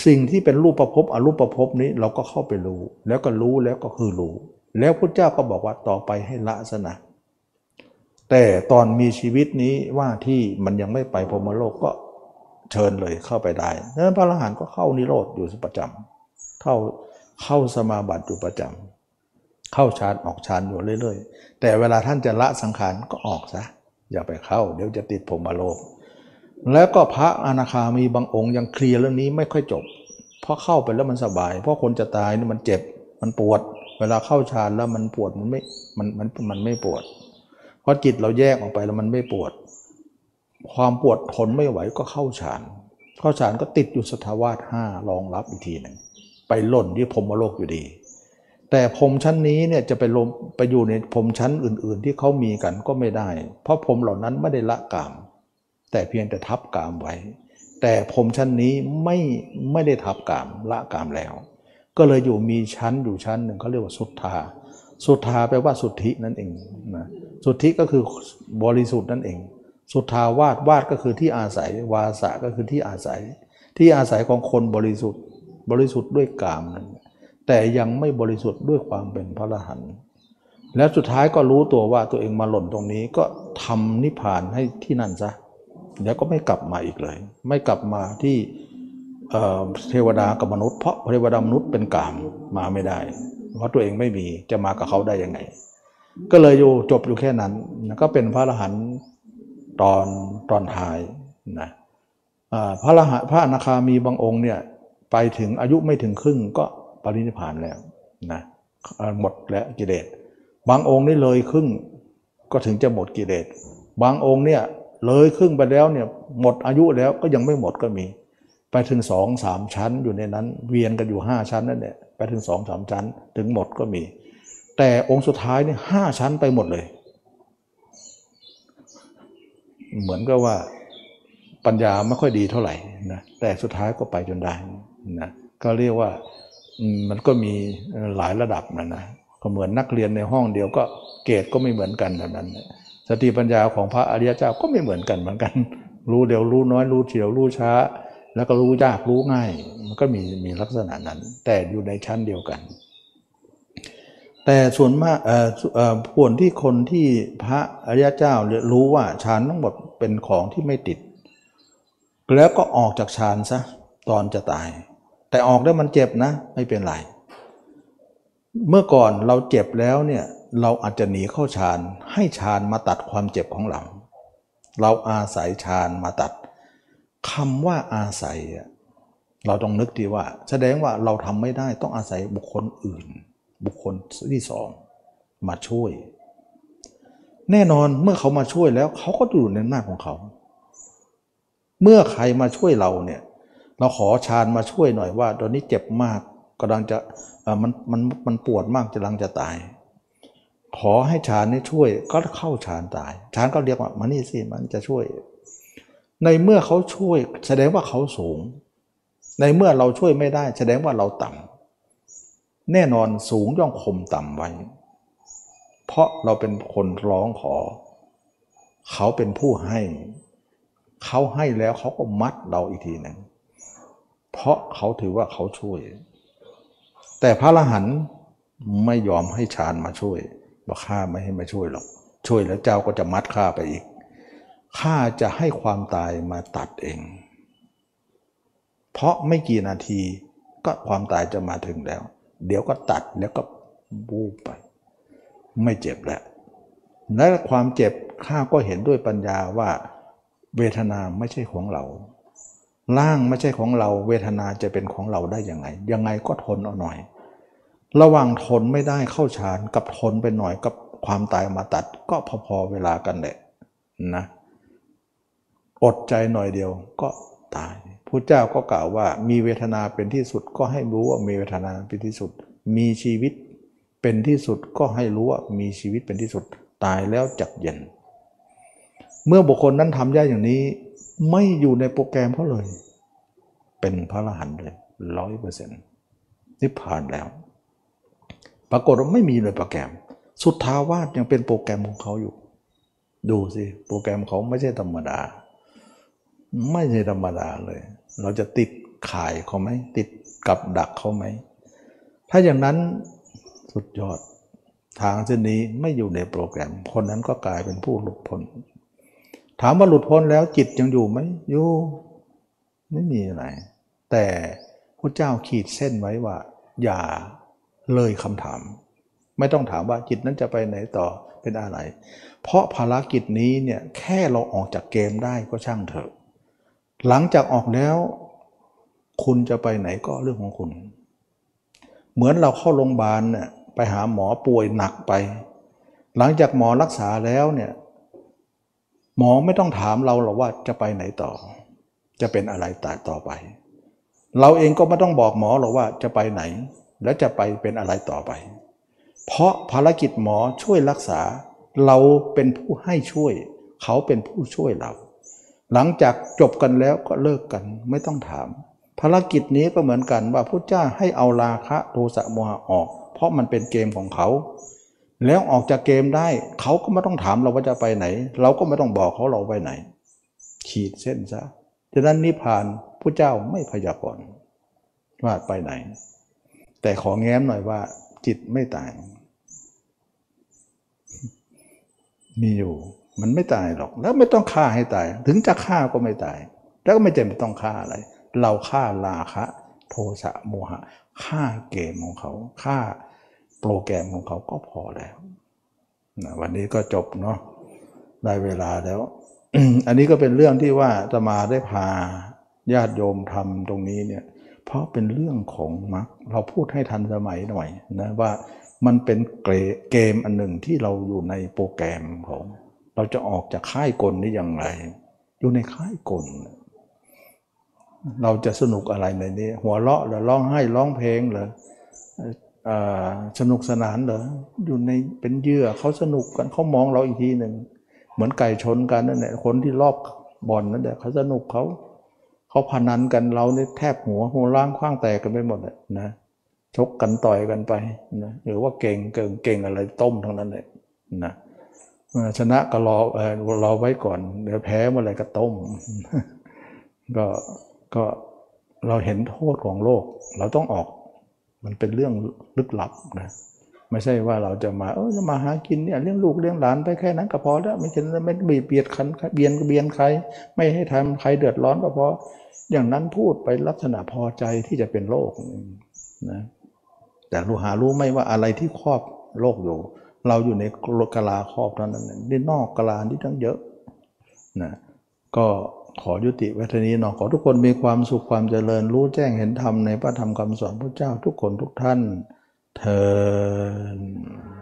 สิ่งที่เป็นรูปประพบอรูปประพบนี้เราก็เข้าไปรู้ แล้วก็รู้แล้วก็คือรู้ แล้วพระเจ้าก็บอกว่าต่อไปให้ละสนะแต่ตอนมีชีวิตนี้ว่าที่มันยังไม่ไปพรมโลกก็เชิญเลยเข้าไปได้นั้นพระอรหันต์ก็เข้านิโรธอยู่ประจำเข้าเข้าสมาบัติอยู่ประจำเข้าฌานออกฌานอยู่เรื่อย ๆ แต่เวลาท่านจะละสังขารก็ออกซะอย่าไปเข้า เดี๋ยวจะติดพรมโลก แล้วก็พระอนาคามีบางองค์ยังเคลียร์เรื่องนี้ไม่ค่อยจบ เพราะเข้าไปแล้วมันสบาย เพราะคนจะตายนี่มันเจ็บ มันปวด เวลาเข้าฌานแล้วมันปวดมันไม่ มันมันมันไม่ปวด เพราะจิตเราแยกออกไปแล้วมันไม่ปวด ความปวดทนไม่ไหวก็เข้าฌาน เข้าฌานก็ติดอยู่สภาวาสห้ารองรับอีกทีหนึ่งไปหล่นที่พรมโลกอยู่ดี แต่พรมชั้นนี้เนี่ยจะไปลงไปอยู่ในพรมชั้นอื่น ๆ ที่เขามีกันก็ไม่ได้ เพราะพรมเหล่านั้นไม่ได้ละกาม แต่เพียงแต่ทับกามไว้ แต่พรมชั้นนี้ไม่ไม่ได้ทับกามละกามแล้ว ก็เลยอยู่มีชั้นอยู่ชั้นหนึ่งเขาเรียกว่าสุทธาสุทธาแปลว่าสุทธินั่นเองนะสุทธิก็คือบริสุทธิ์นั่นเอง สุทธาวาสวาดก็คือที่อาศัยวาสะก็คือที่อาศัย ที่อาศัยของคนบริสุทธิ์ บริสุทธิ์ด้วยกามนั้นแต่ยังไม่บริสุทธิ์ด้วยความเป็นพระรหันต์แล้วสุดท้ายก็รู้ตัวว่าตัวเองมาหล่นตรงนี้ก็ทำนิพพานให้ที่นั่นซะ แล้วก็ไม่กลับมาอีกเลย ไม่กลับมาที่เทวดากับมนุษย์เพราะเทวดามนุษย์เป็นกามมาไม่ได้ เพราะตัวเองไม่มีจะมากับเขาได้ยังไง ก็เลยอยู่จบอยู่แค่นั้นก็เป็นพระอรหันต์ตอนตอนท้ายนะพระรหันต์พระอนาคามีบางองค์เนี่ยไปถึงอายุไม่ถึงครึ่งก็ปรินิพานแล้วนะหมดแล้วกิเลสบางองค์นี่เลยครึ่งก็ถึงจะหมดกิเลสบางองค์เนี่ย เลยครึ่งไปแล้วเนี่ยหมดอายุแล้วก็ยังไม่หมดก็มี ไปถึงสองสามชั้นอยู่ในนั้น เวียนกันอยู่ห้าชั้นนั่นแหละไปถึงสองสามชั้น ถึงหมดก็มี แต่องค์สุดท้ายเนี่ยห้าชั้นไปหมดเลย เหมือนกับว่าปัญญาไม่ค่อยดีเท่าไหร่นะแต่สุดท้ายก็ไปจนได้นะก็เรียกว่ามันก็มีหลายระดับนะนะก็เหมือนนักเรียนในห้องเดียวก็เกรดก็ไม่เหมือนกันเท่านั้น สติปัญญาของพระอริยเจ้าก็ไม่เหมือนกันเหมือนกัน รู้เดียวรู้น้อยรู้เฉียวรู้ช้า แล้วก็รู้ยากรู้ง่าย มันก็มีมีลักษณะนั้น แต่อยู่ในชั้นเดียวกัน แต่ส่วนมากเอ่อเอ่อผลที่คนที่พระอริยเจ้ารู้ว่าฌานทั้งหมดเป็นของที่ไม่ติด แล้วก็ออกจากฌานซะตอนจะตาย แต่ออกได้มันเจ็บนะ ไม่เป็นไรเมื่อก่อนเราเจ็บแล้วเนี่ย เราอาจจะหนีเข้าฌานให้ฌานมาตัดความเจ็บของเรา เราอาศัยฌานมาตัดคำว่าอาศัย เราต้องนึกดีว่า แสดงว่าเราทำไม่ได้ต้องอาศัยบุคคลอื่น บุคคลที่สองมาช่วย แน่นอนเมื่อเขามาช่วยแล้วเขาก็อยู่ในหน้าของเขา เมื่อใครมาช่วยเราเนี่ย เราขอฌานมาช่วยหน่อยว่า ตอนนี้เจ็บมากกำลังจะมันมันมันปวดมากจะลังจะตาย ขอให้ฌานนี้ช่วยก็เข้าฌานตายฌานก็เรียกว่ามานี่สิมันจะช่วย ในเมื่อเขาช่วย แสดงว่าเขาสูง ในเมื่อเราช่วยไม่ได้ แสดงว่าเราต่ำแน่นอนสูงย่อมข่มต่ำไว้ เพราะเราเป็นคนร้องขอ เขาเป็นผู้ให้ เขาให้แล้วเขาก็มัดเราอีกทีหนึ่งเพราะเขาถือว่าเขาช่วย แต่พระละหันไม่ยอมให้ฌานมาช่วย บอกข้าไม่ให้มาช่วยหรอก ช่วยแล้วเจ้าก็จะมัดข้าไปอีกข้าจะให้ความตายมาตัดเอง เพราะไม่กี่นาทีก็ความตายจะมาถึงแล้ว เดี๋ยวก็ตัดแล้วก็บูบไป ไม่เจ็บแล้วและความเจ็บข้าก็เห็นด้วยปัญญาว่า เวทนาไม่ใช่ของเรา ร่างไม่ใช่ของเรา เวทนาจะเป็นของเราได้ยังไง ยังไงก็ทนเอาหน่อย ระหว่างทนไม่ได้เข้าฌานกับทนไปหน่อยกับความตายมาตัด ก็พอๆเวลากันแหละนะอดใจหน่อยเดียวก็ตายพระเจ้าก็กล่าวว่า มีเวทนาเป็นที่สุดก็ให้รู้ว่ามีเวทนาเป็นที่สุด มีชีวิตเป็นที่สุดก็ให้รู้ว่ามีชีวิตเป็นที่สุดตายแล้วจักเย็น เมื่อบุคคลนั้นทำได้อย่างนี้ ไม่อยู่ในโปรแกรมเขาเลย เป็นพระอรหันต์เลยร้อยเปอร์เซ็นต์นิพพานแล้ว ปรากฏว่าไม่มีเลยโปรแกรม สุดทาวาสยังเป็นโปรแกรมของเขาอยู่ ดูสิโปรแกรมเขาไม่ใช่ธรรมดา ไม่ใช่ธรรมดาเลย เราจะติดข่ายเขาไหมติดกับดักเขาไหม ถ้าอย่างนั้นสุดยอดทางเส้นนี้ไม่อยู่ในโปรแกรม คนนั้นก็กลายเป็นผู้หลุดพ้น ถามว่าหลุดพ้นแล้วจิตยังอยู่ไหมอยู่ไม่มีอะไร แต่พระเจ้าขีดเส้นไว้ว่า อย่า เลยคำถาม ไม่ต้องถามว่าจิตนั้นจะไปไหนต่อเป็นอะไร เพราะภารกิจนี้เนี่ยแค่เราออกจากเกมได้ก็ช่างเถอะ หลังจากออกแล้ว คุณจะไปไหนก็เรื่องของคุณ เหมือนเราเข้าโรงพยาบาลเนี่ยไปหาหมอป่วยหนักไป หลังจากหมอรักษาแล้วเนี่ยหมอไม่ต้องถามเราหรอกว่าจะไปไหนต่อ จะเป็นอะไรต่อไป เราเองก็ไม่ต้องบอกหมอหรอกว่าจะไปไหน และจะไปเป็นอะไรต่อไป เพราะภารกิจหมอช่วยรักษา เราเป็นผู้ให้ช่วย เขาเป็นผู้ช่วยเรา หลังจากจบกันแล้วก็เลิกกันไม่ต้องถาม ภารกิจนี้ก็เหมือนกันว่าพุทธเจ้าให้เอาราคะโทสะโมหะออก เพราะมันเป็นเกมของเขา แล้วออกจากเกมได้ เขาก็ไม่ต้องถามเราว่าจะไปไหน เราก็ไม่ต้องบอกเขาเราไปไหน ขีดเส้นซะฉะนั้นนิพพานผู้เจ้าไม่พยากรณ์ว่าไปไหน แต่ขอแง้มหน่อยว่า จิตไม่ตาย มีอยู่ มันไม่ตายหรอก แล้วไม่ต้องฆ่าให้ตาย ถึงจะฆ่าก็ไม่ตาย แล้วก็ไม่จำเป็นต้องฆ่าอะไร เราฆ่าราคะ โทสะโมหะฆ่าเกมของเขาฆ่าโปรแกรมของเขาก็พอแล้วนะวันนี้ก็จบเนาะได้เวลาแล้ว อันนี้ก็เป็นเรื่องที่ว่าจะมาได้พาญาติโยมทำตรงนี้เนี่ย เพราะเป็นเรื่องของมักเราพูดให้ทันสมัยหน่อยนะว่ามันเป็นเกมอันหนึ่งที่เราอยู่ในโปรแกรมของ เราจะออกจากค่ายกลนี้อย่างไร อยู่ในค่ายกล เราจะสนุกอะไรในนี้ หัวเราะหรือร้องไห้ร้องเพลงหรือสนุกสนานเหรออยู่ในเป็นเยื่อเขาสนุกกันเขามองเราอีกทีหนึ่ง เหมือนไก่ชนกันนั่นแหละคนที่รอบบอลนั่นแหละเขาสนุกเขา เขาพนันกันเราเนี่ยแทบหัวหัวล้างคว้างแตกกันไปหมดเลยนะชกกันต่อยกันไปนะหรือว่าเก่งเก่งเก่งอะไรต้มทั้งนั้นเลยนะชนะก็รอเออรอไว้ก่อนเดี๋ยวแพ้เมื่อไรก็ต้ม ก็ก็เราเห็นโทษของโลก เราต้องออก มันเป็นเรื่องลึกลับนะไม่ใช่ว่าเราจะมาเออจะมาหากินเนี่ยเลี้ยงลูกเลี้ยงหลานไปแค่นั้นก็พอแล้วไม่ใช่ไม่บีบเบียดเบียนเบียนใครไม่ให้ทำใครเดือดร้อนก็พอ อย่างนั้นพูดไปลักษณะพอใจที่จะเป็นโลกนะแต่รู้หารู้ไหมว่าอะไรที่ครอบโลกอยู่ เราอยู่ในกลาครอบเท่านั้นนี่นอกกลาที่ทั้งเยอะนะก็ขอยุติไว้ทีนี้เนาะขอทุกคนมีความสุขความเจริญรู้แจ้งเห็นธรรมในพระธรรมคำสอนพระเจ้าทุกคนทุกท่านเทอ